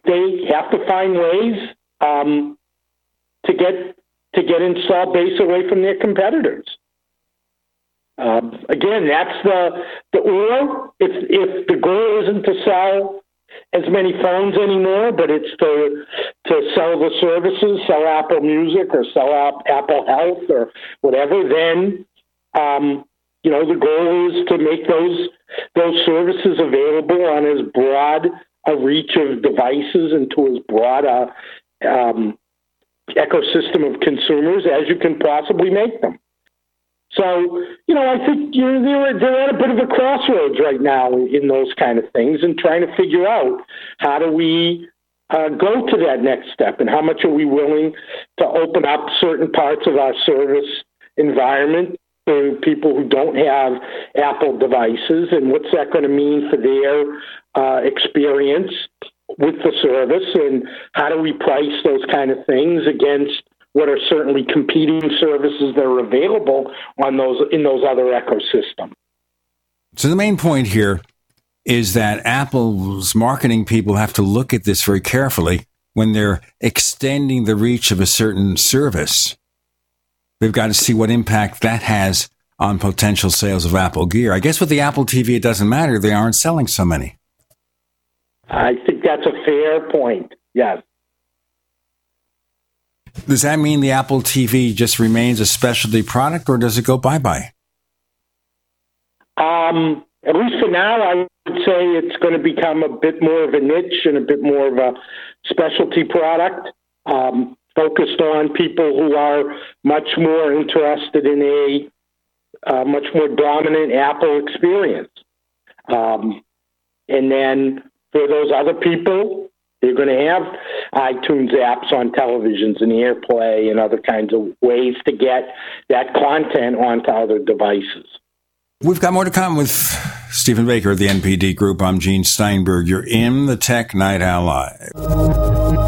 S28: they have to find ways um, to get to get installed base away from their competitors. Um, again, that's the the or if if the goal isn't to sell as many phones anymore, but it's to to sell the services, sell Apple Music or sell Apple Health or whatever, then um, you know the goal is to make those those services available on as broad a reach of devices and to as broad a um, ecosystem of consumers as you can possibly make them. So, you know, I think you know, they're, they're at a bit of a crossroads right now in those kind of things and trying to figure out how do we uh, go to that next step and how much are we willing to open up certain parts of our service environment for people who don't have Apple devices, and what's that going to mean for their uh, experience with the service, and how do we price those kind of things against what are certainly competing services that are available on those in those other ecosystems.
S2: So the main point here is that Apple's marketing people have to look at this very carefully when they're extending the reach of a certain service. They've got to see what impact that has on potential sales of Apple gear. I guess with the Apple TV, it doesn't matter. They aren't selling so many.
S28: I think that's a fair point. Yes.
S2: Does that mean the Apple TV just remains a specialty product or does it go bye bye?
S28: Um, at least for now, I would say it's going to become a bit more of a niche and a bit more of a specialty product, um, focused on people who are much more interested in a uh, much more dominant Apple experience. Um, and then for those other people, they're going to have iTunes apps on televisions and AirPlay and other kinds of ways to get that content onto other devices.
S2: We've got more to come with Stephen Baker of the NPD Group. I'm Gene Steinberg. You're in the Tech Night Live.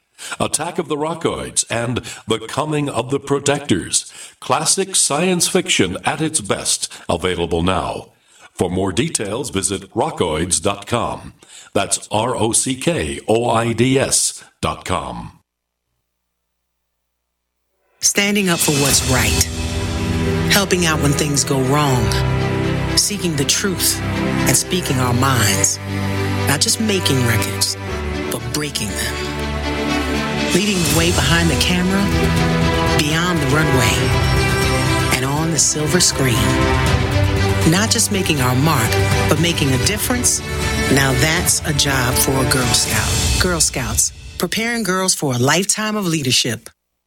S32: Attack of the Rockoids and The Coming of the Protectors. Classic science fiction at its best, available now. For more details, visit rockoids.com. That's R O C K O I D S.com.
S33: Standing up for what's right, helping out when things go wrong, seeking the truth, and speaking our minds. Not just making records, but breaking them. Leading the way behind the camera, beyond the runway, and on the silver screen. Not just making our mark, but making a difference. Now that's a job for a Girl Scout. Girl Scouts, preparing girls for a lifetime of leadership.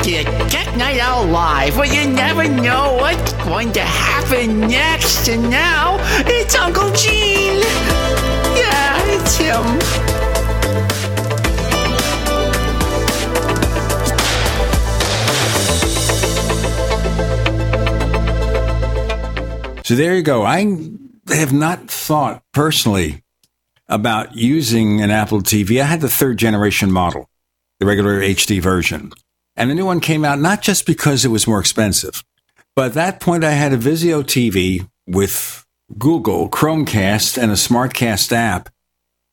S34: To Tech Night Owl Live, where you never know what's going to happen next. And now, it's Uncle Gene. Yeah, it's him.
S2: So there you go. I have not thought personally about using an Apple TV. I had the third generation model, the regular HD version. And the new one came out not just because it was more expensive, but at that point I had a Vizio TV with Google, Chromecast, and a Smartcast app.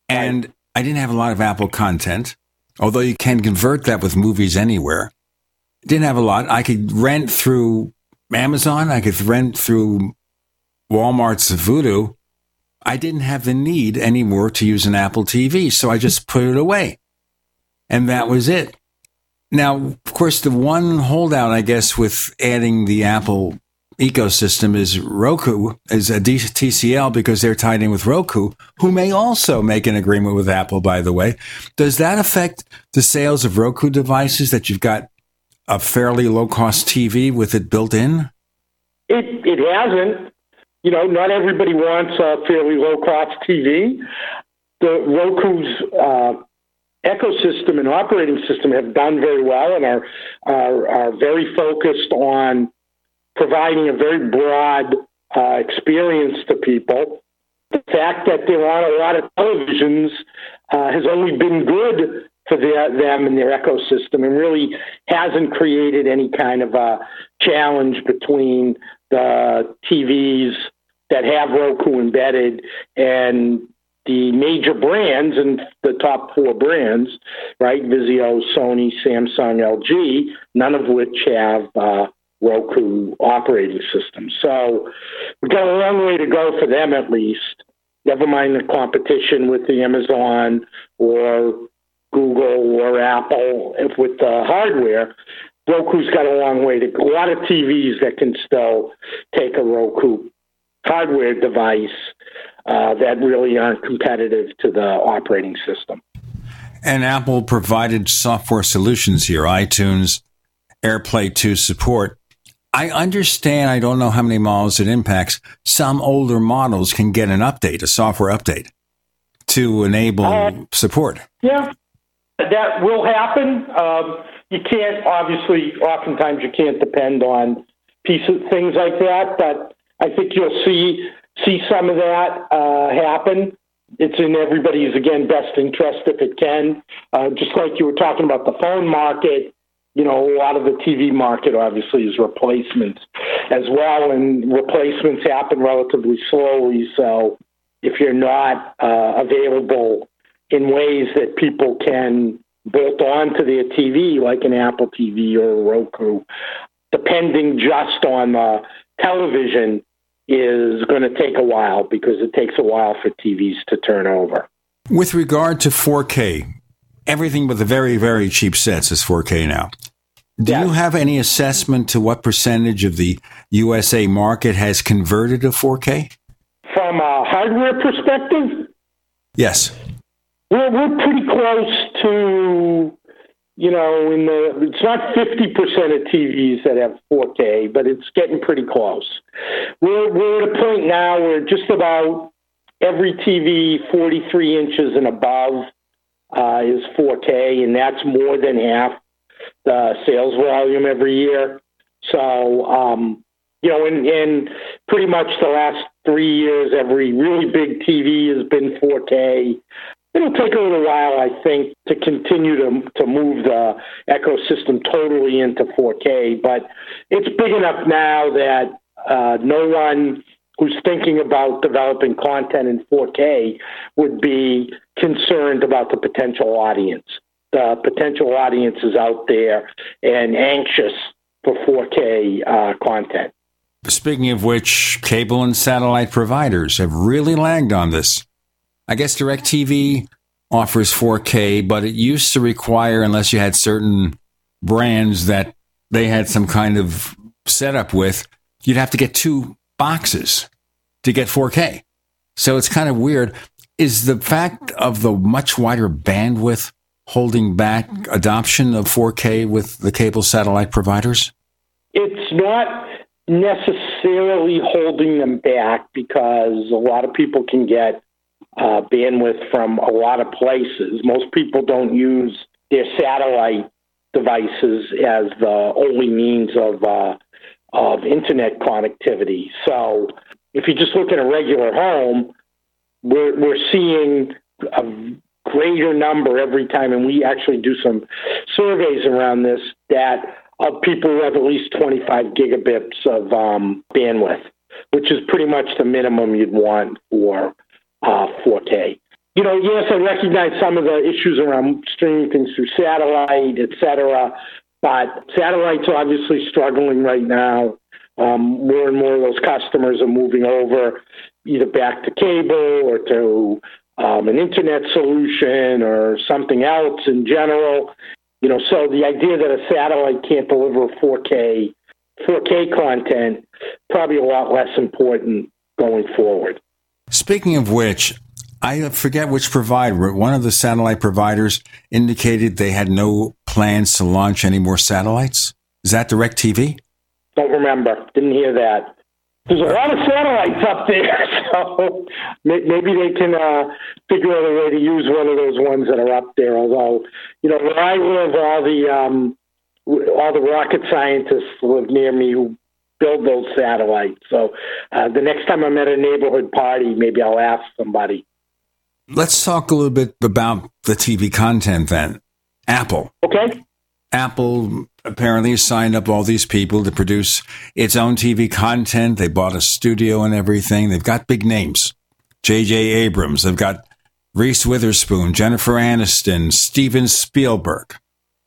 S2: And I didn't have a lot of Apple content, although you can convert that with movies anywhere. Didn't have a lot. I could rent through Amazon. I could rent through Walmart's Vudu. I didn't have the need anymore to use an Apple TV, so I just put it away. And that was it. Now, of course, the one holdout, I guess, with adding the Apple ecosystem is Roku, is a TCL because they're tied in with Roku, who may also make an agreement with Apple, by the way. Does that affect the sales of Roku devices that you've got a fairly low cost TV with it built in?
S28: It, it hasn't. You know, not everybody wants a fairly low cost TV. The Roku's uh, ecosystem and operating system have done very well and are, are, are very focused on providing a very broad uh, experience to people. The fact that there aren't a lot of televisions uh, has only been good for their, them and their ecosystem and really hasn't created any kind of a challenge between the TVs that have Roku embedded and the major brands and the top four brands, right? Vizio, Sony, Samsung, LG, none of which have uh, Roku operating system. So we've got a long way to go for them at least. Never mind the competition with the Amazon or Google or Apple if with the hardware. Roku's got a long way to go. A lot of TVs that can still take a Roku hardware device uh, that really aren't competitive to the operating system.
S2: And Apple provided software solutions here, iTunes, AirPlay 2 support. I understand, I don't know how many models it impacts. Some older models can get an update, a software update to enable uh, support.
S28: Yeah, that will happen. Um, you can't, obviously, oftentimes you can't depend on pieces, things like that, but I think you'll see see some of that uh, happen. It's in everybody's again best interest if it can. Uh, just like you were talking about the phone market, you know, a lot of the TV market obviously is replacements as well, and replacements happen relatively slowly. So if you're not uh, available in ways that people can bolt onto their TV, like an Apple TV or a Roku, depending just on the television is going to take a while because it takes a while for TVs to turn over.
S2: With regard to 4K, everything but the very, very cheap sets is 4K now. Do yes. you have any assessment to what percentage of the USA market has converted to 4K?
S28: From a hardware perspective?
S2: Yes.
S28: We're, we're pretty close to, you know, in the, it's not 50% of TVs that have 4K, but it's getting pretty close. We're, we're at a point now where just about every TV 43 inches and above uh, is 4K, and that's more than half the sales volume every year. So, um, you know, in, in pretty much the last three years, every really big TV has been 4K. It'll take a little while, I think, to continue to to move the ecosystem totally into 4K. But it's big enough now that uh, no one who's thinking about developing content in 4K would be concerned about the potential audience The potential audiences out there and anxious for 4K uh, content.
S2: Speaking of which, cable and satellite providers have really lagged on this. I guess DirecTV offers 4K, but it used to require, unless you had certain brands that they had some kind of setup with, you'd have to get two boxes to get 4K. So it's kind of weird. Is the fact of the much wider bandwidth holding back adoption of 4K with the cable satellite providers?
S28: It's not necessarily holding them back because a lot of people can get uh, bandwidth from a lot of places. Most people don't use their satellite devices as the only means of uh, of internet connectivity. So if you just look at a regular home, we're we're seeing a greater number every time, and we actually do some surveys around this that of people who have at least 25 gigabits of um, bandwidth, which is pretty much the minimum you'd want for uh, 4K. You know, yes, I recognize some of the issues around streaming things through satellite, et cetera, but satellite's obviously struggling right now. Um, more and more of those customers are moving over either back to cable or to um, an internet solution or something else in general. You know, so the idea that a satellite can't deliver 4K 4K content, probably a lot less important going forward.
S2: Speaking of which, I forget which provider, one of the satellite providers indicated they had no plans to launch any more satellites. Is that DirecTV?
S28: Don't remember. Didn't hear that. There's a lot of satellites up there, so maybe they can uh, figure out a way to use one of those ones that are up there. Although, you know, where I live, all the um, all the rocket scientists live near me who build those satellites. So uh, the next time I'm at a neighborhood party, maybe I'll ask somebody.
S2: Let's talk a little bit about the TV content then. Apple.
S28: Okay.
S2: Apple apparently signed up all these people to produce its own TV content. They bought a studio and everything. They've got big names. J.J. Abrams. They've got Reese Witherspoon, Jennifer Aniston, Steven Spielberg,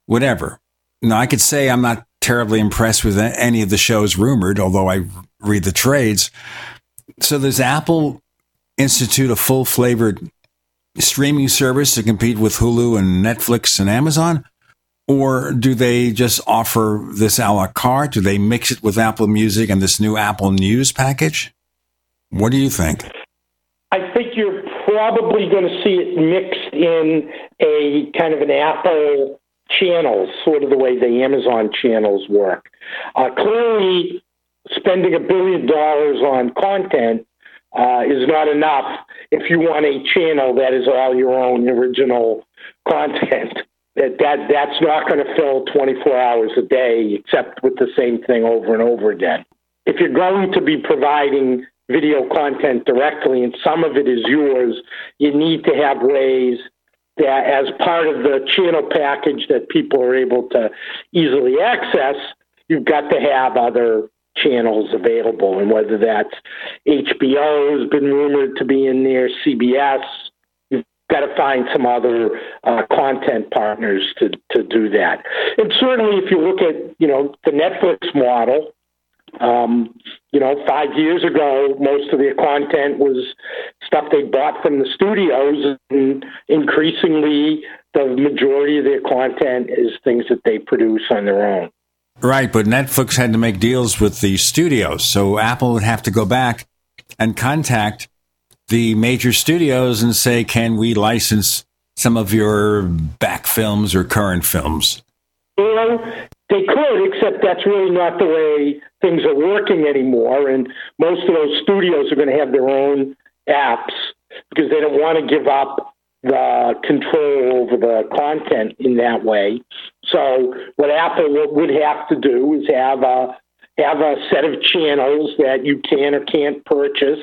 S2: whatever. Now, I could say I'm not terribly impressed with any of the shows rumored, although I read the trades. So does Apple institute a full flavored streaming service to compete with Hulu and Netflix and Amazon? Or do they just offer this a la carte? Do they mix it with Apple Music and this new Apple News package? What do you think?
S28: I think you're probably going to see it mixed in a kind of an Apple channels, sort of the way the Amazon channels work. Uh, clearly, spending a billion dollars on content uh, is not enough if you want a channel that is all your own original content. That, that that's not going to fill 24 hours a day, except with the same thing over and over again. If you're going to be providing video content directly, and some of it is yours, you need to have ways that as part of the channel package that people are able to easily access, you've got to have other channels available. And whether that's HBO has been rumored to be in there, CBS, you've got to find some other uh, content partners to, to do that. And certainly if you look at, you know, the Netflix model, um, you know, five years ago, most of their content was stuff they bought from the studios, and increasingly, the majority of their content is things that they produce on their own.
S2: Right, but Netflix had to make deals with the studios, so Apple would have to go back and contact the major studios and say, "Can we license some of your back films or current films?"
S28: Well, they could, except that's really not the way things are working anymore. And most of those studios are going to have their own apps because they don't want to give up the control over the content in that way. So what Apple would have to do is have a have a set of channels that you can or can't purchase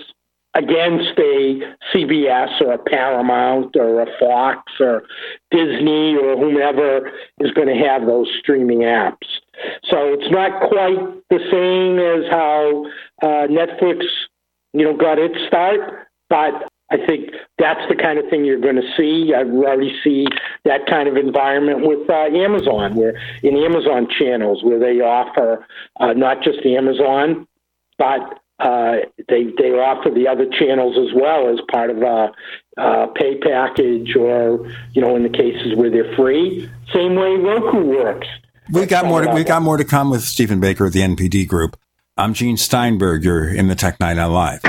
S28: against a CBS or a Paramount or a Fox or Disney or whomever is going to have those streaming apps. So it's not quite the same as how uh, Netflix, you know, got its start, but I think that's the kind of thing you're going to see. I already see that kind of environment with uh, Amazon, where in Amazon channels, where they offer uh, not just Amazon, but uh, they they offer the other channels as well as part of a, a pay package, or you know, in the cases where they're free. Same way Roku works.
S2: We got more. To, we got more to come with Stephen Baker of the NPD Group. I'm Gene Steinberg. You're in the Tech Night Owl Live.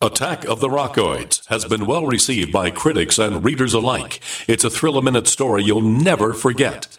S32: Attack of the Rockoids has been well received by critics and readers alike. It's a thrill a minute story you'll never forget.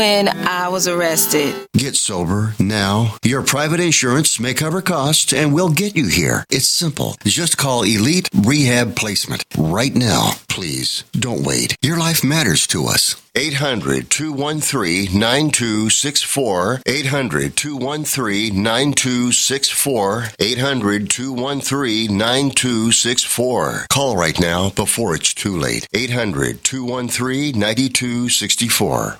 S35: I was arrested.
S25: Get sober now. Your private insurance may cover costs and we'll get you here. It's simple. Just call Elite Rehab Placement right now. Please don't wait. Your life matters to us. 800 213 9264. 800 213 9264. 800 213 9264. Call right now before it's too late. 800 213 9264.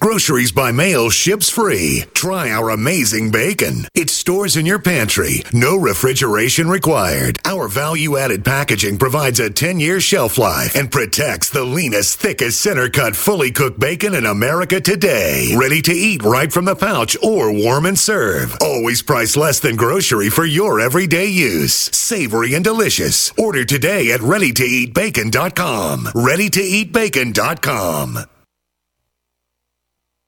S36: Groceries by mail ships free. Try our amazing bacon. It stores in your pantry. No refrigeration required. Our value added packaging provides a 10 year shelf life and protects the leanest, thickest center cut, fully cooked bacon in America today. Ready to eat right from the pouch or warm and serve. Always priced less than grocery for your everyday use. Savory and delicious. Order today at readytoeatbacon.com. Readytoeatbacon.com.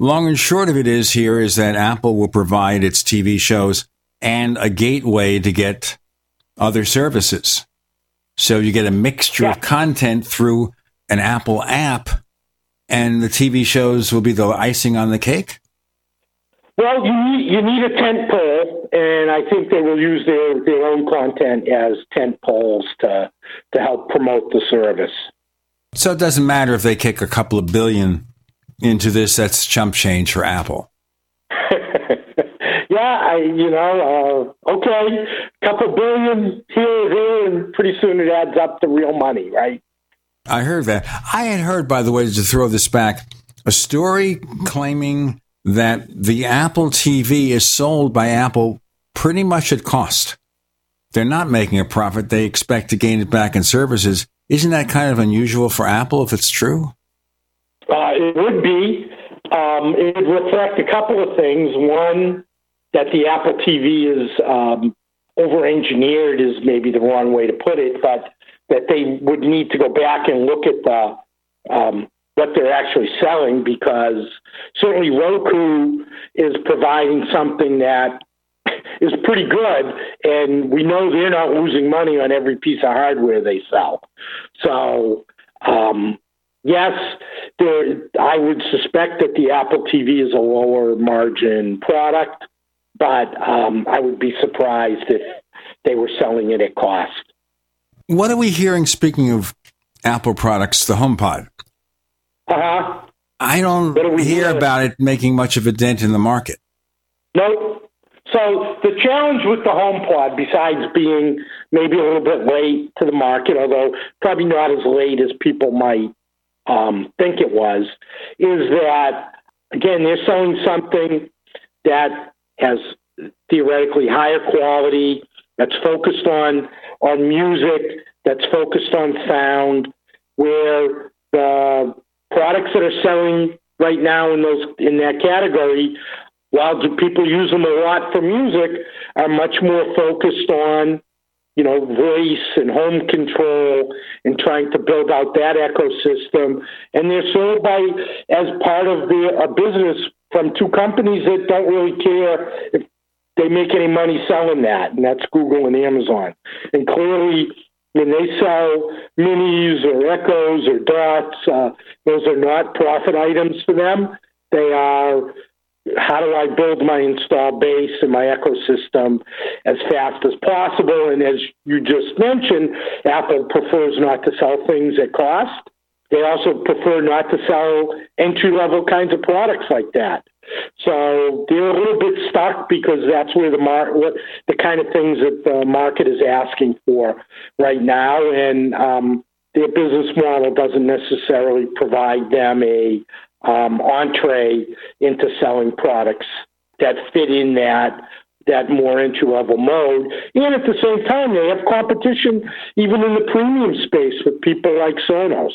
S2: Long and short of it is here is that Apple will provide its TV shows and a gateway to get other services. So you get a mixture yeah. of content through an Apple app, and the TV shows will be the icing on the cake.
S28: Well, you need you need a tent pole, and I think they will use their, their own content as tent poles to to help promote the service.
S2: So it doesn't matter if they kick a couple of billion into this, that's chump change for Apple.
S28: yeah, I, you know, uh, okay, couple billion here, and there, and pretty soon it adds up to real money, right?
S2: I heard that. I had heard, by the way, to throw this back, a story claiming that the Apple TV is sold by Apple pretty much at cost. They're not making a profit. They expect to gain it back in services. Isn't that kind of unusual for Apple if it's true?
S28: Uh, it would be. Um, it would reflect a couple of things. One, that the Apple TV is um, over engineered is maybe the wrong way to put it, but that they would need to go back and look at the um, what they're actually selling because certainly Roku is providing something that is pretty good, and we know they're not losing money on every piece of hardware they sell. So um, yes, there, I would suspect that the Apple TV is a lower margin product, but um, I would be surprised if they were selling it at cost.
S2: What are we hearing, speaking of Apple products, the HomePod?
S28: Uh huh.
S2: I don't hear
S28: hearing?
S2: about it making much of a dent in the market.
S28: Nope. So the challenge with the HomePod, besides being maybe a little bit late to the market, although probably not as late as people might um, think it was, is that again they're selling something that has theoretically higher quality, that's focused on on music, that's focused on sound, where the products that are selling right now in those in that category while people use them a lot for music, are much more focused on, you know, voice and home control and trying to build out that ecosystem. And they're sold by as part of the a business from two companies that don't really care if they make any money selling that, and that's Google and Amazon. And clearly, when they sell minis or echoes or dots, uh, those are not profit items for them. They are how do I build my install base and my ecosystem as fast as possible? And as you just mentioned, Apple prefers not to sell things at cost. They also prefer not to sell entry level kinds of products like that. So they're a little bit stuck because that's where the mar- what the kind of things that the market is asking for right now, and um, their business model doesn't necessarily provide them a um, entree into selling products that fit in that that more entry level mode. And at the same time, they have competition even in the premium space with people like Sonos.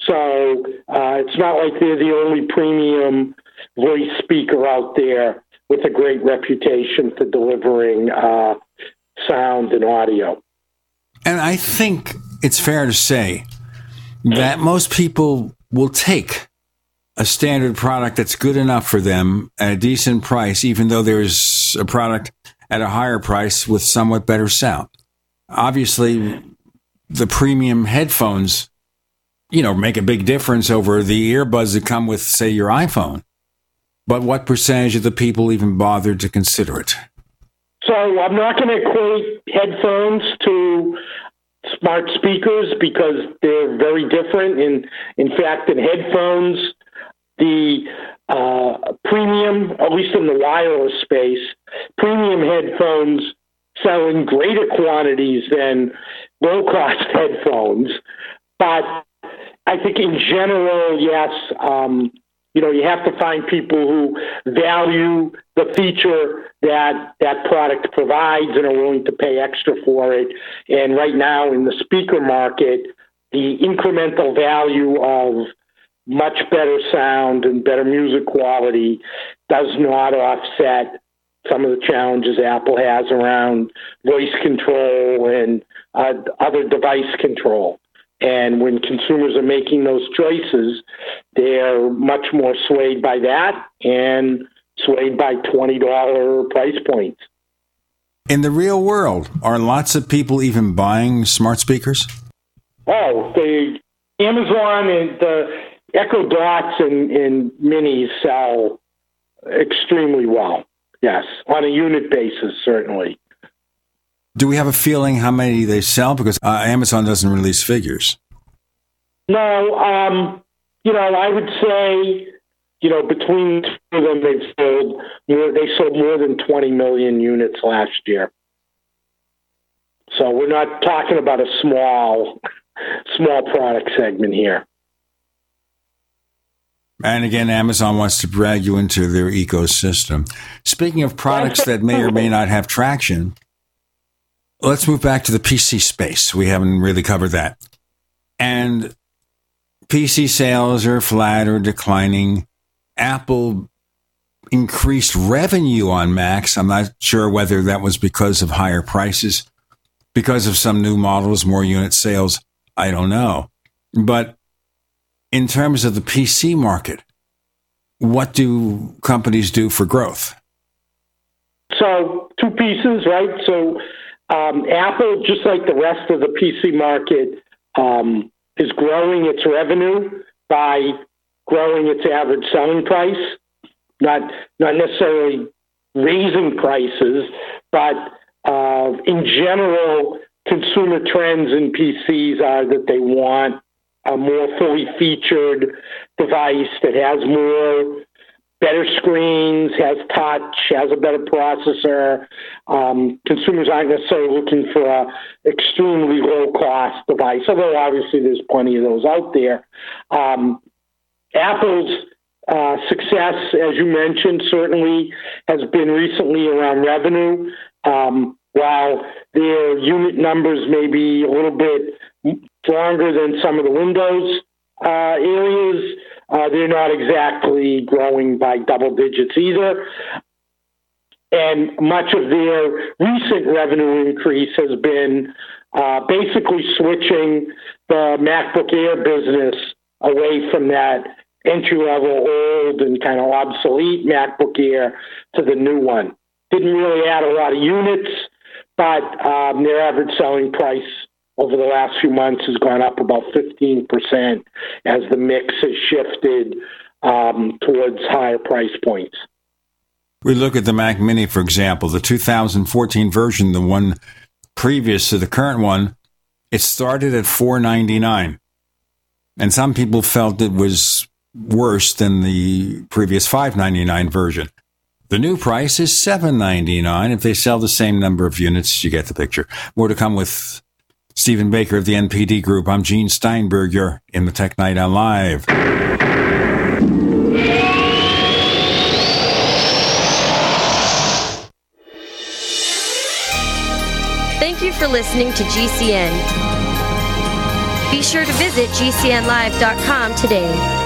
S28: So uh, it's not like they're the only premium voice speaker out there with a great reputation for delivering uh, sound and audio.
S2: And I think it's fair to say that most people will take a standard product that's good enough for them at a decent price, even though there's a product at a higher price with somewhat better sound. Obviously, the premium headphones, you know, make a big difference over the earbuds that come with, say, your iPhone. But what percentage of the people even bother to consider it?
S28: So I'm not going to equate headphones to smart speakers because they're very different. In in fact, in headphones, the uh, premium, at least in the wireless space, premium headphones sell in greater quantities than low cost headphones. But I think in general, yes, um, you know, you have to find people who value the feature that that product provides and are willing to pay extra for it. And right now in the speaker market, the incremental value of much better sound and better music quality does not offset some of the challenges Apple has around voice control and uh, other device control. And when consumers are making those choices, they're much more swayed by that and swayed by $20 price points.
S2: In the real world, are lots of people even buying smart speakers?
S28: Oh, the Amazon and the Echo Dots and, and Minis sell extremely well. Yes, on a unit basis, certainly.
S2: Do we have a feeling how many they sell? Because uh, Amazon doesn't release figures.
S28: No, um, you know, I would say, you know, between the two of them, they've sold more. They sold more than 20 million units last year. So we're not talking about a small, small product segment here.
S2: And again, Amazon wants to drag you into their ecosystem. Speaking of products that may or may not have traction, let's move back to the PC space. We haven't really covered that. And PC sales are flat or declining. Apple increased revenue on Macs. I'm not sure whether that was because of higher prices, because of some new models, more unit sales. I don't know. But in terms of the PC market, what do companies do for growth?
S28: So, two pieces, right? So, um, Apple, just like the rest of the PC market, um, is growing its revenue by growing its average selling price, not not necessarily raising prices, but uh, in general, consumer trends in PCs are that they want a more fully featured device that has more better screens, has touch, has a better processor. Um, consumers aren't necessarily looking for an extremely low cost device, although obviously there's plenty of those out there. Um, Apple's uh, success, as you mentioned, certainly has been recently around revenue. Um, while their unit numbers may be a little bit stronger than some of the Windows uh, areas, uh, they're not exactly growing by double digits either. And much of their recent revenue increase has been uh, basically switching the MacBook Air business away from that entry level old and kind of obsolete MacBook Air to the new one. Didn't really add a lot of units, but um, their average selling price over the last few months has gone up about 15% as the mix has shifted um, towards higher price points.
S2: We look at the Mac Mini, for example, the 2014 version, the one previous to the current one, it started at 499 and some people felt it was worse than the previous 599 version. The new price is 799 if they sell the same number of units, you get the picture. More to come with Stephen Baker of the NPD Group. I'm Gene Steinberg. You're in the Tech Night Owl Live.
S10: Thank you for listening to GCN. Be sure to visit GCNlive.com today.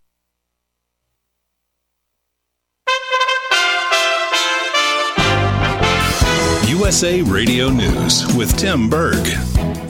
S22: USA Radio News with Tim Berg.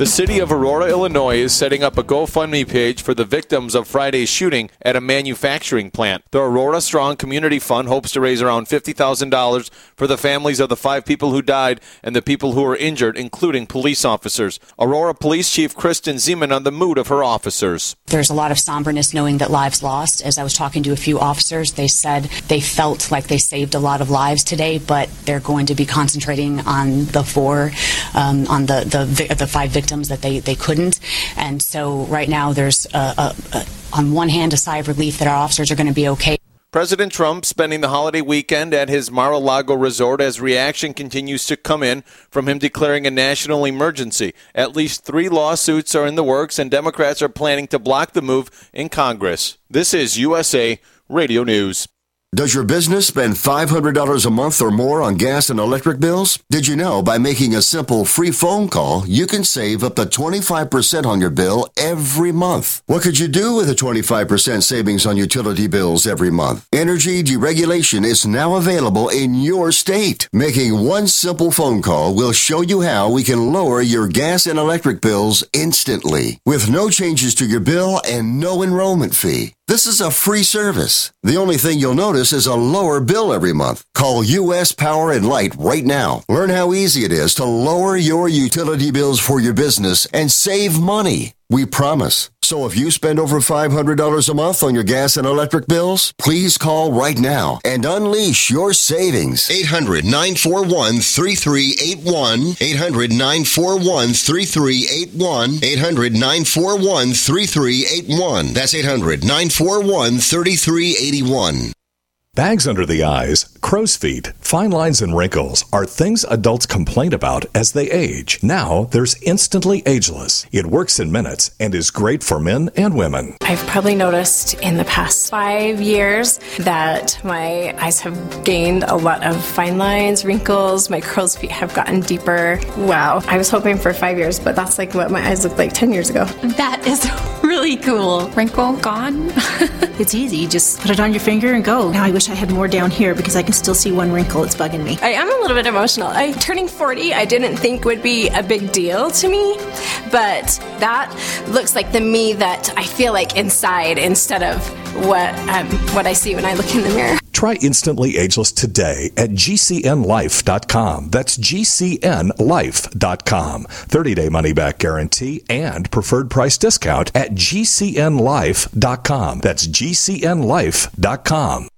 S23: The city of Aurora, Illinois is setting up a GoFundMe page for the victims of Friday's shooting at a manufacturing plant. The Aurora Strong Community Fund hopes to raise around $50,000 for the families of the five people who died and the people who were injured, including police officers. Aurora Police Chief Kristen Ziman on the mood of her officers.
S24: There's a lot of somberness knowing that lives lost. As I was talking to a few officers, they said they felt like they saved a lot of lives today, but they're going to be concentrating on the four, um, on the, the, the five victims victims that they, they couldn't. And so right now there's, a, a, a, on one hand, a sigh of relief that our officers are going to be okay.
S23: President Trump spending the holiday weekend at his Mar-a-Lago resort as reaction continues to come in from him declaring a national emergency. At least three lawsuits are in the works, and Democrats are planning to block the move in Congress. This is USA Radio News.
S25: Does your business spend $500 a month or more on gas and electric bills? Did you know by making a simple free phone call, you can save up to 25% on your bill every month? What could you do with a 25% savings on utility bills every month? Energy deregulation is now available in your state. Making one simple phone call will show you how we can lower your gas and electric bills instantly with no changes to your bill and no enrollment fee. This is a free service. The only thing you'll notice is a lower bill every month. Call US Power and Light right now. Learn how easy it is to lower your utility bills for your business and save money. We promise. So if you spend over $500 a month on your gas and electric bills, please call right now and unleash your savings. 800 941 3381. 800 941 3381. 800 941 3381. That's 800 941 3381.
S37: Bags under the eyes, crow's feet, fine lines, and wrinkles are things adults complain about as they age. Now there's Instantly Ageless. It works in minutes and is great for men and women.
S38: I've probably noticed in the past five years that my eyes have gained a lot of fine lines, wrinkles, my crow's feet have gotten deeper. Wow. I was hoping for five years, but that's like what my eyes looked like 10 years ago.
S39: That is really cool. Wrinkle gone.
S40: it's easy. Just put it on your finger and go. Now I wish I had more down here because I can still see one wrinkle. It's bugging me.
S38: I am a little bit emotional. I turning 40, I didn't think would be a big deal to me, but that looks like the me that I feel like inside instead of what um, what I see when I look in the mirror.
S37: Try Instantly Ageless today at gcnlife.com. That's gcnlife.com. 30 day money back guarantee and preferred price discount at gcnlife.com. That's gcnlife.com.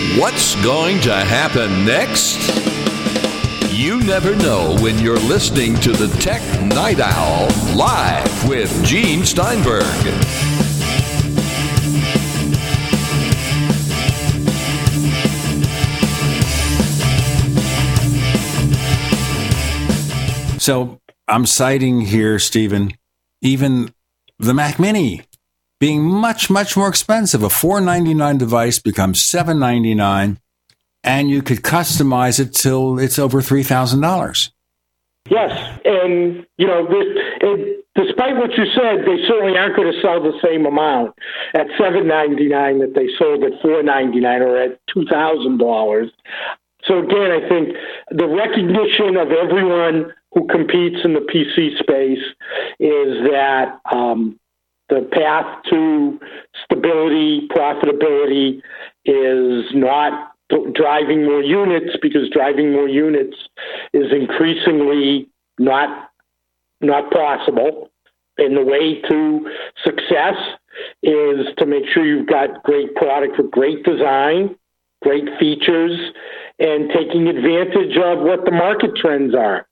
S31: What's going to happen next? You never know when you're listening to the Tech Night Owl live with Gene Steinberg.
S2: So I'm citing here, Stephen, even the Mac Mini being much, much more expensive. A 499 device becomes 799 and you could customize it till it's over $3,000.
S28: Yes, and you know, this, it, despite what you said, they certainly aren't going to sell the same amount at seven ninety nine that they sold at four ninety nine or at two thousand dollars. So again, I think the recognition of everyone who competes in the PC space is that um, the path to stability, profitability is not driving more units because driving more units is increasingly not not possible. And the way to success is to make sure you've got great product with great design, great features, and taking advantage of what the market trends are.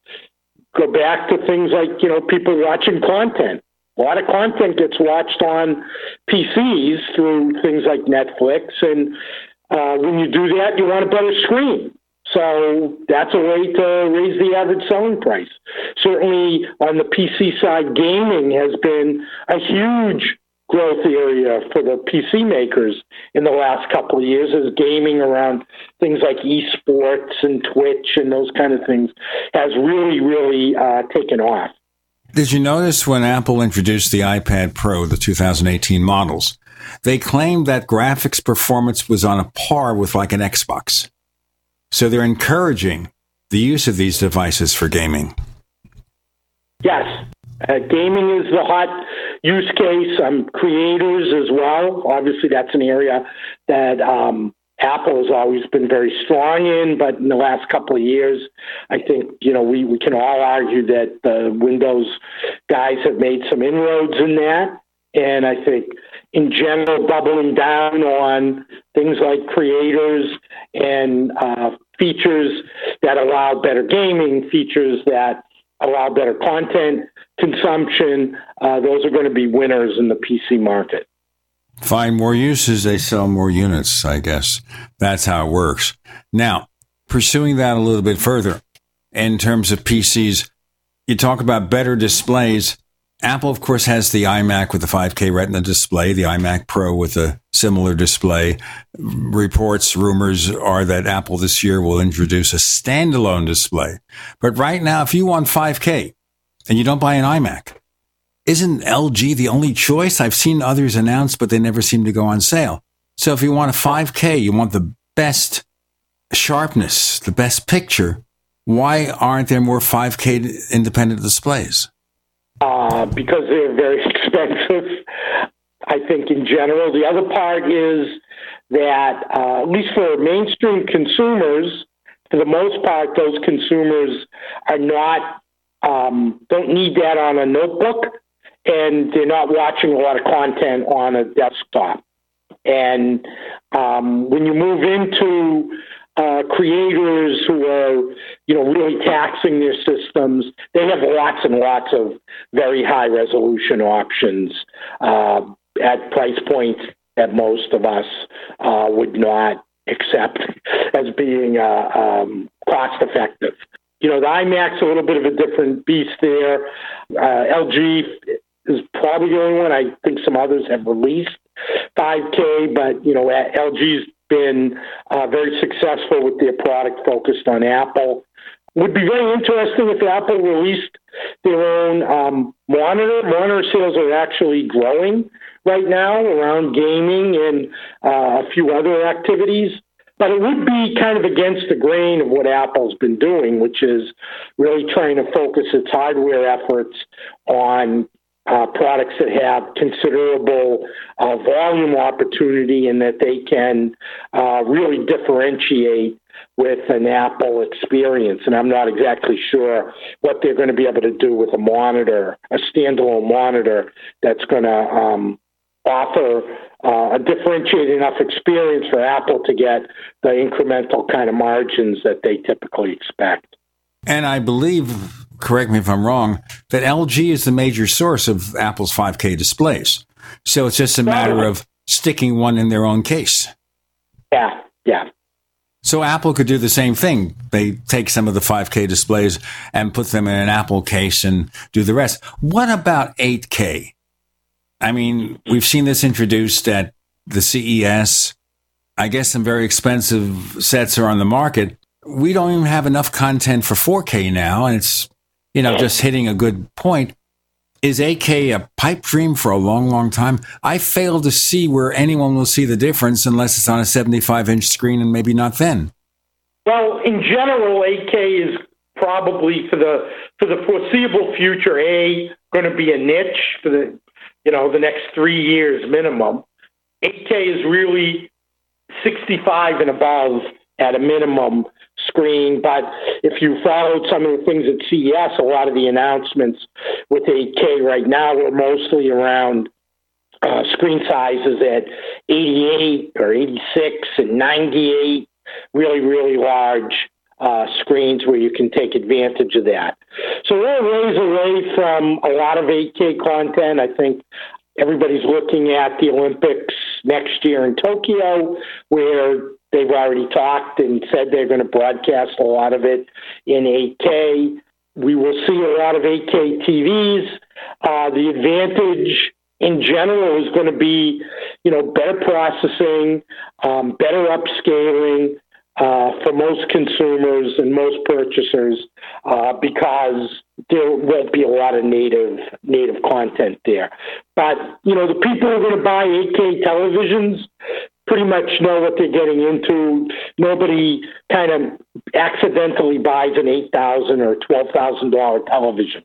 S28: Go back to things like, you know, people watching content. A lot of content gets watched on PCs through things like Netflix, and uh, when you do that, you want a better screen. So that's a way to raise the average selling price. Certainly on the PC side, gaming has been a huge growth area for the PC makers in the last couple of years as gaming around things like esports and Twitch and those kind of things has really, really uh, taken off.
S2: Did you notice when Apple introduced the iPad Pro, the 2018 models, they claimed that graphics performance was on a par with like an Xbox. So they're encouraging the use of these devices for gaming.
S28: Yes. Uh, gaming is the hot use case. Um, creators as well. Obviously, that's an area that um, Apple has always been very strong in, but in the last couple of years, I think you know we, we can all argue that the Windows guys have made some inroads in that, and I think in general doubling down on things like creators and uh, features that allow better gaming, features that allow better content consumption. Uh, those are going to be winners in the PC market.
S2: Find more uses, they sell more units, I guess. That's how it works. Now, pursuing that a little bit further, in terms of PCs, you talk about better displays. Apple, of course, has the iMac with the 5K Retina display, the iMac Pro with a similar display. Reports, rumors are that Apple this year will introduce a standalone display. But right now, if you want 5K and you don't buy an iMac, isn't LG the only choice? I've seen others announced, but they never seem to go on sale. So if you want a 5K, you want the best sharpness, the best picture, why aren't there more 5K independent displays?
S28: uh, because they're very expensive. I think in general. The other part is that, uh, at least for mainstream consumers, for the most part, those consumers are not um, don't need that on a notebook, and they're not watching a lot of content on a desktop. And um, when you move into uh, creators who are, you know, really taxing their systems, they have lots and lots of very high resolution options uh, at price points that most of us uh, would not accept as being uh, um, cost effective. You know, the iMac's a little bit of a different beast there. Uh, LG is probably the only one. I think some others have released 5K, but you know, LG's been uh, very successful with their product focused on Apple. Would be very interesting if Apple released their own um, monitor. Monitor sales are actually growing right now around gaming and uh, a few other activities. But it would be kind of against the grain of what Apple's been doing, which is really trying to focus its hardware efforts on uh, products that have considerable uh, volume opportunity and that they can uh, really differentiate with an Apple experience. And I'm not exactly sure what they're going to be able to do with a monitor, a standalone monitor that's going to um, offer uh, a differentiated enough experience for Apple to get the incremental kind of margins that they typically expect.
S2: And I believe, correct me if I'm wrong, that LG is the major source of Apple's 5K displays. So it's just a matter of sticking one in their own case.
S28: Yeah, yeah.
S2: So Apple could do the same thing. They take some of the 5K displays and put them in an Apple case and do the rest. What about 8K? I mean, we've seen this introduced at the CES. I guess some very expensive sets are on the market. We don't even have enough content for 4K now, and it's, you know, just hitting a good point. Is 8K a pipe dream for a long, long time? I fail to see where anyone will see the difference unless it's on a 75 inch screen and maybe not then.
S28: Well, in general, 8K is probably for the for the foreseeable future a going to be a niche for the you know, the next three years minimum. 8K is really 65 and above at a minimum screen. But if you followed some of the things at CES, a lot of the announcements with 8K right now are mostly around uh, screen sizes at 88 or 86 and 98, really, really large uh, screens where you can take advantage of that. So we're ways away from a lot of 8K content. I think everybody's looking at the Olympics next year in Tokyo, where they've already talked and said they're going to broadcast a lot of it in 8K. We will see a lot of 8K TVs. Uh, the advantage in general is going to be, you know, better processing, um, better upscaling, uh, for most consumers and most purchasers uh, because there won't be a lot of native native content there. But you know, the people who are going to buy 8K televisions pretty much know what they're getting into. Nobody kind of accidentally buys an eight thousand or twelve thousand dollar television.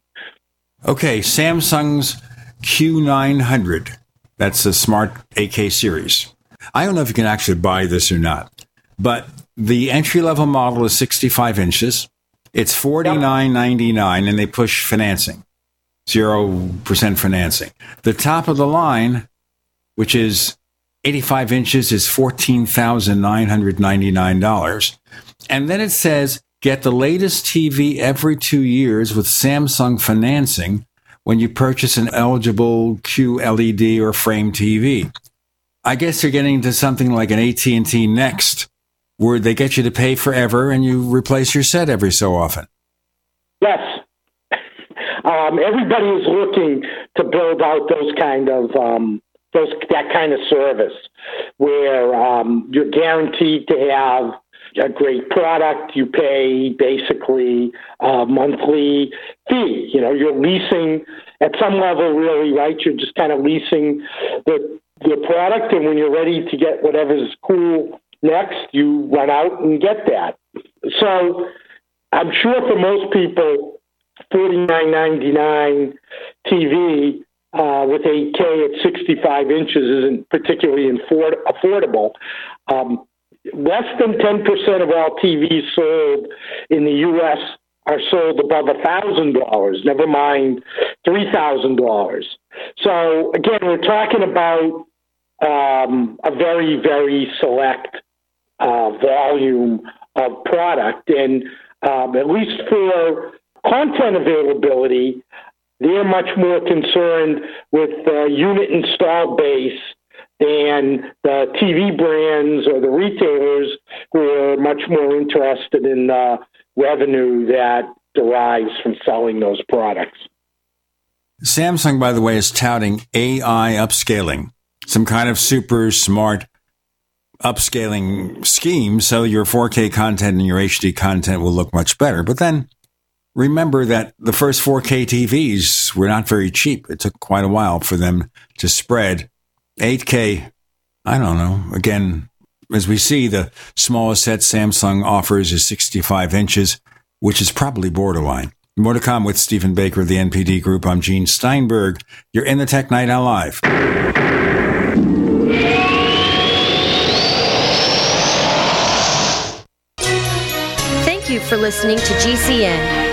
S2: Okay, Samsung's Q900. That's a smart 8K series. I don't know if you can actually buy this or not, but the entry level model is 65 inches. It's 49.99 and they push financing. 0% financing. The top of the line, which is 85 inches is $14,999. And then it says get the latest TV every 2 years with Samsung financing when you purchase an eligible QLED or frame TV. I guess you're getting to something like an AT&T Next where they get you to pay forever and you replace your set every so often.
S28: Yes. Um, everybody is looking to build out those kind of um, those that kind of service where um, you're guaranteed to have a great product. You pay basically a monthly fee. You know, you're leasing at some level, really, right? You're just kind of leasing the the product, and when you're ready to get whatever's cool next, you run out and get that. So I'm sure for most people, forty nine ninety nine TV uh, with 8K at 65 inches isn't particularly afford- affordable. Um, less than 10% of all TVs sold in the U.S. are sold above a thousand dollars. Never mind three thousand dollars. So again, we're talking about um, a very very select uh, volume of product, and um, at least for content availability, they're much more concerned with the unit install base than the TV brands or the retailers who are much more interested in the revenue that derives from selling those products.
S2: Samsung, by the way, is touting AI upscaling, some kind of super smart upscaling scheme so your 4K content and your HD content will look much better. But then remember that the first 4K TVs were not very cheap. It took quite a while for them to spread. 8K, I don't know. Again, as we see, the smallest set Samsung offers is 65 inches, which is probably borderline. More to come with Stephen Baker of the NPD Group. I'm Gene Steinberg. You're in the Tech Night Owl Live.
S10: Thank you for listening to GCN.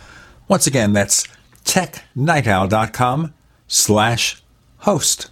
S2: Once again, that's technightowl.com slash host.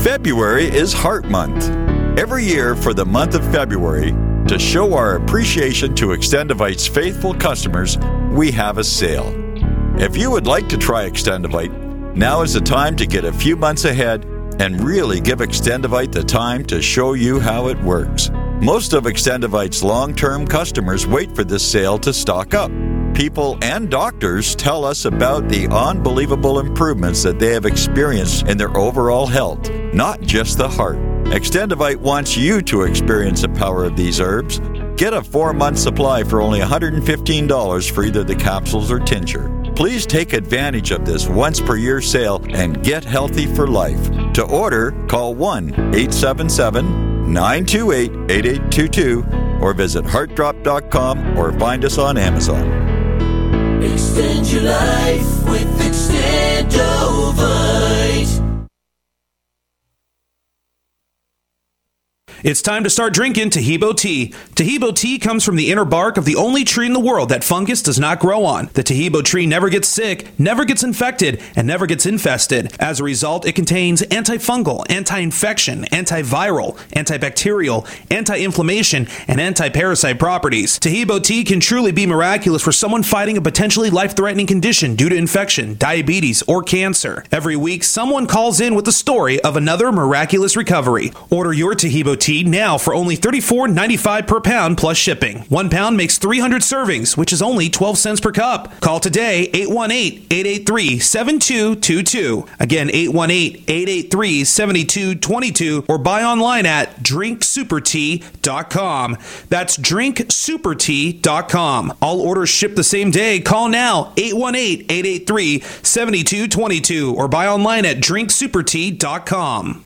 S27: February is Heart Month. Every year for the month of February, to show our appreciation to Extendivite's faithful customers, we have a sale. If you would like to try Extendivite, now is the time to get a few months ahead and really give Extendivite the time to show you how it works. Most of Extendivite's long term customers wait for this sale to stock up people and doctors tell us about the unbelievable improvements that they have experienced in their overall health, not just the heart. Extendivite wants you to experience the power of these herbs. Get a four month supply for only $115 for either the capsules or tincture. Please take advantage of this once per year sale and get healthy for life. To order, call 1 877 928 8822 or visit heartdrop.com or find us on Amazon.
S41: Extend your life with Extendovite.
S42: It's time to start drinking Taheebo tea. Taheebo tea comes from the inner bark of the only tree in the world that fungus does not grow on. The Taheebo tree never gets sick, never gets infected, and never gets infested. As a result, it contains antifungal, anti-infection, antiviral, antibacterial, anti-inflammation, and anti-parasite properties. Taheebo tea can truly be miraculous for someone fighting a potentially life-threatening condition due to infection, diabetes, or cancer. Every week, someone calls in with the story of another miraculous recovery. Order your Taheebo tea now for only $34.95 per pound plus shipping. One pound makes 300 servings, which is only 12 cents per cup. Call today 818 883 7222. Again, 818 883 7222 or buy online at drinksupertea.com. That's drinksupertea.com. All orders ship the same day. Call now 818 883 7222 or buy online at drinksupertea.com.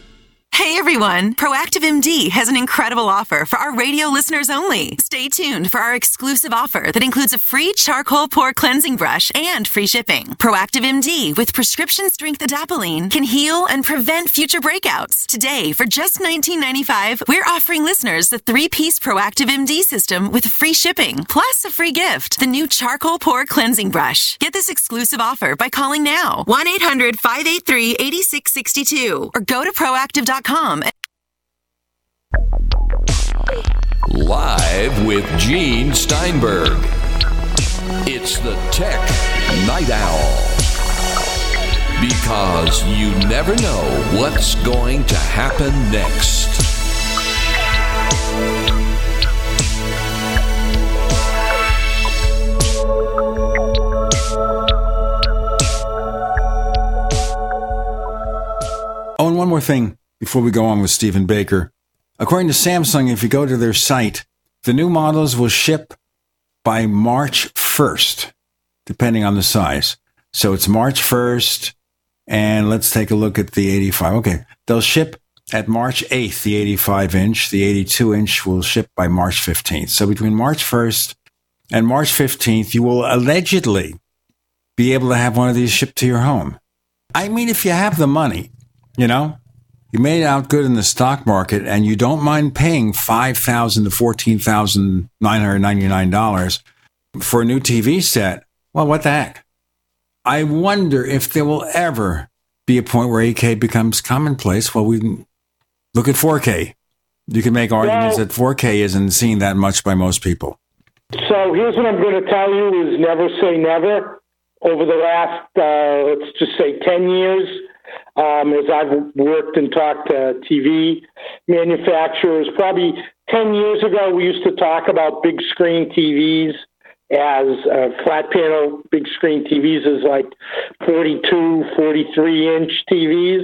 S43: Hey everyone! Proactiv MD has an incredible offer for our radio listeners only. Stay tuned for our exclusive offer that includes a free charcoal pore cleansing brush and free shipping. Proactiv MD with prescription strength adapalene can heal and prevent future breakouts. Today, for just $19.95, we're offering listeners the three-piece Proactiv MD system with free shipping, plus a free gift, the new charcoal pore cleansing brush. Get this exclusive offer by calling now 1-800-583-8662 or go to proactiv.com
S31: Live with Gene Steinberg. It's the Tech Night Owl. Because you never know what's going to happen next.
S2: Oh, and one more thing before we go on with Stephen Baker. According to Samsung, if you go to their site, the new models will ship by March 1st, depending on the size. So it's March 1st, and let's take a look at the 85. Okay, they'll ship at March 8th, the 85 inch. The 82 inch will ship by March 15th. So between March 1st and March 15th, you will allegedly be able to have one of these shipped to your home. I mean, if you have the money, you know, you made out good in the stock market and you don't mind paying 5,000 to $14,999 for a new TV set, well, what the heck? I wonder if there will ever be a point where 8K becomes commonplace. Well, we look at 4K. You can make arguments
S28: Well-
S2: that 4K isn't seen that much by most people.
S28: So here's what I'm going to tell you: is never say never. Over the last, uh, let's just say, ten years, um, as I've worked and talked to TV manufacturers, probably ten years ago, we used to talk about big screen TVs as uh, flat panel big screen TVs as like 42, 43 inch TVs.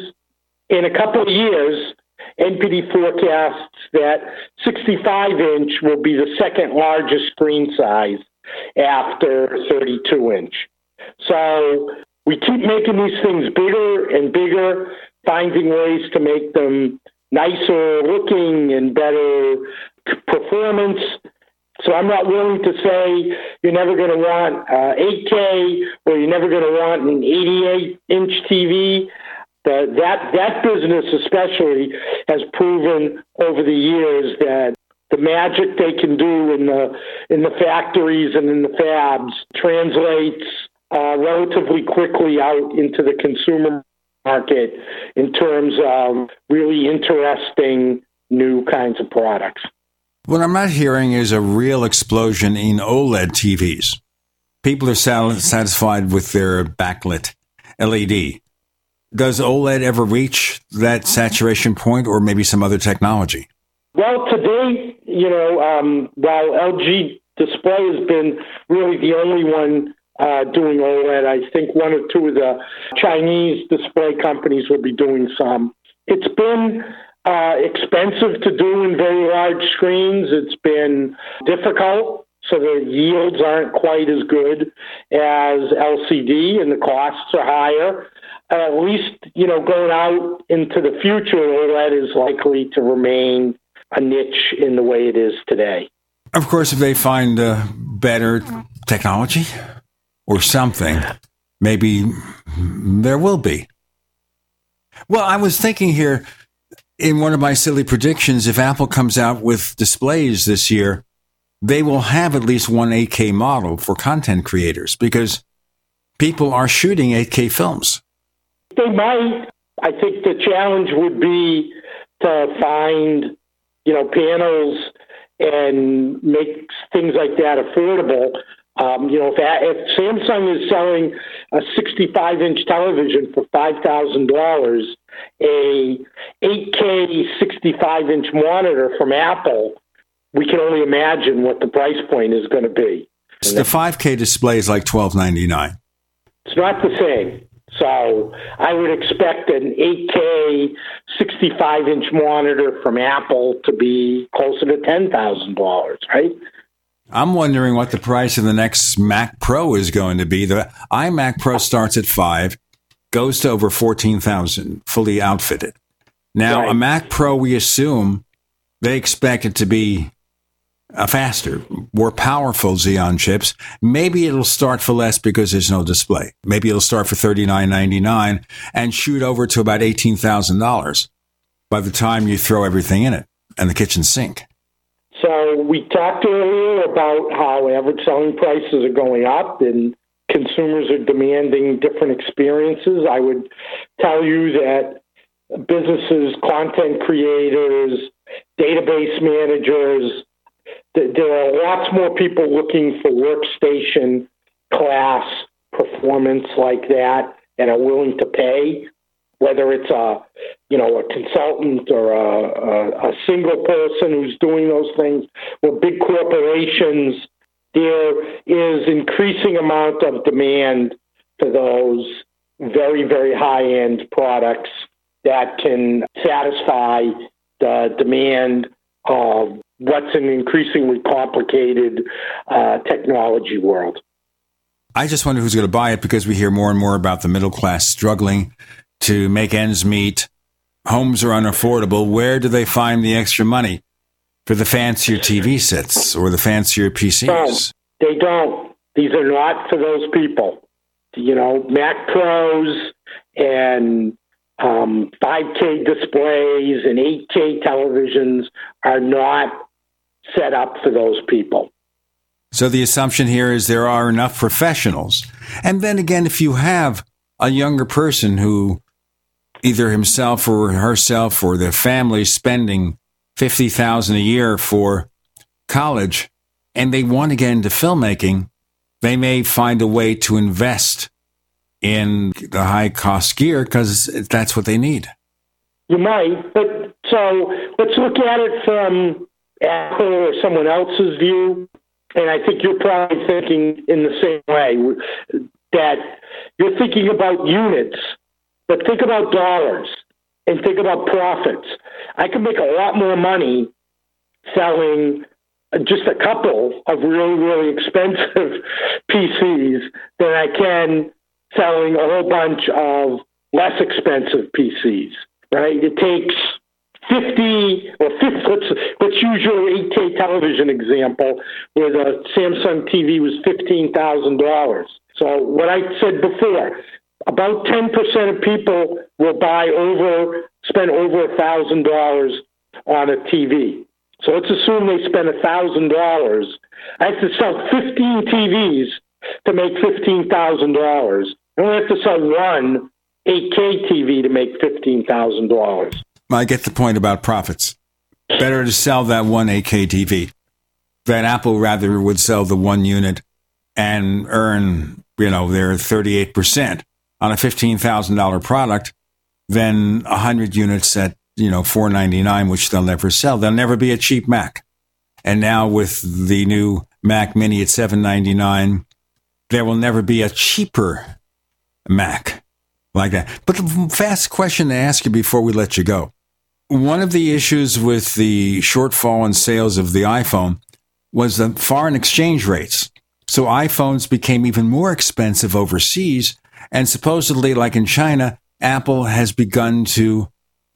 S28: In a couple of years, NPD forecasts that 65 inch will be the second largest screen size after 32 inch. So we keep making these things bigger and bigger, finding ways to make them nicer looking and better performance. So I'm not willing to say you're never going to want uh, 8K or you're never going to want an 88 inch TV. The, that that business especially has proven over the years that the magic they can do in the in the factories and in the fabs translates uh, relatively quickly out into the consumer market in terms of really interesting new kinds of products.
S2: What I'm not hearing is a real explosion in OLED TVs. People are sal- satisfied with their backlit LED. Does OLED ever reach that saturation point or maybe some other technology?
S28: Well, today, you know, um, while LG Display has been really the only one uh, doing OLED, I think one or two of the Chinese display companies will be doing some. It's been uh, expensive to do in very large screens. It's been difficult, so the yields aren't quite as good as LCD, and the costs are higher. at least, you know, going out into the future, OLED is likely to remain a niche in the way it is today.
S2: Of course, if they find uh, better technology or something, maybe there will be. Well, I was thinking here in one of my silly predictions if Apple comes out with displays this year, they will have at least one 8K model for content creators because people are shooting 8K films.
S28: They might. I think the challenge would be to find, you know, panels and make things like that affordable. Um, you know, if, if Samsung is selling a 65 inch television for $5,000, a 8K 65 inch monitor from Apple, we can only imagine what the price point is going to be.
S2: The 5K display is like 12.99.
S28: It's not the same. So I would expect an 8K 65 inch monitor from Apple to be closer to $10,000, right?
S2: I'm wondering what the price of the next Mac Pro is going to be. The iMac Pro starts at five, goes to over 14,000 fully outfitted. Now,
S28: Right.
S2: a Mac Pro, we assume they expect it to be a faster, more powerful Xeon chips. Maybe it'll start for less because there's no display. Maybe it'll start for thirty nine ninety nine and shoot over to about eighteen thousand dollars by the time you throw everything in it and the kitchen sink.
S28: So we talked earlier about how average selling prices are going up and consumers are demanding different experiences. I would tell you that businesses, content creators, database managers, th- there are lots more people looking for workstation class performance like that and are willing to pay whether it's a you know a consultant or a, a, a single person who's doing those things or big corporations there is increasing amount of demand for those very very high end products that can satisfy the demand of what's an increasingly complicated uh, technology world.
S2: I just wonder who's going to buy it because we hear more and more about the middle class struggling to make ends meet. Homes are unaffordable. Where do they find the extra money for the fancier TV sets or the fancier PCs?
S28: They don't. These are not for those people. You know, Mac Pros and um, 5K displays and 8K televisions are not set up for those people.
S2: So the assumption here is there are enough professionals. And then again, if you have a younger person who either himself or herself or their family spending 50,000 a year for college and they want to get into filmmaking, they may find a way to invest in the high cost gear because that's what they need.
S28: You might, but so let's look at it from Apple or someone else's view. And I think you're probably thinking in the same way that you're thinking about units, but think about dollars and think about profits. I can make a lot more money selling just a couple of really, really expensive PCs than I can selling a whole bunch of less expensive PCs, right? It takes 50 or 50, let's, let's use your 8K television example where the Samsung TV was $15,000. So what I said before, about 10% of people will buy over, spend over a thousand dollars on a TV. So let's assume they spend a thousand dollars. I have to sell 15 TVs to make $15,000. I only have to sell one 8K TV to make $15,000.
S2: I get the point about profits. Better to sell that one 8K TV than Apple rather would sell the one unit and earn, you know, their 38% on a $15,000 product than 100 units at, you know, 499 which they'll never sell. There'll never be a cheap Mac. And now with the new Mac Mini at 799, there will never be a cheaper Mac like that. But the fast question to ask you before we let you go. One of the issues with the shortfall in sales of the iPhone was the foreign exchange rates. So iPhones became even more expensive overseas. And supposedly, like in China, Apple has begun to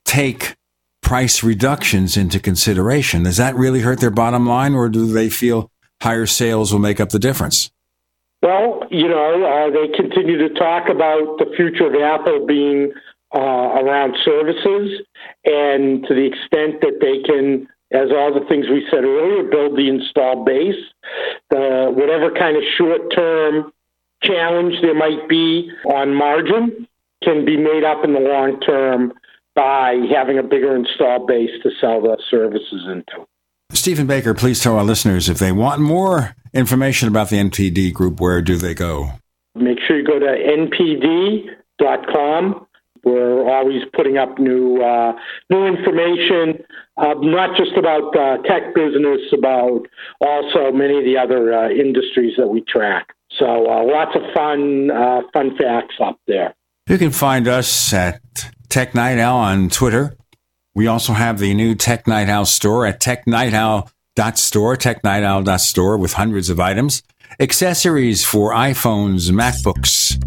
S2: take price reductions into consideration. Does that really hurt their bottom line, or do they feel higher sales will make up the difference?
S28: Well, you know, uh, they continue to talk about the future of Apple being uh, around services, and to the extent that they can, as all the things we said earlier, build the install base, the whatever kind of short-term challenge there might be on margin can be made up in the long term by having a bigger install base to sell the services into.
S2: Stephen Baker, please tell our listeners if they want more information about the NPD group, where do they go?
S28: Make sure you go to npd.com. We're always putting up new uh, new information, uh, not just about uh, tech business, about also many of the other uh, industries that we track. So uh, lots of fun uh, fun facts up there.
S2: You can find us at Tech Night Owl on Twitter. We also have the new Tech Night Owl store at technightowl.store, technightowl.store with hundreds of items, accessories for iPhones, MacBooks,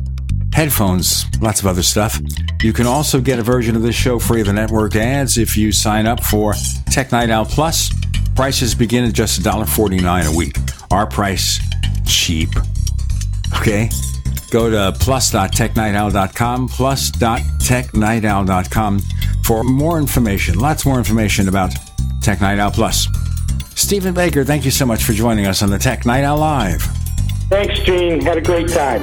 S2: headphones, lots of other stuff. You can also get a version of this show free of the network ads if you sign up for Tech Night Owl Plus. Prices begin at just $1.49 a week. Our price, cheap. Okay? Go to plus.technightowl.com, plus.technightowl.com for more information, lots more information about Tech Night Owl Plus. Stephen Baker, thank you so much for joining us on the Tech Night Owl Live.
S28: Thanks, Gene. Had a great time.